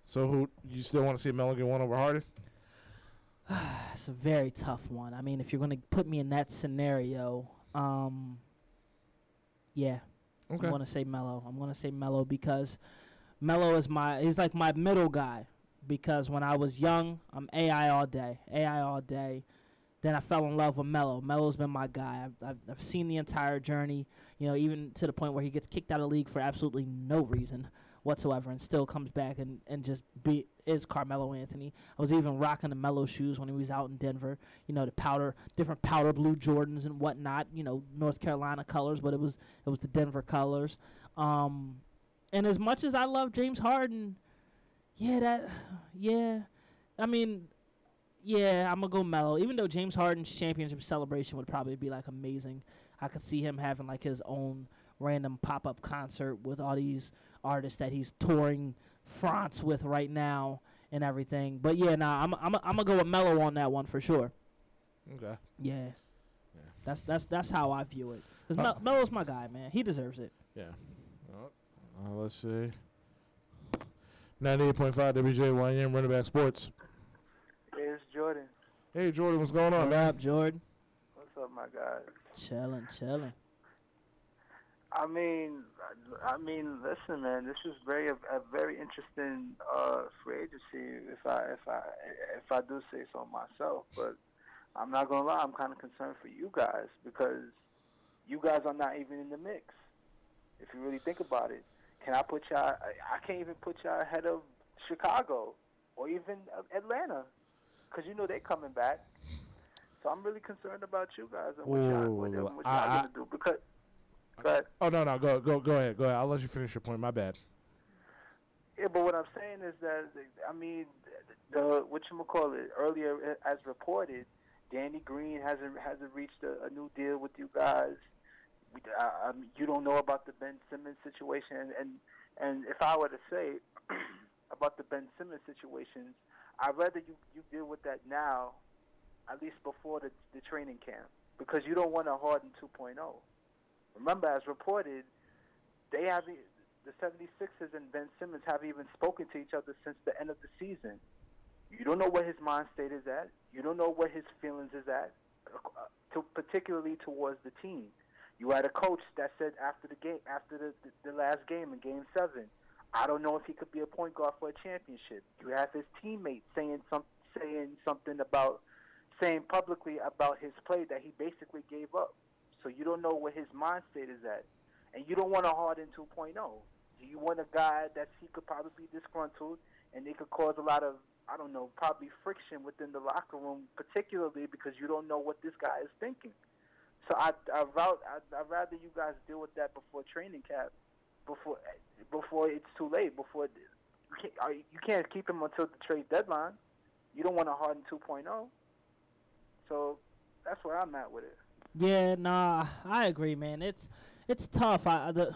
So who you still want to see Melo get one over Harden? It's a very tough one. I mean, if you're gonna put me in that scenario, um, yeah, Okay. I'm gonna say Melo. I'm gonna say Melo because Melo is my he's like my middle guy because when I was young, I'm AI all day, AI all day. Then I fell in love with Melo. Melo's been my guy. I've, I've I've seen the entire journey. You know, even to the point where he gets kicked out of league for absolutely no reason whatsoever, and still comes back and and just be is Carmelo Anthony. I was even rocking the Melo shoes when he was out in Denver. You know, the powder, different powder blue Jordans and whatnot. You know, North Carolina colors, but it was it was the Denver colors. Um, and as much as I love James Harden, yeah, that, yeah, I mean, yeah, I'm gonna go Melo. Even though James Harden's championship celebration would probably be like amazing, I could see him having like his own random pop up concert with all these artists that he's touring France with right now and everything. But yeah, nah, I'm I'm I'm gonna go with Melo on that one for sure. Okay. Yeah. Yeah. That's that's that's how I view it. Cause Uh, Mel- Melo's my guy, man. He deserves it. Yeah. Uh, let's see. Ninety-eight point five WJYM Run It Back Sports. Hey, it's Jordan. Hey Jordan, what's going on, What man? up, Jordan? What's up, my guy? Chilling, chilling. I mean, I I mean, listen, man. This is very a, a very interesting uh, free agency, if I if I if I do say so myself. But I'm not gonna lie, I'm kind of concerned for you guys because you guys are not even in the mix. If you really think about it, can I put y'all? I, can't even put y'all ahead of Chicago or even Atlanta because you know they're coming back. So I'm really concerned about you guys and what y'all, what, what y'all I- I- gonna do because. But Oh no, no, go go go ahead, go ahead. I'll let you finish your point. My bad. Yeah, but what I'm saying is that I mean, the what you call it earlier as reported, Danny Green hasn't hasn't reached a, a new deal with you guys. We, you don't know about the Ben Simmons situation, and and, if I were to say about the Ben Simmons situation, I'd rather you you deal with that now, at least before the the training camp, because you don't want a Harden 2.0. Remember, as reported, they have the 76ers and Ben Simmons have even spoken to each other since the end of the season. You don't know where his mind state is at. You don't know what his feelings is at, uh, to, particularly towards the team. You had a coach that said after the game, after the, the, the last game in Game Seven, I don't know if he could be a point guard for a championship. You have his teammates saying some saying something about saying publicly about his play that he basically gave up. So you don't know where his mind state is at, and you don't want a Harden 2.0. Do you want a guy that he could probably be disgruntled and it could cause a lot of I don't know, probably friction within the locker room, particularly because you don't know what this guy is thinking. So I I vouch, I I'd rather you guys deal with that before training camp, before before it's too late. Before you can't uh, you can't keep him until the trade deadline. You don't want a Harden 2.0. So that's where I'm at with it. Yeah, nah, I agree, man. It's it's tough. I the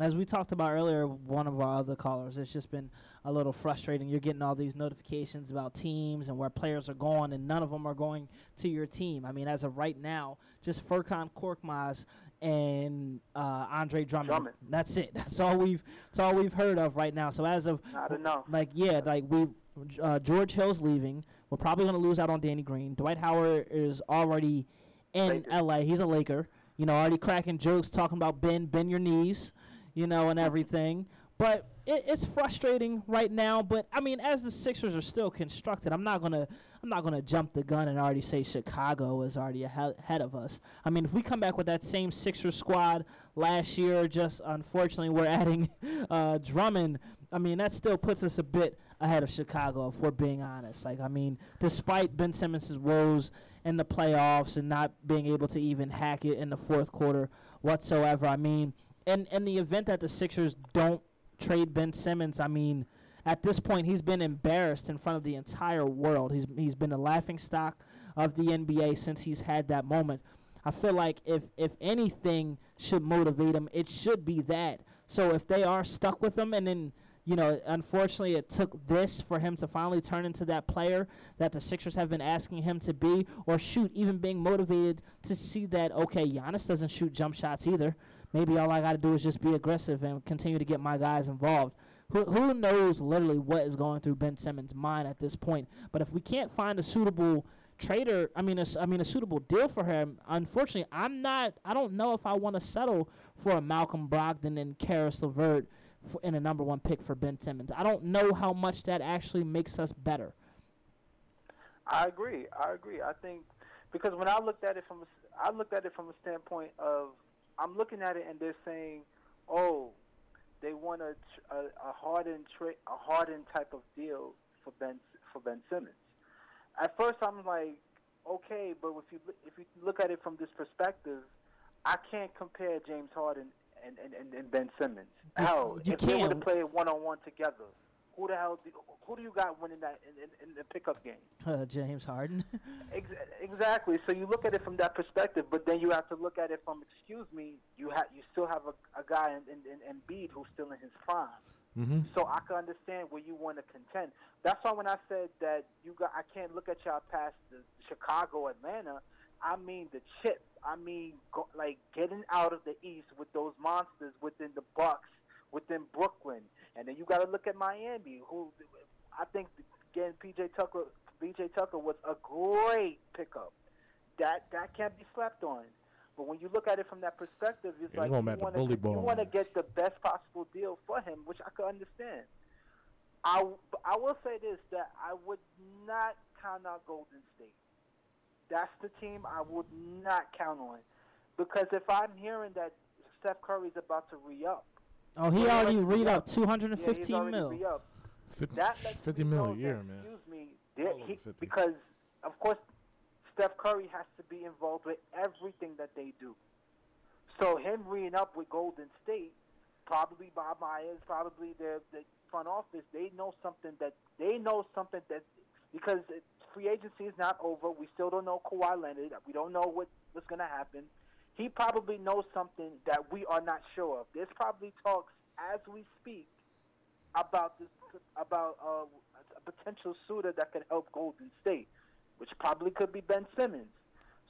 as we talked about earlier, one of our other callers, it's just been a little frustrating. You're getting all these notifications about teams and where players are going, and none of them are going to your team. I mean, as of right now, just Furkan Korkmaz and uh, Andre Drummond. Drummond. That's it. That's all we've. That's all we've heard of right now. So as of Not enough. like yeah, like we uh, George Hill's leaving. We're probably going to lose out on Danny Green. Dwight Howard is already in Lakers. LA. He's a Laker. You know, already cracking jokes talking about bend bend your knees, you know, and everything. But it, it's frustrating right now. But I mean, as the Sixers are still constructed, I'm not gonna I'm not gonna jump the gun and already say Chicago is already ahead of us. I mean, if we come back with that same Sixers squad last year, just unfortunately we're adding uh, Drummond. I mean, that still puts us a bit ahead of Chicago, if we're being honest. Like, I mean, despite Ben Simmons' woes in the playoffs and not being able to even hack it in the fourth quarter whatsoever, I mean, in in the event that the Sixers don't trade Ben Simmons, I mean, at this point he's been embarrassed in front of the entire world. He's he's been a laughing stock of the NBA since he's had that moment. I feel like if if anything should motivate him, it should be that. So if they are stuck with him, and then you know, unfortunately, it took this for him to finally turn into that player that the Sixers have been asking him to be, or shoot, even being motivated to see that okay, Giannis doesn't shoot jump shots either. Maybe all I got to do is just be aggressive and continue to get my guys involved. Who who knows literally what is going through Ben Simmons' mind at this point? But if we can't find a suitable trader, I mean, a, I mean, a suitable deal for him. Unfortunately, I'm not. I don't know if I want to settle for a Malcolm Brogdon and Caris LeVert in a number one pick for Ben Simmons. I don't know how much that actually makes us better. I agree. I agree. I think because when I looked at it from a I looked at it from a standpoint of I'm looking at it and they're saying, oh, they want a a, a hardened tra- a hardened type of deal for Ben for Ben Simmons. At first, I'm like, okay, but if you if you look at it from this perspective, I can't compare James Harden and and, and, and Ben Simmons. You- you if they were to play one on one together, who the hell do, who do you got winning that in, in, in the pickup game? Uh, James Harden. Ex- Exactly. So you look at it from that perspective, but then you have to look at it from, excuse me, you have you still have a, a guy in, in, in Embiid who's still in his prime. Mm-hmm. So I can understand where you want to contend. That's why when I said that you got, I can't look at y'all past the Chicago, Atlanta. I mean the chip. I mean go, like getting out of the East with those monsters within the Bucks, within Brooklyn, and then you got to look at Miami, who I think again PJ Tucker, PJ Tucker was a great pickup. That that can't be slept on. But when you look at it from that perspective, it's Yeah, like you you going back to you want to get the best possible deal for him, which I could understand. I, I will say this that I would not count out Golden State. That's the team I would not count on because if I'm hearing that Steph Curry's about to re up, Oh, he already like, read yeah. up two hundred and yeah, he's fifteen already mil. re-up. 50, That lets 50 me mil a year, that, man. Excuse me, there- he, because of course Steph Curry has to be involved with everything that they do. So him reading up with Golden State, probably Bob Myers, probably the the front office, they know something that they know something that because free agency is not over. We still don't know Kawhi Leonard. We don't know what, what's going to happen. He probably knows something that we are not sure of. There's probably talks as we speak about this about uh, a potential suitor that could help Golden State, which probably could be Ben Simmons.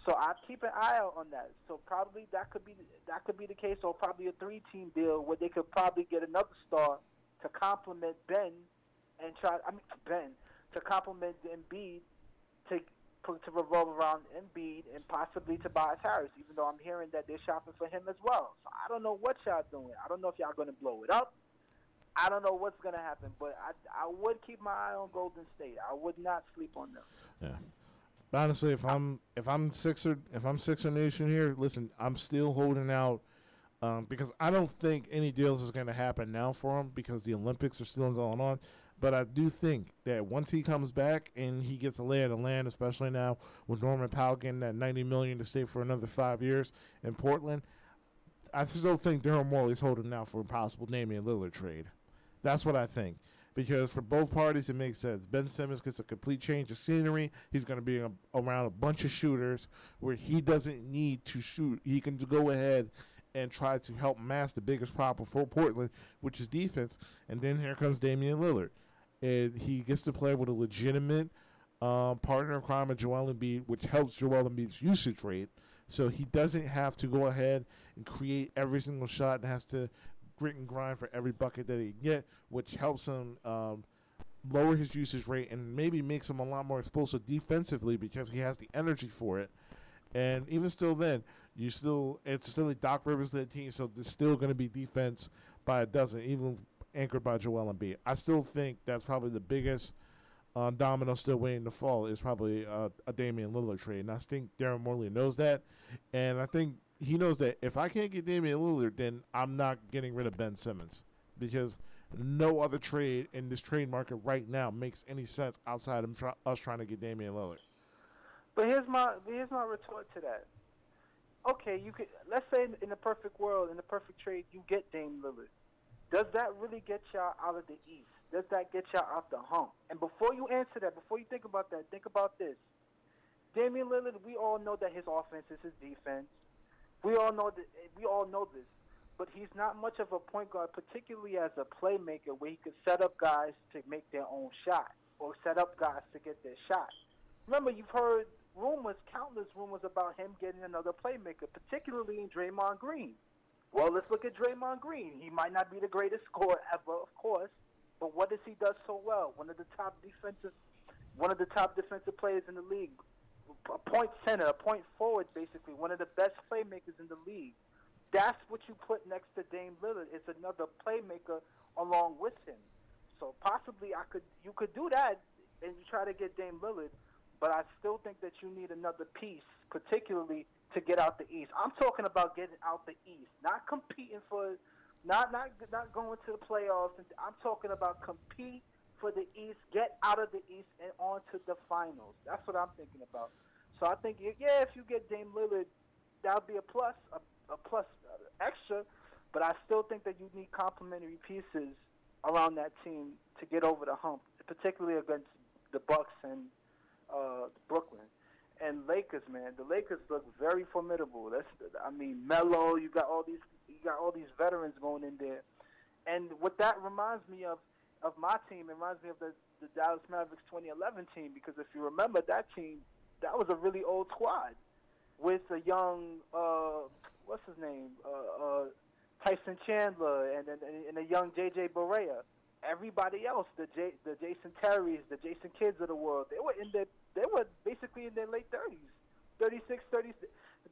So I keep an eye out on that. So probably that could be that could be the case, or probably a three-team deal where they could probably get another star to complement Ben and try. I mean Ben to complement Embiid to to revolve around Embiid and possibly Tobias Harris. Even though I'm hearing that they're shopping for him as well. So I don't know what y'all doing. I don't know if y'all going to blow it up. I don't know what's going to happen, but I I would keep my eye on Golden State. I would not sleep on them. Yeah. Honestly, if I'm if I'm Sixer if I'm Sixer Nation here, listen, I'm still holding out um, because I don't think any deals is going to happen now for him because the Olympics are still going on. But I do think that once he comes back and he gets a lay of the land, especially now with Norman Powell getting that ninety million to stay for another five years in Portland, I still think Daryl Morey's holding out for a possible Damian Lillard trade. That's what I think. Because for both parties, it makes sense. Ben Simmons gets a complete change of scenery. He's going to be a, around a bunch of shooters where he doesn't need to shoot. He can go ahead and try to help mask the biggest problem for Portland, which is defense. And then here comes Damian Lillard. And he gets to play with a legitimate um, partner in crime of Joel Embiid, which helps Joel Embiid's usage rate. So he doesn't have to go ahead and create every single shot and has to grit and grind for every bucket that he get, which helps him um, lower his usage rate and maybe makes him a lot more explosive defensively because he has the energy for it. And even still, then you still it's still a Doc Rivers led team, so there's still going to be defense by a dozen, even anchored by Joel Embiid. I still think that's probably the biggest uh, domino still waiting to fall is probably uh, a Damian Lillard trade, and I think Daryl Morey knows that, and I think he knows that if I can't get Damian Lillard, then I'm not getting rid of Ben Simmons because no other trade in this trade market right now makes any sense outside of try, us trying to get Damian Lillard. But here's my here's my retort to that. Okay, you could let's say in, in the perfect world, in the perfect trade, you get Dame Lillard. Does that really get y'all out of the East? Does that get y'all off the hump? And before you answer that, before you think about that, think about this. Damian Lillard, we all know that his offense is his defense. We all know that. We all know this, but he's not much of a point guard, particularly as a playmaker, where he could set up guys to make their own shot or set up guys to get their shot. Remember, you've heard rumors, countless rumors about him getting another playmaker, particularly in Draymond Green. Well, let's look at Draymond Green. He might not be the greatest scorer ever, of course, but what does he do so well? One of the top defensive, one of the top defensive players in the league a point center, a point forward, basically one of the best playmakers in the league. That's what you put next to Dame Lillard. It's another playmaker along with him. So possibly I could you could do that and you try to get Dame Lillard, but I still think that you need another piece, particularly to get out the East. I'm talking about getting out the East, not competing for, not not not going to the playoffs. I'm talking about compete for the East, get out of the East and on to the finals. That's what I'm thinking about. So I think, yeah, if you get Dame Lillard, that would be a plus, a, a plus uh, extra. But I still think that you need complementary pieces around that team to get over the hump, particularly against the Bucks and uh, Brooklyn and Lakers. Man, the Lakers look very formidable. That's, I mean, Melo. You got all these, you got all these veterans going in there, and what that reminds me of of my team, it reminds me of the the Dallas Mavericks 2011 team because if you remember that team, that was a really old squad with a young uh, what's his name uh, uh, Tyson Chandler and, and and a young JJ Barea. Everybody else, the J, the Jason Terrys, the Jason Kidds of the world, they were in their they were basically in their late 30s, 36, 30.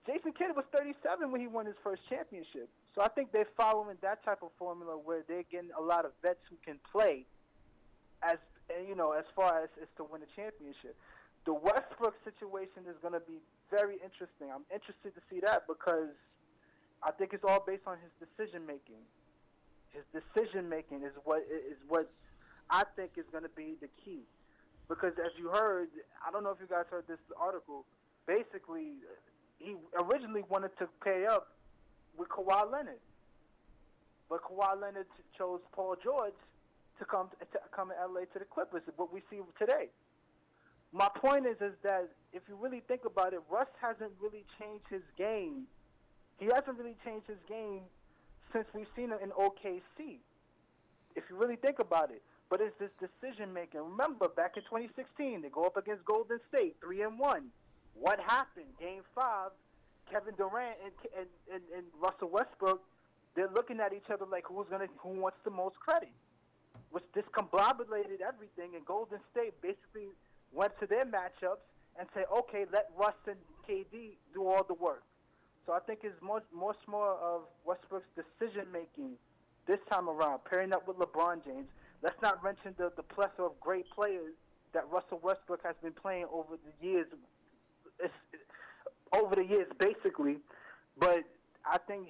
Jason Kidd was 37 when he won his first championship. So I think they're following that type of formula where they're getting a lot of vets who can play as eh, you know as far as, as to win a championship. The Westbrook situation is going to be very interesting. I'm interested to see that because I think it's all based on his decision making. His decision making is what is what I think is going to be the key. Because as you heard, I don't know if you guys heard this article. Basically, he originally wanted to pay up with Kawhi Leonard, but Kawhi Leonard chose Paul George to come to, come to LA to the Clippers. What we see today. my point is is that if you really think about it, Russ hasn't really changed his game. He hasn't really changed his game since we've seen it in OKC. If you really think about it, but it's this decision making. Remember, back in 2016, they go up against Golden State, three and one. What happened? Game five, Kevin Durant and and, and, and Russell Westbrook, they're looking at each other like who's gonna who wants the most credit. Which discombobulated everything, and Golden State basically went to their matchups and said, okay, let Russ and KD do all the work. So I think it's more more more of Westbrook's decision making this time around, pairing up with LeBron James. Let's not mention the the plethora of great players that Russell Westbrook has been playing over the years. It's, over the years, basically, but I think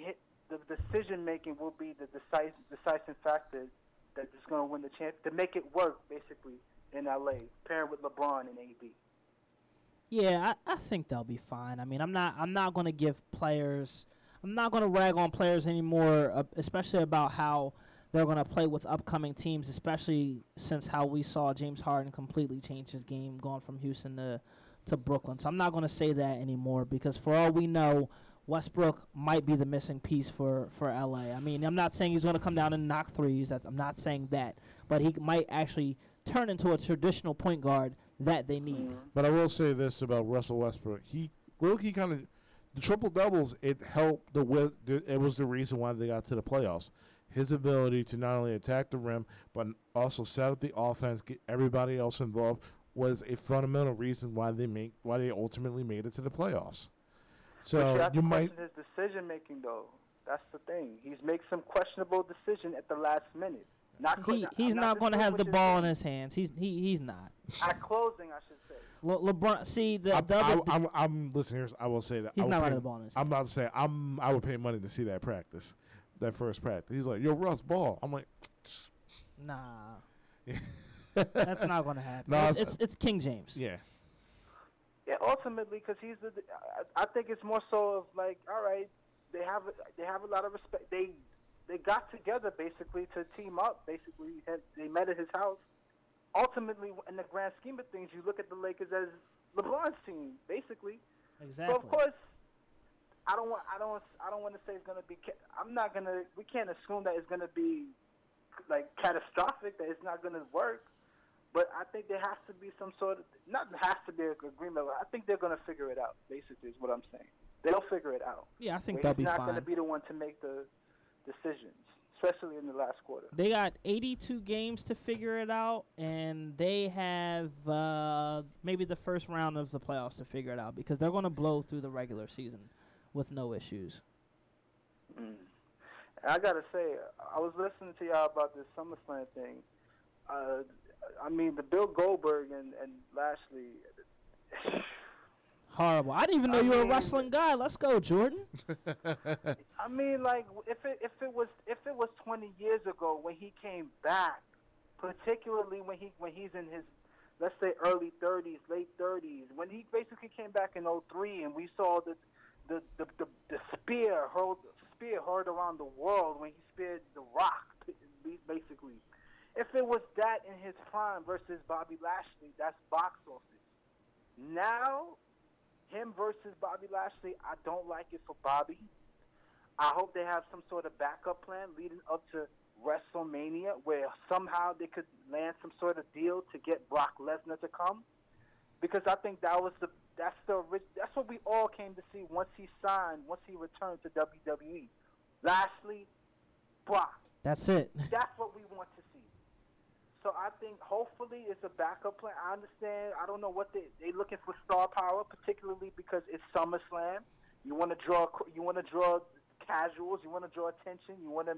the decision making will be the decisive, decisive factor that is going to win the chance to make it work, basically, in LA, pairing with LeBron and AD. Yeah, I, I think they'll be fine. I mean, I'm not I'm not going to give players I'm not going to rag on players anymore, uh, especially about how they're going to play with upcoming teams, especially since how we saw James Harden completely change his game going from Houston to to Brooklyn. So I'm not going to say that anymore because for all we know, Westbrook might be the missing piece for, for LA. I mean, I'm not saying he's going to come down and knock threes. I'm not saying that, but he might actually turn into a traditional point guard that they need. Mm-hmm. But I will say this about Russell Westbrook: he look, he kind of the triple doubles. It helped the it was the reason why they got to the playoffs. His ability to not only attack the rim but also set up the offense, get everybody else involved, was a fundamental reason why they make why they ultimately made it to the playoffs. So you, you might his decision making though. That's the thing. He's made some questionable decision at the last minute. Not he, he's not, not going to have the ball in his hands. He's he he's not. At closing, I should say. Le- LeBron, see the, I, the I, I'm, I'm, I'm listeners. I will say that he's not running the ball in his I'm not saying I'm. I would pay money to see that practice, that first practice. He's like, "Yo, Russ, ball." I'm like, nah. That's not going to happen. No, it's, it's, it's King James. Yeah. Yeah, ultimately, because he's the. I, I think it's more so of like, all right, they have they have a lot of respect. They they got together basically to team up. Basically, they met at his house. Ultimately, in the grand scheme of things, you look at the Lakers as LeBron's team, basically. Exactly. So of course, I don't want I don't I don't want to say it's gonna be. I'm not gonna. We can't assume that it's gonna be like catastrophic. That it's not gonna work. But I think there has to be some sort of not has to be an agreement. I think they're gonna figure it out. Basically, is what I'm saying. They'll figure it out. Yeah, I think they'll be fine. He's not gonna be the one to make the decisions, especially in the last quarter. They got 82 games to figure it out, and they have uh, maybe the first round of the playoffs to figure it out because they're going to blow through the regular season with no issues. Mm. I gotta say, I was listening to y'all about this SummerSlam thing. Uh, I mean, the Bill Goldberg and, and Lashley horrible. I didn't even know I you were a wrestling guy. Let's go, Jordan. I mean, like if it if it was if it was 20 years ago when he came back, particularly when he when he's in his let's say early 30s, late 30s, when he basically came back in 03 and we saw the the the, the, the spear hurled spear heard around the world when he speared the Rock, basically. If it was that in his prime versus Bobby Lashley, that's box office. Now him versus Bobby Lashley, I don't like it for Bobby. I hope they have some sort of backup plan leading up to WrestleMania where somehow they could land some sort of deal to get Brock Lesnar to come. Because I think that was the that's the that's what we all came to see once he signed, once he returned to WWE. Lashley, Brock. That's it. That's what we want to see. So I think hopefully it's a backup plan. I understand. I don't know what they they looking for star power, particularly because it's SummerSlam. You want to draw you want to draw casuals. You want to draw attention. You want to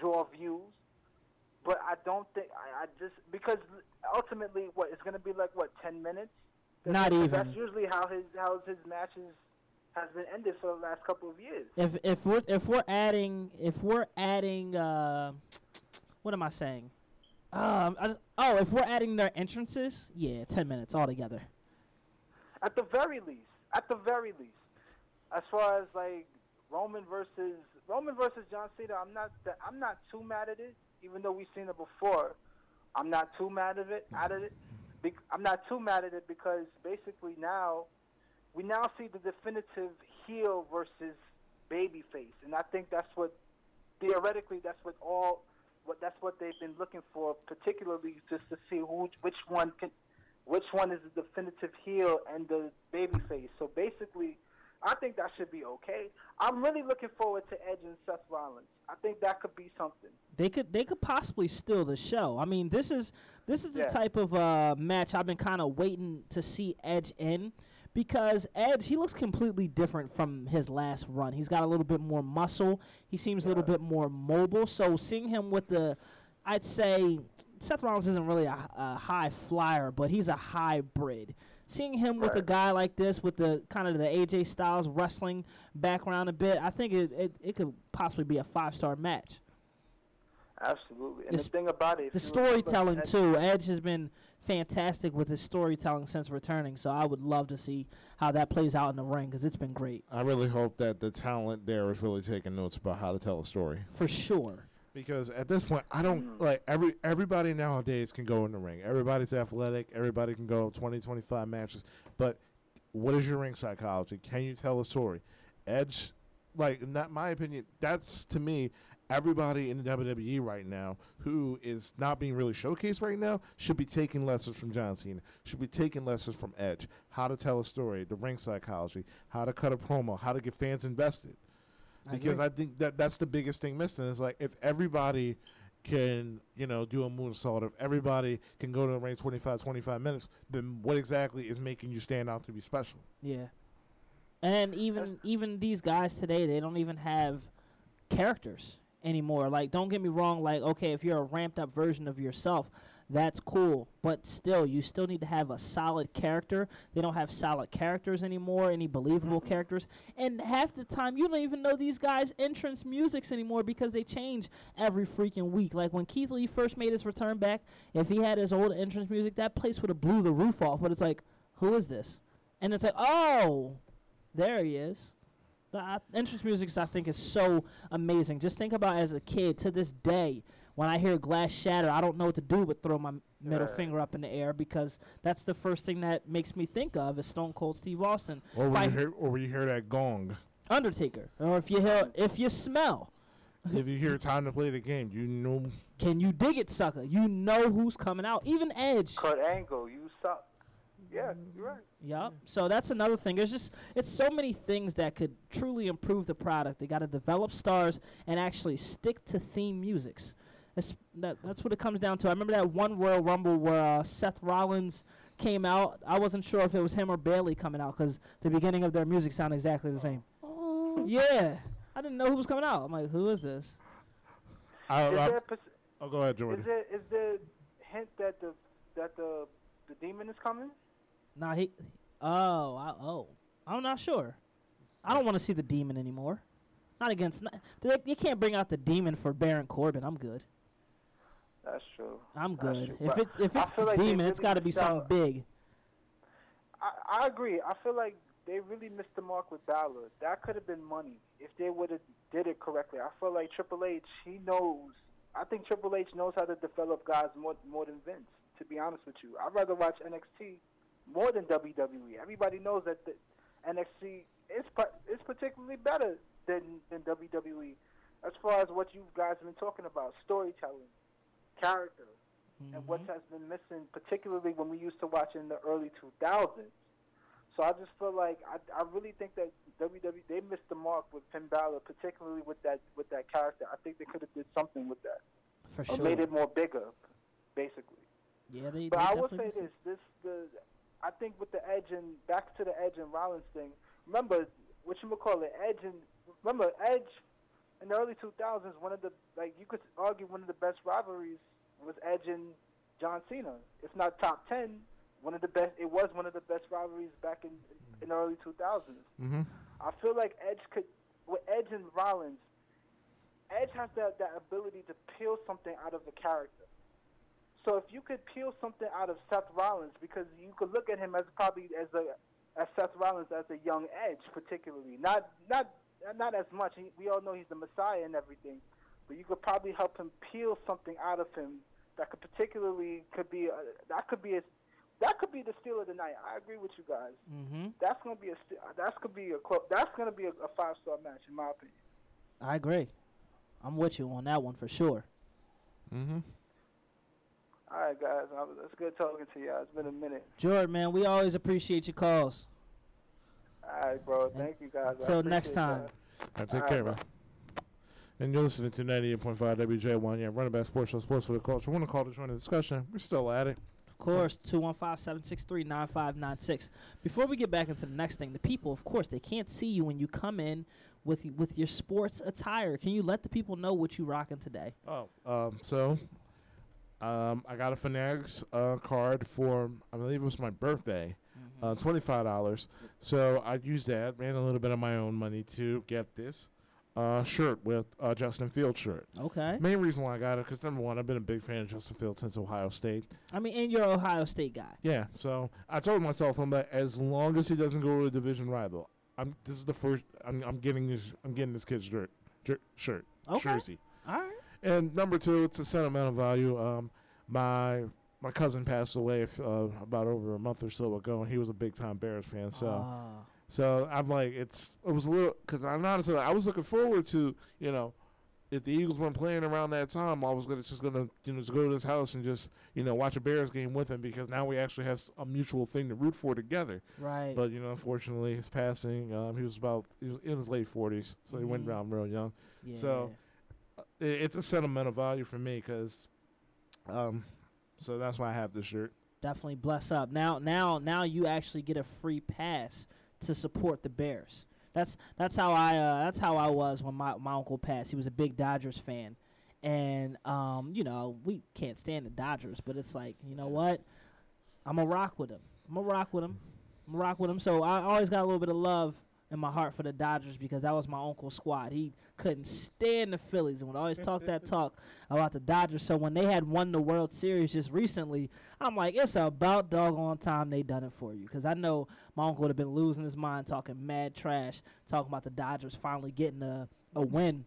draw views. But I don't think I, I just because ultimately what it's going to be like what ten minutes. Not even. That's usually how his how his matches has been ended for the last couple of years. If if we're if we're adding if we're adding uh, what am I saying? Um, just, oh, if we're adding their entrances, yeah, ten minutes altogether. At the very least, at the very least, as far as like Roman versus Roman versus John Cena, I'm not I'm not too mad at it, even though we've seen it before. I'm not too mad of it out of it. Be- I'm not too mad at it because basically now we now see the definitive heel versus babyface, and I think that's what theoretically that's what all what that's what they've been looking for, particularly just to see who which one can which one is the definitive heel and the babyface. So basically, I think that should be okay. I'm really looking forward to Edge and Seth Rollins. I think that could be something. They could they could possibly steal the show. I mean, this is this is the Yeah. type of uh, match I've been kind of waiting to see Edge in because Edge he looks completely different from his last run. He's got a little bit more muscle. He seems a little bit more mobile. So seeing him with the, I'd say Seth Rollins isn't really a, a high flyer, but he's a hybrid. Seeing him with a guy like this, with the kind of the AJ Styles wrestling background a bit, I think it it, it could possibly be a five star match. Absolutely. And It's- the thing about it, The if you remember, storytelling Edge- too. Edge has been fantastic with his storytelling since returning, so I would love to see how that plays out in the ring because it's been great I really hope that the talent there is really taking notes about how to tell a story. for sure. Because at this point, I don't mm. like every everybody nowadays can go in the ring. Everybody's athletic. Everybody can go 20, 25 matches. But what is your ring psychology? Can you tell a story? Edge, like, not my opinion. That's to me. Everybody in the WWE right now who is not being really showcased right now should be taking lessons from John Cena. Should be taking lessons from Edge. How to tell a story, the ring psychology, how to cut a promo, how to get fans invested because I, think that that's the biggest thing missing is like if everybody can you know do a moonsault if everybody can go to the ring 25 25 minutes then what exactly is making you stand out to be special yeah. And even even these guys today, they don't even have characters anymore. Like, don't get me wrong. Like, okay, if you're a ramped up version of yourself, that's cool. But still, you still need to have a solid character. They don't have solid characters anymore, any believable mm-hmm. characters. And half the time, you don't even know these guys' entrance musics anymore because they change every freaking week. Like when Keith Lee first made his return back, if he had his old entrance music, that place would have blew the roof off. But it's like, who is this? And it's like, oh, there he is. The uh, entrance music, I think, is so amazing. Just think about as a kid to this day, when I hear glass shatter, I don't know what to do but throw my middle Right. finger up in the air because that's the first thing that makes me think of is Stone Cold Steve Austin, or If when you hear or when you hear that gong Undertaker, or if you hear, if you smell, if you hear time to play the game you know can you dig it, sucker? You know who's coming out. Even Edge. Kurt Angle, you suck. Yeah, you're right. Yep. So that's another thing. There's just it's so many things that could truly improve the product. They got to develop stars and actually stick to theme musics. That's that, that's what it comes down to. I remember that one Royal Rumble where uh, Seth Rollins came out. I wasn't sure if it was him or Bailey coming out because the beginning of their music sounded exactly the same. Oh. Yeah. I didn't know who was coming out. I'm like, who is this? I, Is I, there, pers- oh go ahead Jordan. is Jordan there is there hint that the that the the demon is coming? Nah, he. Oh, I, oh, I'm not sure. I don't want to see the demon anymore. Not against. Not, they, you can't bring out the demon for Baron Corbin. I'm good. That's true. I'm good. true. If But it's if it's the like demon, it's got to be missed out. something big. I, I agree. I feel like they really missed the mark with Balor. That could have been money if they would have did it correctly. I feel like Triple H, he knows. I think Triple H knows how to develop guys more more than Vince. To be honest with you, I'd rather watch NXT more than WWE. Everybody knows that the NXT is is particularly better than than WWE as far as what you guys have been talking about, storytelling, character and what Mhm. has been missing, particularly when we used to watch in the early 2000s. So I just feel like I, I really think that WWE they missed the mark with Finn Balor, particularly with that with that character. I think they could have did something with that For or sure. made it more bigger, basically. yeah, they. But they I will say this: this the I think with the Edge and back to the Edge and Rollins thing. Remember what you call it, Edge and remember Edge in the early 2000s. One of the like you could argue one of the best rivalries was Edge and John Cena. If not top ten, one of the best. It was one of the best rivalries back in in the early 2000s. mm-hmm. I feel like Edge could, with Edge and Rollins, Edge has that, that ability to peel something out of the character. So if you could peel something out of Seth Rollins, because you could look at him as probably as a as Seth Rollins as a young Edge, particularly not not not as much. We all know he's the Messiah and everything, but you could probably help him peel something out of him that could particularly could be a, that could be a, that could be the steal of the night. I agree with you guys. Mm-hmm. That's gonna be a st- that's could be a clo- that's gonna be a, a five star match in my opinion. I agree. I'm with you on that one for sure. Mm-hmm. All right, guys, it's good talking to you. It's been a minute. Jordan, man, we always appreciate your calls. All right, bro. Thank you, guys. I Until next time. All right, take All care, right, man. And you're listening to 98.5 WJ1, yeah, Run It Back Sports Show, sports for the culture. want to call to join the discussion. We're still at it. Of course, 215-763-9596. Before we get back into the next thing, the people, of course, they can't see you when you come in with with your sports attire. Can you let the people know what you're rocking today? Oh, um, so um, I got a Fanatics uh, card for, I believe it was my birthday, uh, $25. So I used that, made a little bit of my own money to get this uh, shirt with uh, Justin Fields shirt. Okay. Main reason why I got it, because number one, I've been a big fan of Justin Field since Ohio State. I mean, and you're an Ohio State guy. Yeah, so I told myself, I'm like, as long as he doesn't go to a division rival, I'm. This is the first. I'm, I'm getting this. I'm getting this kid's shirt, jer- shirt, Okay. jersey. All right. And number two, it's a sentimental value. Um, my my cousin passed away f- uh, about over a month or so ago, and he was a big time Bears fan. So Ah. so I'm like, it's it was a little because I'm honestly I was looking forward to you know. If the Eagles weren't playing around that time, I was gonna just gonna you know just go to his house and just you know watch a Bears game with him because now we actually have a mutual thing to root for together. right. But you know, unfortunately, his passing. Um, he was about he was in his late 40s, so he went Mhm. down real young. yeah. so- it's a sentimental value for me because, um, so that's why I have this shirt. definitely bless up. Now, now, now you actually get a free pass to support the Bears. That's that's how I uh, that's how I was when my, my uncle passed. He was a big Dodgers fan, and um, you know we can't stand the Dodgers, but it's like you know what, I'm gonna rock with him. I'm gonna rock with him. I'm gonna rock with him. So I always got a little bit of love in my heart for the Dodgers because that was my uncle's squad. He couldn't stand the Phillies and would always talk that talk about the Dodgers. So when they had won the World Series just recently, I'm like, it's about doggone time they done it for you. Because I know my uncle would have been losing his mind talking mad trash, talking about the Dodgers finally getting a, a win.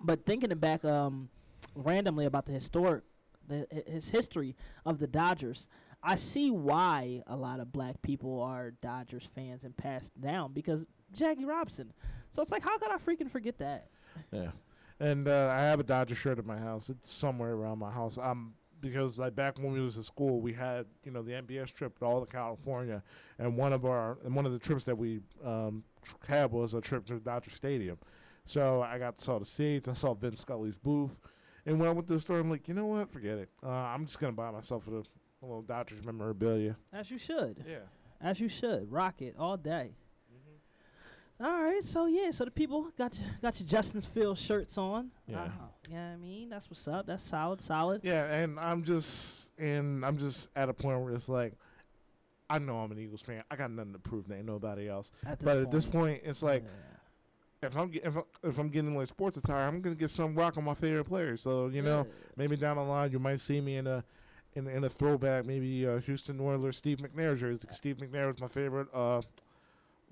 But thinking it back um, randomly about the historic, the, his history of the Dodgers, I see why a lot of black people are Dodgers fans and passed down because Jackie Robinson. So it's like, how could I freaking forget that? Yeah, and uh, I have a Dodger shirt at my house. It's somewhere around my house. Um, because like back when we was in school, we had you know the MBS trip to all of California, and one of our and one of the trips that we um tr- had was a trip to Dodger Stadium. So I got to saw the seats. I saw Vince Scully's booth, and when I went to the store, I'm like, you know what? Forget it. Uh, I'm just gonna buy myself a, a little Dodgers memorabilia. As you should. Yeah. As you should. Rock it all day. All right, so yeah, so the people got your, got your Justin Fields shirts on. Yeah. Uh, yeah, I mean that's what's up. That's solid, solid. Yeah, and I'm just and I'm just at a point where it's like, I know I'm an Eagles fan. I got nothing to prove to ain't nobody else. At But point, at this point, it's like yeah. if I'm get, if, I, if I'm getting like sports attire, I'm gonna get some rock on my favorite player. So you know, maybe down the line you might see me in a in, in a throwback, maybe uh, Houston Oilers Steve McNair jersey. Steve McNair was my favorite uh,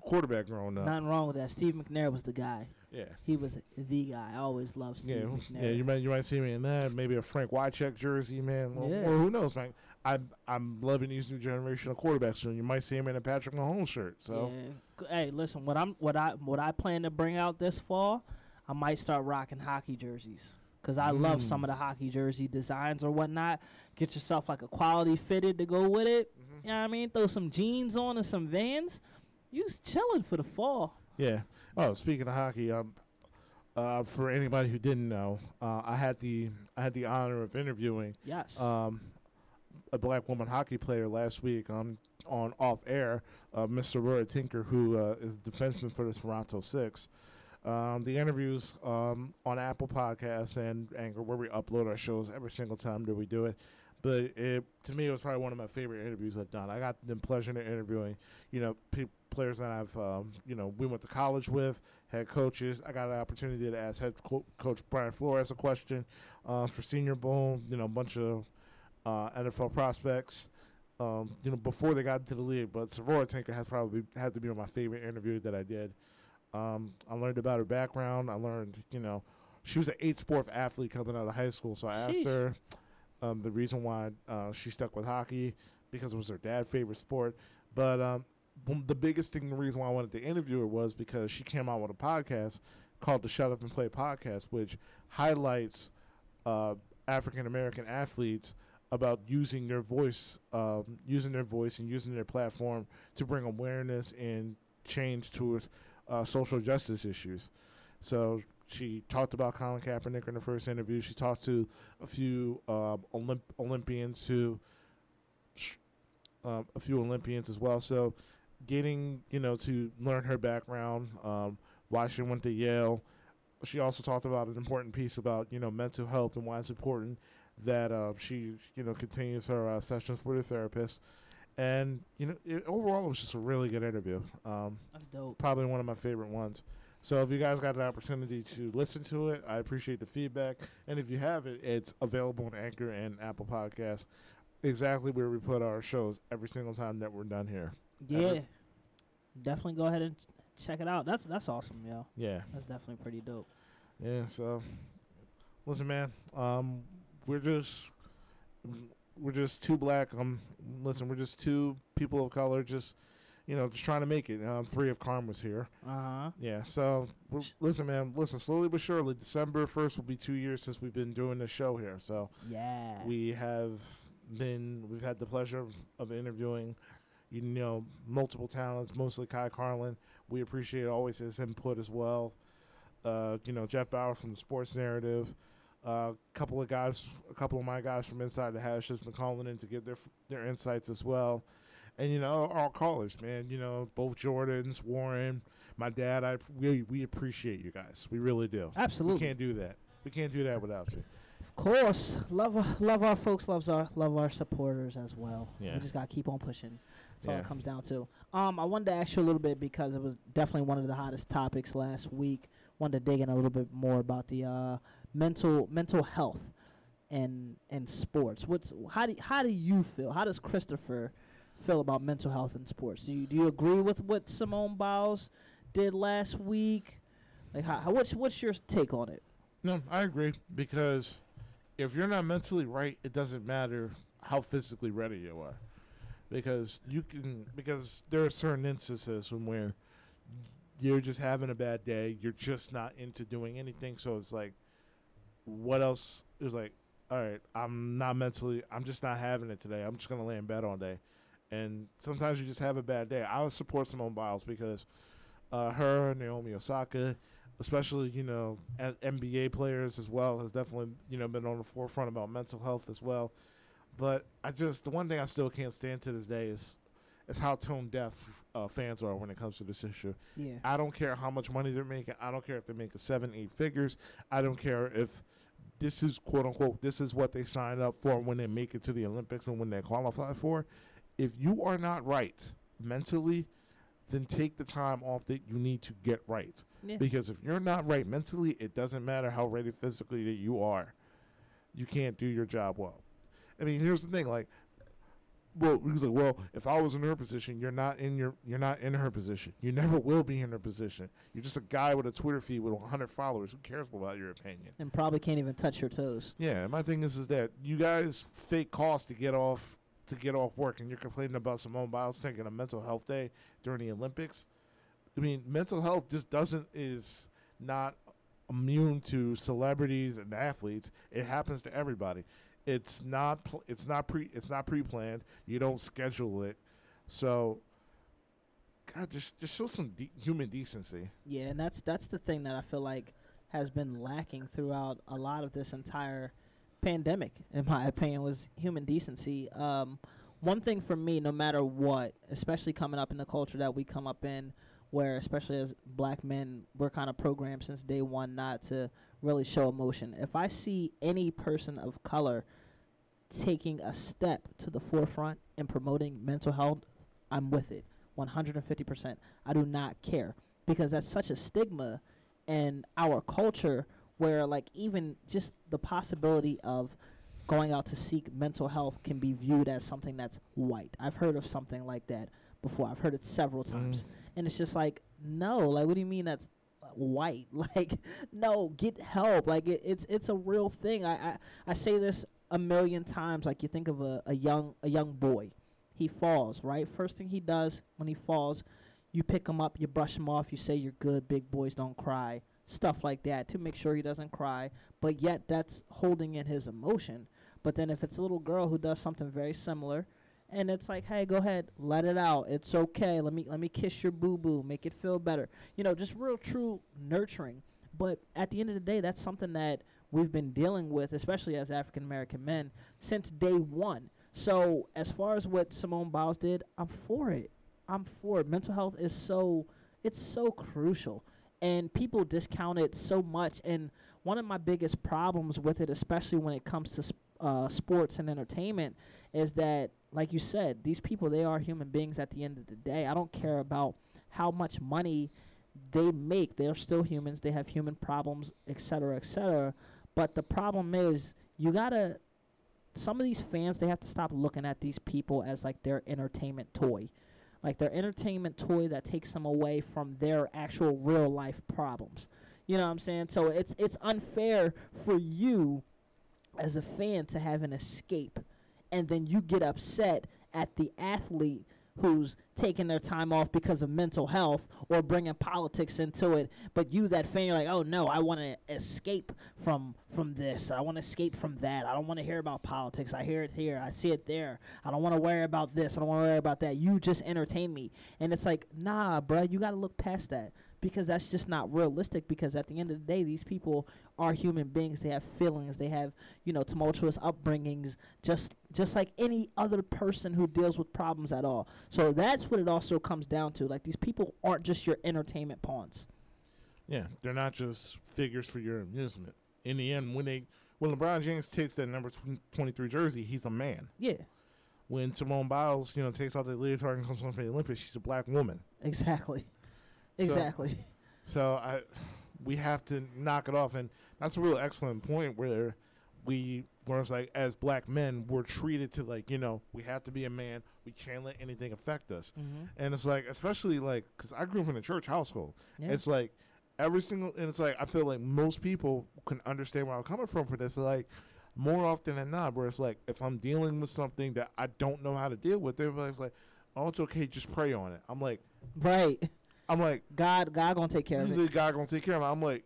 quarterback growing up. nothing wrong with that. Steve McNair was the guy. yeah. He was the guy. I always loved Steve Yeah, McNair. yeah, you might you might see me in that. Maybe a Frank Wycheck jersey, man. Well, Yeah. Or who knows, man. I'm I'm loving these new generation of quarterbacks. So you might see him in a Patrick Mahomes shirt. So Yeah. Hey, listen, what I'm what I what I plan to bring out this fall, I might start rocking hockey jerseys. Cause I love some Mm. of the hockey jersey designs or whatnot. Get yourself like a quality fitted to go with it. Mm-hmm. You know what I mean? Throw some jeans on and some Vans. You's chilling for the fall. yeah. Oh, speaking of hockey, um, uh, for anybody who didn't know, uh, I had the I had the honor of interviewing Yes. um, a black woman hockey player last week on on off air, uh, Miss Saroya Tinker, who uh, is a defenseman for the Toronto Six. Um, the interviews um, on Apple Podcasts and Anchor, where we upload our shows every single time that we do it. But it, to me, it was probably one of my favorite interviews I've done. I got the pleasure of interviewing, you know, pe- players that I've, um, you know, we went to college with, head coaches. I got an opportunity to ask head co- coach Brian Flores a question uh, for Senior Bowl. You know, a bunch of uh, NFL prospects. Um, you know, before they got into the league, but Saroya Tinker has probably had to be my favorite interview that I did. Um, I learned about her background. I learned, you know, she was an eight sport athlete coming out of high school. So I asked Sheesh. her um, the reason why uh, she stuck with hockey. because it was her dad's favorite sport. But um, the biggest thing, the reason why I wanted to interview her was because she came out with a podcast called the Shut Up and Play podcast, which highlights uh, African American athletes about using their voice, um, using their voice and using their platform to bring awareness and change towards uh, social justice issues. So she talked about Colin Kaepernick in the first interview. She talked to a few uh, Olymp- Olympians who, um, a few Olympians as well. So getting you know to learn her background, um, why she went to Yale. She also talked about an important piece about you know mental health and why it's important that uh, she you know continues her uh, sessions with her therapist. And you know, it, overall, it was just a really good interview. Um, That's dope. probably one of my favorite ones. So if you guys got an opportunity to listen to it, I appreciate the feedback. And if you have it, it's available on Anchor and Apple Podcasts, exactly where we put our shows every single time that we're done here. Yeah. Ever- Definitely go ahead and check it out. That's that's awesome, yo. Yeah, That's definitely pretty dope. yeah. So listen, man, um, we're just we're just two black. Um, listen, we're just two people of color, just you know, just trying to make it. Um, three of Karma's here. Uh huh. Yeah. So listen, man. Listen, slowly but surely, December first will be two years since we've been doing this show here. So Yeah. we have been, we've had the pleasure of, of interviewing, you know, multiple talents, mostly Kai Carlin. We appreciate always his input as well. Uh, you know, Jeff Bauer from the Sports Narrative. A uh, couple of guys, a couple of my guys from Inside the Hash has been calling in to give their their insights as well. And you know, our callers, man. You know, both Jordans, Warren, my dad. I we we appreciate you guys. We really do. Absolutely, we can't do that. We can't do that without you. Of course, love our- love our folks, loves our love our supporters as well. Yeah. We just gotta keep on pushing. That's all it comes down to. Um, I wanted to ask you a little bit because it was definitely one of the hottest topics last week. Wanted to dig in a little bit more about the uh, mental mental health and and sports. What's how do how do you feel? How does Christopher feel about mental health in sports? Do you do you agree with what Simone Biles did last week? Like, how, how what's what's your take on it? No, I agree because if you're not mentally right, it doesn't matter how physically ready you are. Because you can because there are certain instances when where you're just having a bad day, you're just not into doing anything, so it's like what else it was like, all right, I'm not mentally I'm just not having it today. I'm just gonna lay in bed all day. And sometimes you just have a bad day. I would support Simone Biles because uh, her, Naomi Osaka, especially you know NBA players as well has definitely you know been on the forefront about mental health as well. But I just the one thing I still can't stand to this day is is how tone deaf uh, fans are when it comes to this issue. Yeah. I don't care how much money they're making. I don't care if they're making seven, eight figures. I don't care if this is quote unquote this is what they signed up for when they make it to the Olympics and when they qualify for. If you are not right mentally, then take the time off that you need to get right. Yeah. Because if you're not right mentally, it doesn't matter how ready physically that you are. You can't do your job well. I mean, here's the thing, like well, he's like, well, if I was in her position, you're not in your, you're not in her position. You never will be in her position. You're just a guy with a Twitter feed with 100 followers. Who cares about your opinion? and probably can't even touch your toes. Yeah, my thing is, is that you guys fake costs to get off, to get off work, and you're complaining about Simone Biles taking a mental health day during the Olympics. I mean, mental health just doesn't is not immune to celebrities and athletes. It happens to everybody. It's not. Pl- it's not pre. It's not pre-planned. You don't schedule it. So, God, just just show some de- human decency. Yeah, and that's that's the thing that I feel like has been lacking throughout a lot of this entire pandemic, in my opinion, was human decency. Um, one thing for me, no matter what, especially coming up in the culture that we come up in, where especially as black men, we're kind of programmed since day one not to really show emotion. If I see any person of color taking a step to the forefront in promoting mental health, I'm with it 150%. I do not care because that's such a stigma in our culture where like even just the possibility of going out to seek mental health can be viewed as something that's white. I've heard of something like that before. I've heard it several times. Mm. And it's just like, no, like what do you mean that's white? Like no, get help. Like it, it's it's a real thing. I, I I say this a million times like you think of a, a young a young boy he falls, right? First thing he does when he falls, you pick him up, you brush him off, you say you're good, big boys don't cry, stuff like that to make sure he doesn't cry. But yet that's holding in his emotion. But then if it's a little girl who does something very similar, and it's like, hey, go ahead, let it out. It's okay. Let me let me kiss your boo boo, make it feel better. You know, just real true nurturing. But at the end of the day, that's something that we've been dealing with, especially as African American men, since day one. So as far as what Simone Biles did, I'm for it. I'm for it. Mental health is so it's so crucial, and people discount it so much. And one of my biggest problems with it, especially when it comes to sp- uh, sports and entertainment, is that, like you said, these people they are human beings. At the end of the day, I don't care about how much money they make. They're still humans. They have human problems, et cetera, et cetera. But the problem is, you gotta. Some of these fans, they have to stop looking at these people as like their entertainment toy like their entertainment toy that takes them away from their actual real life problems. You know what I'm saying? So it's it's unfair for you as a fan to have an escape and then you get upset at the athlete who's taking their time off because of mental health or bringing politics into it. But you that fan you're like oh no i want to escape from from this. I want to escape from that. I don't want to hear about politics. I hear it here. I see it there. I don't want to worry about this. I don't want to worry about that. You just entertain me. And it's like nah bruh you got to look past that because that's just not realistic because at the end of the day these people are human beings. They have feelings. They have you know tumultuous upbringings just just like any other person who deals with problems at all. So that's what it also comes down to. Like these people aren't just your entertainment pawns. Yeah, they're not just figures for your amusement. In the end, when they when LeBron James takes that number tw- twenty three jersey, he's a man. yeah. When Simone Biles, you know, takes off the leotard and comes home from the Olympics, she's a black woman. exactly exactly So I, we have to knock it off, and that's a real excellent point where we, where it's like as black men, we're treated to like you know we have to be a man. We can't let anything affect us, mm-hmm. and it's like especially like because I grew up in a church household. yeah. It's like every single, and it's like I feel like most people can understand where I'm coming from for this. Like more often than not, where it's like if I'm dealing with something that I don't know how to deal with, everybody's like, "Oh, it's okay, just pray on it." I'm like, right I'm like, god god gonna take care of it guy gonna take care of it. I'm like,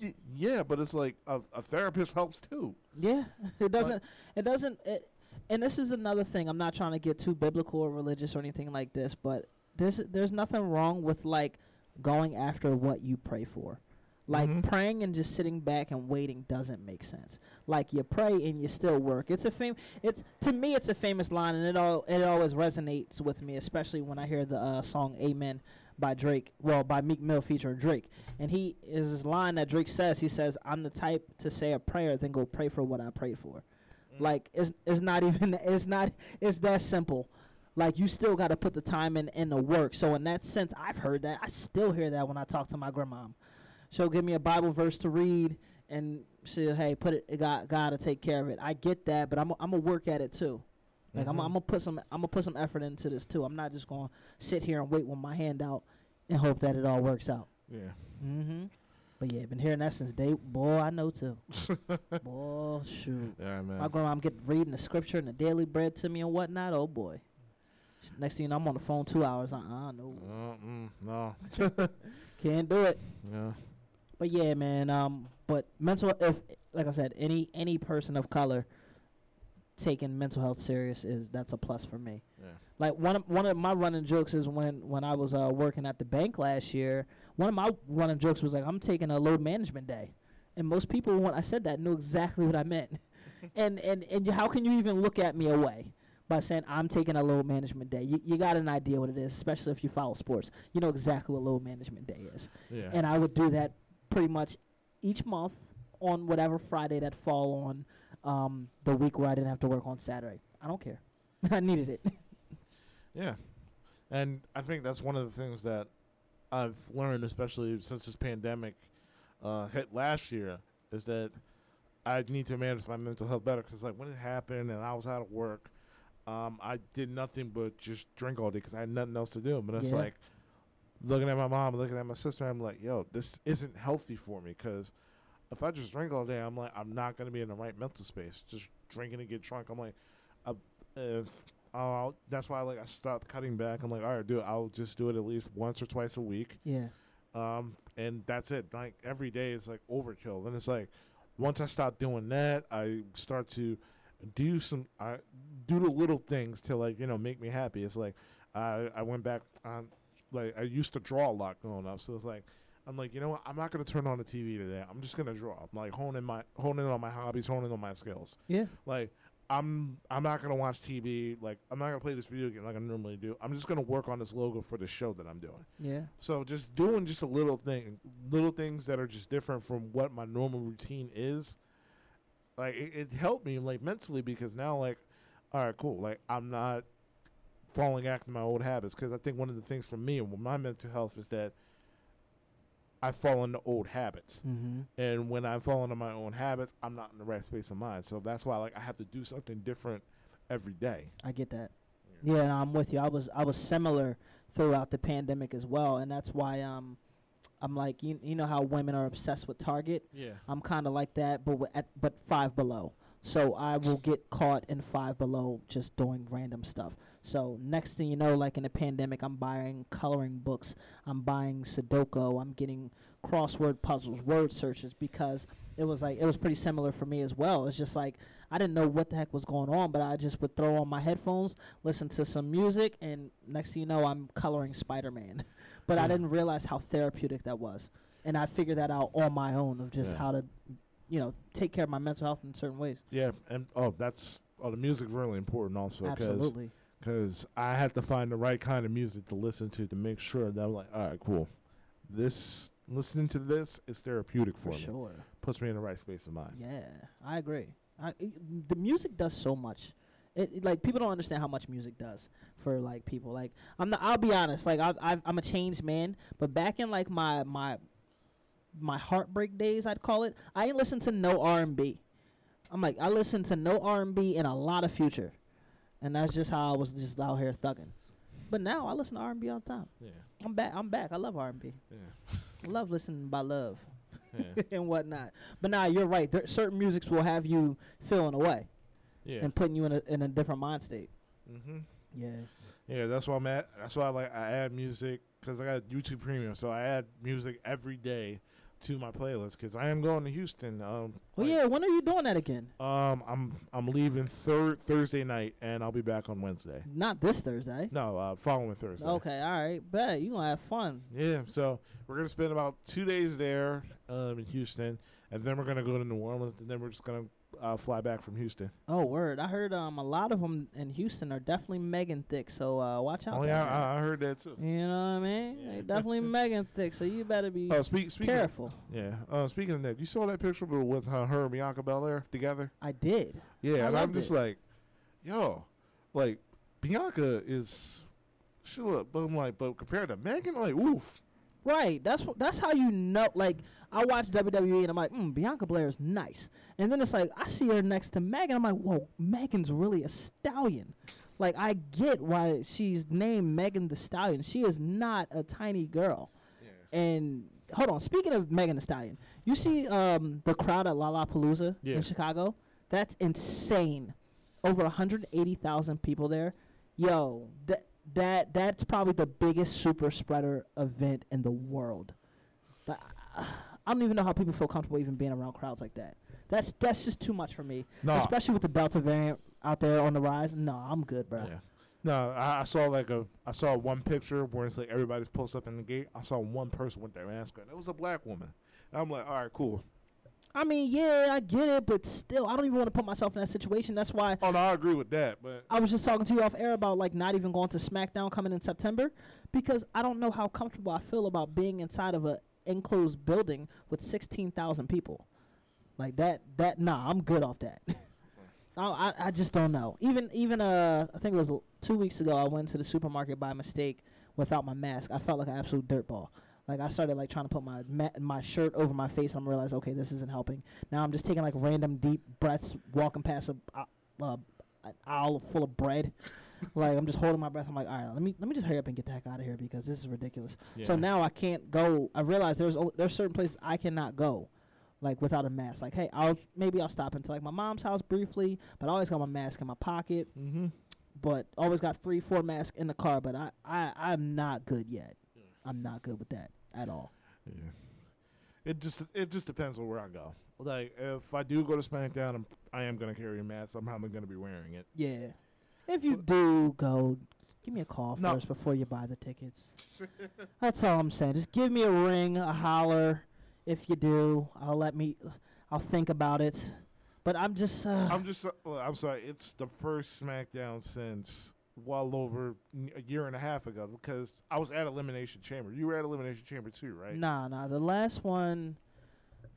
y- yeah, but it's like a, a therapist helps too. Yeah, it doesn't. It doesn't. It, and this is another thing. I'm not trying to get too biblical or religious or anything like this, but there's there's nothing wrong with like going after what you pray for. Like Mhm. praying and just sitting back and waiting doesn't make sense. Like you pray and you still work. It's a fam- It's to me, it's a famous line, and it all it always resonates with me, especially when I hear the uh, song "Amen" by Drake. Well, by Meek Mill featuring Drake, and he is this line that Drake says. He says, "I'm the type to say a prayer, then go pray for what I prayed for." Like it's it's not even it's not it's that simple. Like you still got to put the time in in the work. So in that sense, I've heard that. I still hear that when I talk to my grandma. She'll give me a Bible verse to read, and she'll hey put it. God God to take care of it. I get that, but I'm I'm gonna work at it too. Like I'm Mhm. I'm gonna put some I'm gonna put some effort into this too. I'm not just gonna sit here and wait with my hand out and hope that it all works out. Yeah. Mm-hmm. But yeah, been hearing that since day. Boy, I know too. boy, shoot. Yeah, man. My grandma, I'm getting reading the scripture and the daily bread to me and whatnot. Oh boy. Next thing you know, I'm on the phone two hours. Uh uh no, Uh, mm, no. can't do it. Yeah. But yeah, man. Um, but mental, if like I said, any any person of color taking mental health serious is that's a plus for me. Yeah. Like one of one of my running jokes is when when I was uh, working at the bank last year. One of my running jokes was like, "I'm taking a load management day," and most people when I said that knew exactly what I meant. and and and how can you even look at me away by saying I'm taking a load management day? You you got an idea what it is, especially if you follow sports. You know exactly what load management day is Yeah. and I would do that pretty much each month on whatever Friday that fall on um, the week where I didn't have to work on Saturday. I don't care. I needed it. Yeah. And I think that's one of the things that I've learned, especially since this pandemic uh, hit last year, is that I need to manage my mental health better. Because, like, when it happened and I was out of work, um, I did nothing but just drink all day because I had nothing else to do. But it's Yeah. like looking at my mom, looking at my sister, I'm like, yo, this isn't healthy for me. Because if I just drink all day, I'm like, I'm not going to be in the right mental space. Just drinking and get drunk. I'm like, I, if uh, that's why like I stopped cutting back. I'm like, all right, dude, I'll just do it at least once or twice a week. Yeah. Um, and that's it. Like every day is like overkill. Then it's like once I stop doing that, I start to do some I do the little things to like you know make me happy. It's like I I went back on like I used to draw a lot growing up, so it's like I'm like you know what I'm not gonna turn on the TV today. I'm just gonna draw. I'm like honing my honing on my hobbies, honing on my skills. Yeah. Like I'm I'm not gonna watch TV. Like I'm not gonna play this video game like I normally do. I'm just gonna work on this logo for the show that I'm doing. Yeah. So just doing just a little thing, little things that are just different from what my normal routine is. Like it, it helped me like mentally because now like, all right, cool. Like I'm not falling back to my old habits because I think one of the things for me and with my mental health is that I fall into old habits. Mm-hmm. And when I fall into my own habits, I'm not in the right space of mind. So that's why like I have to do something different every day. I get that. Yeah, and I'm with you. I was I was similar throughout the pandemic as well, and that's why um I'm like you you know how women are obsessed with Target. Yeah. I'm kind of like that, but wi- at but five below. So I will get caught in five below just doing random stuff. So next thing you know, like in the pandemic, I'm buying coloring books. I'm buying Sudoku. I'm getting crossword puzzles, word searches because it was like it was pretty similar for me as well. It's just like I didn't know what the heck was going on, but I just would throw on my headphones, listen to some music, and next thing you know, I'm coloring Spider Man. but I hmm. didn't realize how therapeutic that was, and I figured that out on my own of just Yeah. how to, you know, take care of my mental health in certain ways. Yeah, and oh, that's oh, the music's really important also because Absolutely. because I have to find the right kind of music to listen to to make sure that I'm like, all right, cool. This listening to this is therapeutic for, For me. sure. Puts me in the right space of mind. Yeah, I agree. I, it- the music does so much. It, it- like people don't understand how much music does for like people. Like I'm not. I'll be honest. Like I've, I've I'm a changed man. But back in like my my my heartbreak days, I'd call it. I ain't listen to no R and B. I'm like I listen to no R and B and a lot of Future, and that's just how I was just out here thugging. But now I listen to R and B all the time. Yeah, I'm back. I'm back. I love R and B. yeah, love listening by love. yeah, and whatnot. But now you're right. There, certain musics will have you feeling away yeah. and putting you in a in a different mind state. mm-hmm. Yeah. Yeah, that's why I'm at. That's why I like I add music because I got YouTube Premium, so I add music every day to my playlist because I am going to Houston. Um, Well, like, yeah. When are you doing that again? Um, I'm I'm leaving third Thursday night, and I'll be back on Wednesday. Not this Thursday. No, uh, following Thursday. Okay. All right. Bet you gonna have fun. Yeah, so we're gonna spend about two days there um, in Houston, and then we're gonna go to New Orleans, and then we're just gonna uh, fly back from Houston. Oh, word. I heard um a lot of them in Houston are definitely Megan thick. So uh, watch out. Oh yeah. I, I heard that too. you know what I mean? Yeah. They definitely Megan thick. So you better be Oh, speak, speaking. careful. yeah. Uh, speaking of that, you saw that picture with uh, her and Bianca Belair together. I did. Yeah, I and I'm just it. like, yo, like Bianca is, she look, but I'm like, but compared to Megan, like, oof. Right. That's that's how you know. Like I watch WWE and I'm like, mm, Bianca Belair is nice. And then it's like I see her next to Megan. I'm like, whoa, Megan's really a stallion. Like I get why she's named Megan the Stallion. She is not a tiny girl. Yeah. And hold on, speaking of Megan the Stallion, you see um, the crowd at Lollapalooza Yeah. in Chicago? That's insane. Over 180,000 people there. Yo, that that that's probably the biggest super spreader event in the world. I don't even know how people feel comfortable even being around crowds like that. That's that's just too much for me, No, especially with the Delta variant out there on the rise. No, I'm good, bro. Yeah. No, I, I saw like a I saw one picture where it's like everybody's posted up in the gate. I saw one person with their mask on. It was a black woman. And I'm like, all right, cool. I mean, yeah, I get it, but still, I don't even want to put myself in that situation. That's why Oh no, I agree with that, but I was just talking to you off air about like not even going to SmackDown coming in September because I don't know how comfortable I feel about being inside of a enclosed building with sixteen thousand people. Like that, that nah, I'm good off that. I, I just don't know. Even even uh, I think it was two weeks ago. I went to the supermarket by mistake without my mask. I felt like an absolute dirtball. Like I started like trying to put my ma- my shirt over my face. and I'm realized, okay, this isn't helping. Now I'm just taking like random deep breaths, walking past a uh, uh, an aisle full of bread. Like I'm just holding my breath. I'm like, all right, let me let me just hurry up and get the heck out of here because this is ridiculous. So now I can't go. I realize there's o- there's certain places I cannot go, like without a mask. Like, hey, I'll maybe I'll stop into like my mom's house briefly, but I always got my mask in my pocket. Mm-hmm. but always got three, four masks in the car. But I, I, I'm not good yet. I'm not good with that at all. Yeah. It just it just depends on where I go. Like if I do go to SmackDown, I'm, I am gonna carry a mask. I'm probably gonna be wearing it. Yeah. If you do go, give me a call No. first before you buy the tickets. That's all I'm saying. Just give me a ring, a holler. If you do, I'll let me. I'll think about it. But I'm just. Uh, I'm just uh, well, I'm sorry. It's the first SmackDown since well over n- a year and a half ago because I was at Elimination Chamber. You were at Elimination Chamber too, right? Nah, nah. The last one,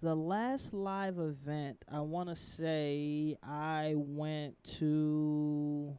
the last live event, I want to say I went to.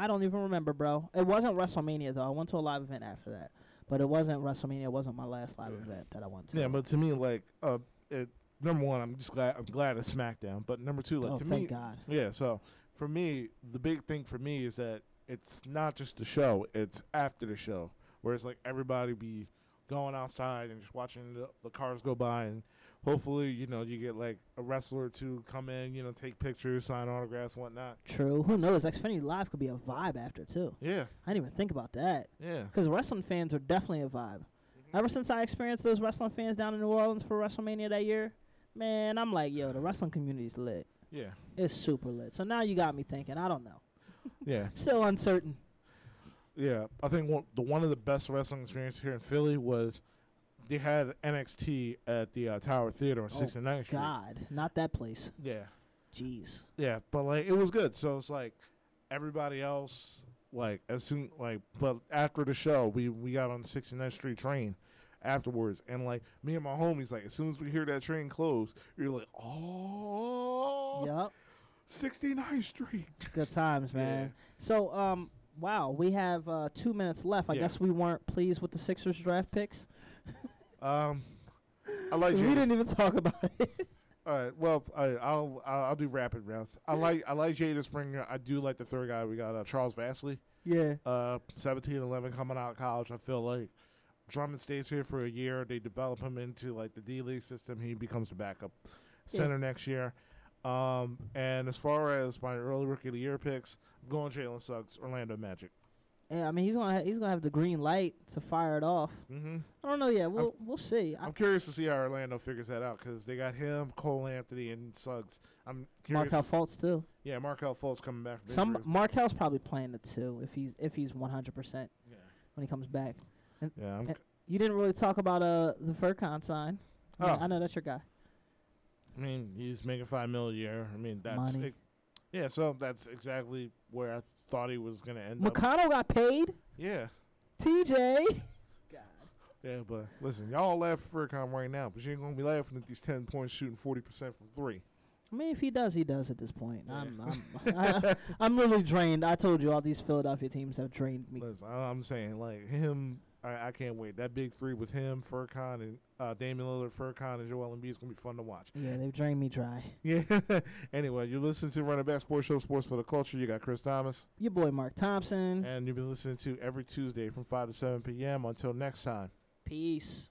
I don't even remember, bro. It wasn't WrestleMania though. I went to a live event after that, but it wasn't WrestleMania. It wasn't my last live Yeah. event that I went to. Yeah, but to me, like, uh, it, number one, I'm just glad I'm glad it's SmackDown. But number two, like oh, to thank me, God. Yeah, so for me, the big thing for me is that it's not just the show; it's after the show, where it's like everybody be going outside and just watching the, the cars go by, and hopefully, you know, you get like a wrestler to come in, you know, take pictures, sign autographs, whatnot. True. Who knows? Xfinity Live could be a vibe after too. Yeah, I didn't even think about that. yeah, Because wrestling fans are definitely a vibe. Mm-hmm. Ever since I experienced those wrestling fans down in New Orleans for WrestleMania that year, man, I'm like, yo, the wrestling community's lit. yeah, It's super lit. So now you got me thinking. I don't know. yeah, Still uncertain. yeah. I think one, the one of the best wrestling experiences here in Philly was they had NXT at the uh, Tower Theater on Oh, 69th Street. God, not that place. Yeah. Jeez. Yeah, but like it was good. So it's like everybody else, like as soon like, but after the show, we we got on the 69th Street train afterwards, and like me and my homies, like as soon as we hear that train close, you're like, oh, Yup. 69th Street. Good times, man. Yeah. So, um, wow, we have uh, two minutes left. I Yeah. guess we weren't pleased with the Sixers draft picks. Um, I like. we didn't even talk about it. All right. Well, all right, I'll, I'll I'll do rapid rounds. I like I like Jaden Springer. I do like the third guy. We got uh, Charles Bassey. yeah. uh, 17, 11 coming out of college. I feel like Drummond stays here for a year. They develop him into like the D League system. He becomes the backup center next year. Um, and as far as my early rookie of the year picks, I'm going Jalen Suggs, Orlando Magic. Yeah, I mean he's gonna ha- he's gonna have the green light to fire it off. Mm-hmm. I don't know yet. We'll we'll see. I, I'm curious to see how Orlando figures that out because they got him, Cole Anthony, and Suggs. I'm curious. Markelle Fultz too. yeah, Markelle Fultz coming back from Some injury. Markelle's probably playing the two if he's if he's 100 percent Yeah, when he comes back. yeah. I'm, Eh, You didn't really talk about uh the Furkan sign. I, Oh. I know that's your guy. I mean, he's making five mil a year. I mean, that's it- yeah. So that's exactly where I thought he was gonna end up. McConnell got paid. Yeah, TJ. yeah. But listen, y'all laugh at Furkan right now, but you ain't gonna be laughing at these ten points shooting forty percent from three. I mean, if he does, he does at this point. Yeah. I'm I'm I, I'm literally drained. I told you all these Philadelphia teams have drained me. Listen, I- I'm saying like him. I, I can't wait. That big three with him, Furkan, and uh, Damian Lillard, Furkan, and Joel Embiid is gonna be fun to watch. Yeah, they've drained me dry. Yeah. anyway, you listen to Run It Back Sports Show, Sports for the Culture. You got Chris Thomas, Your boy Mark Thompson. and you've been listening to every Tuesday from five to seven p.m. Until next time. Peace.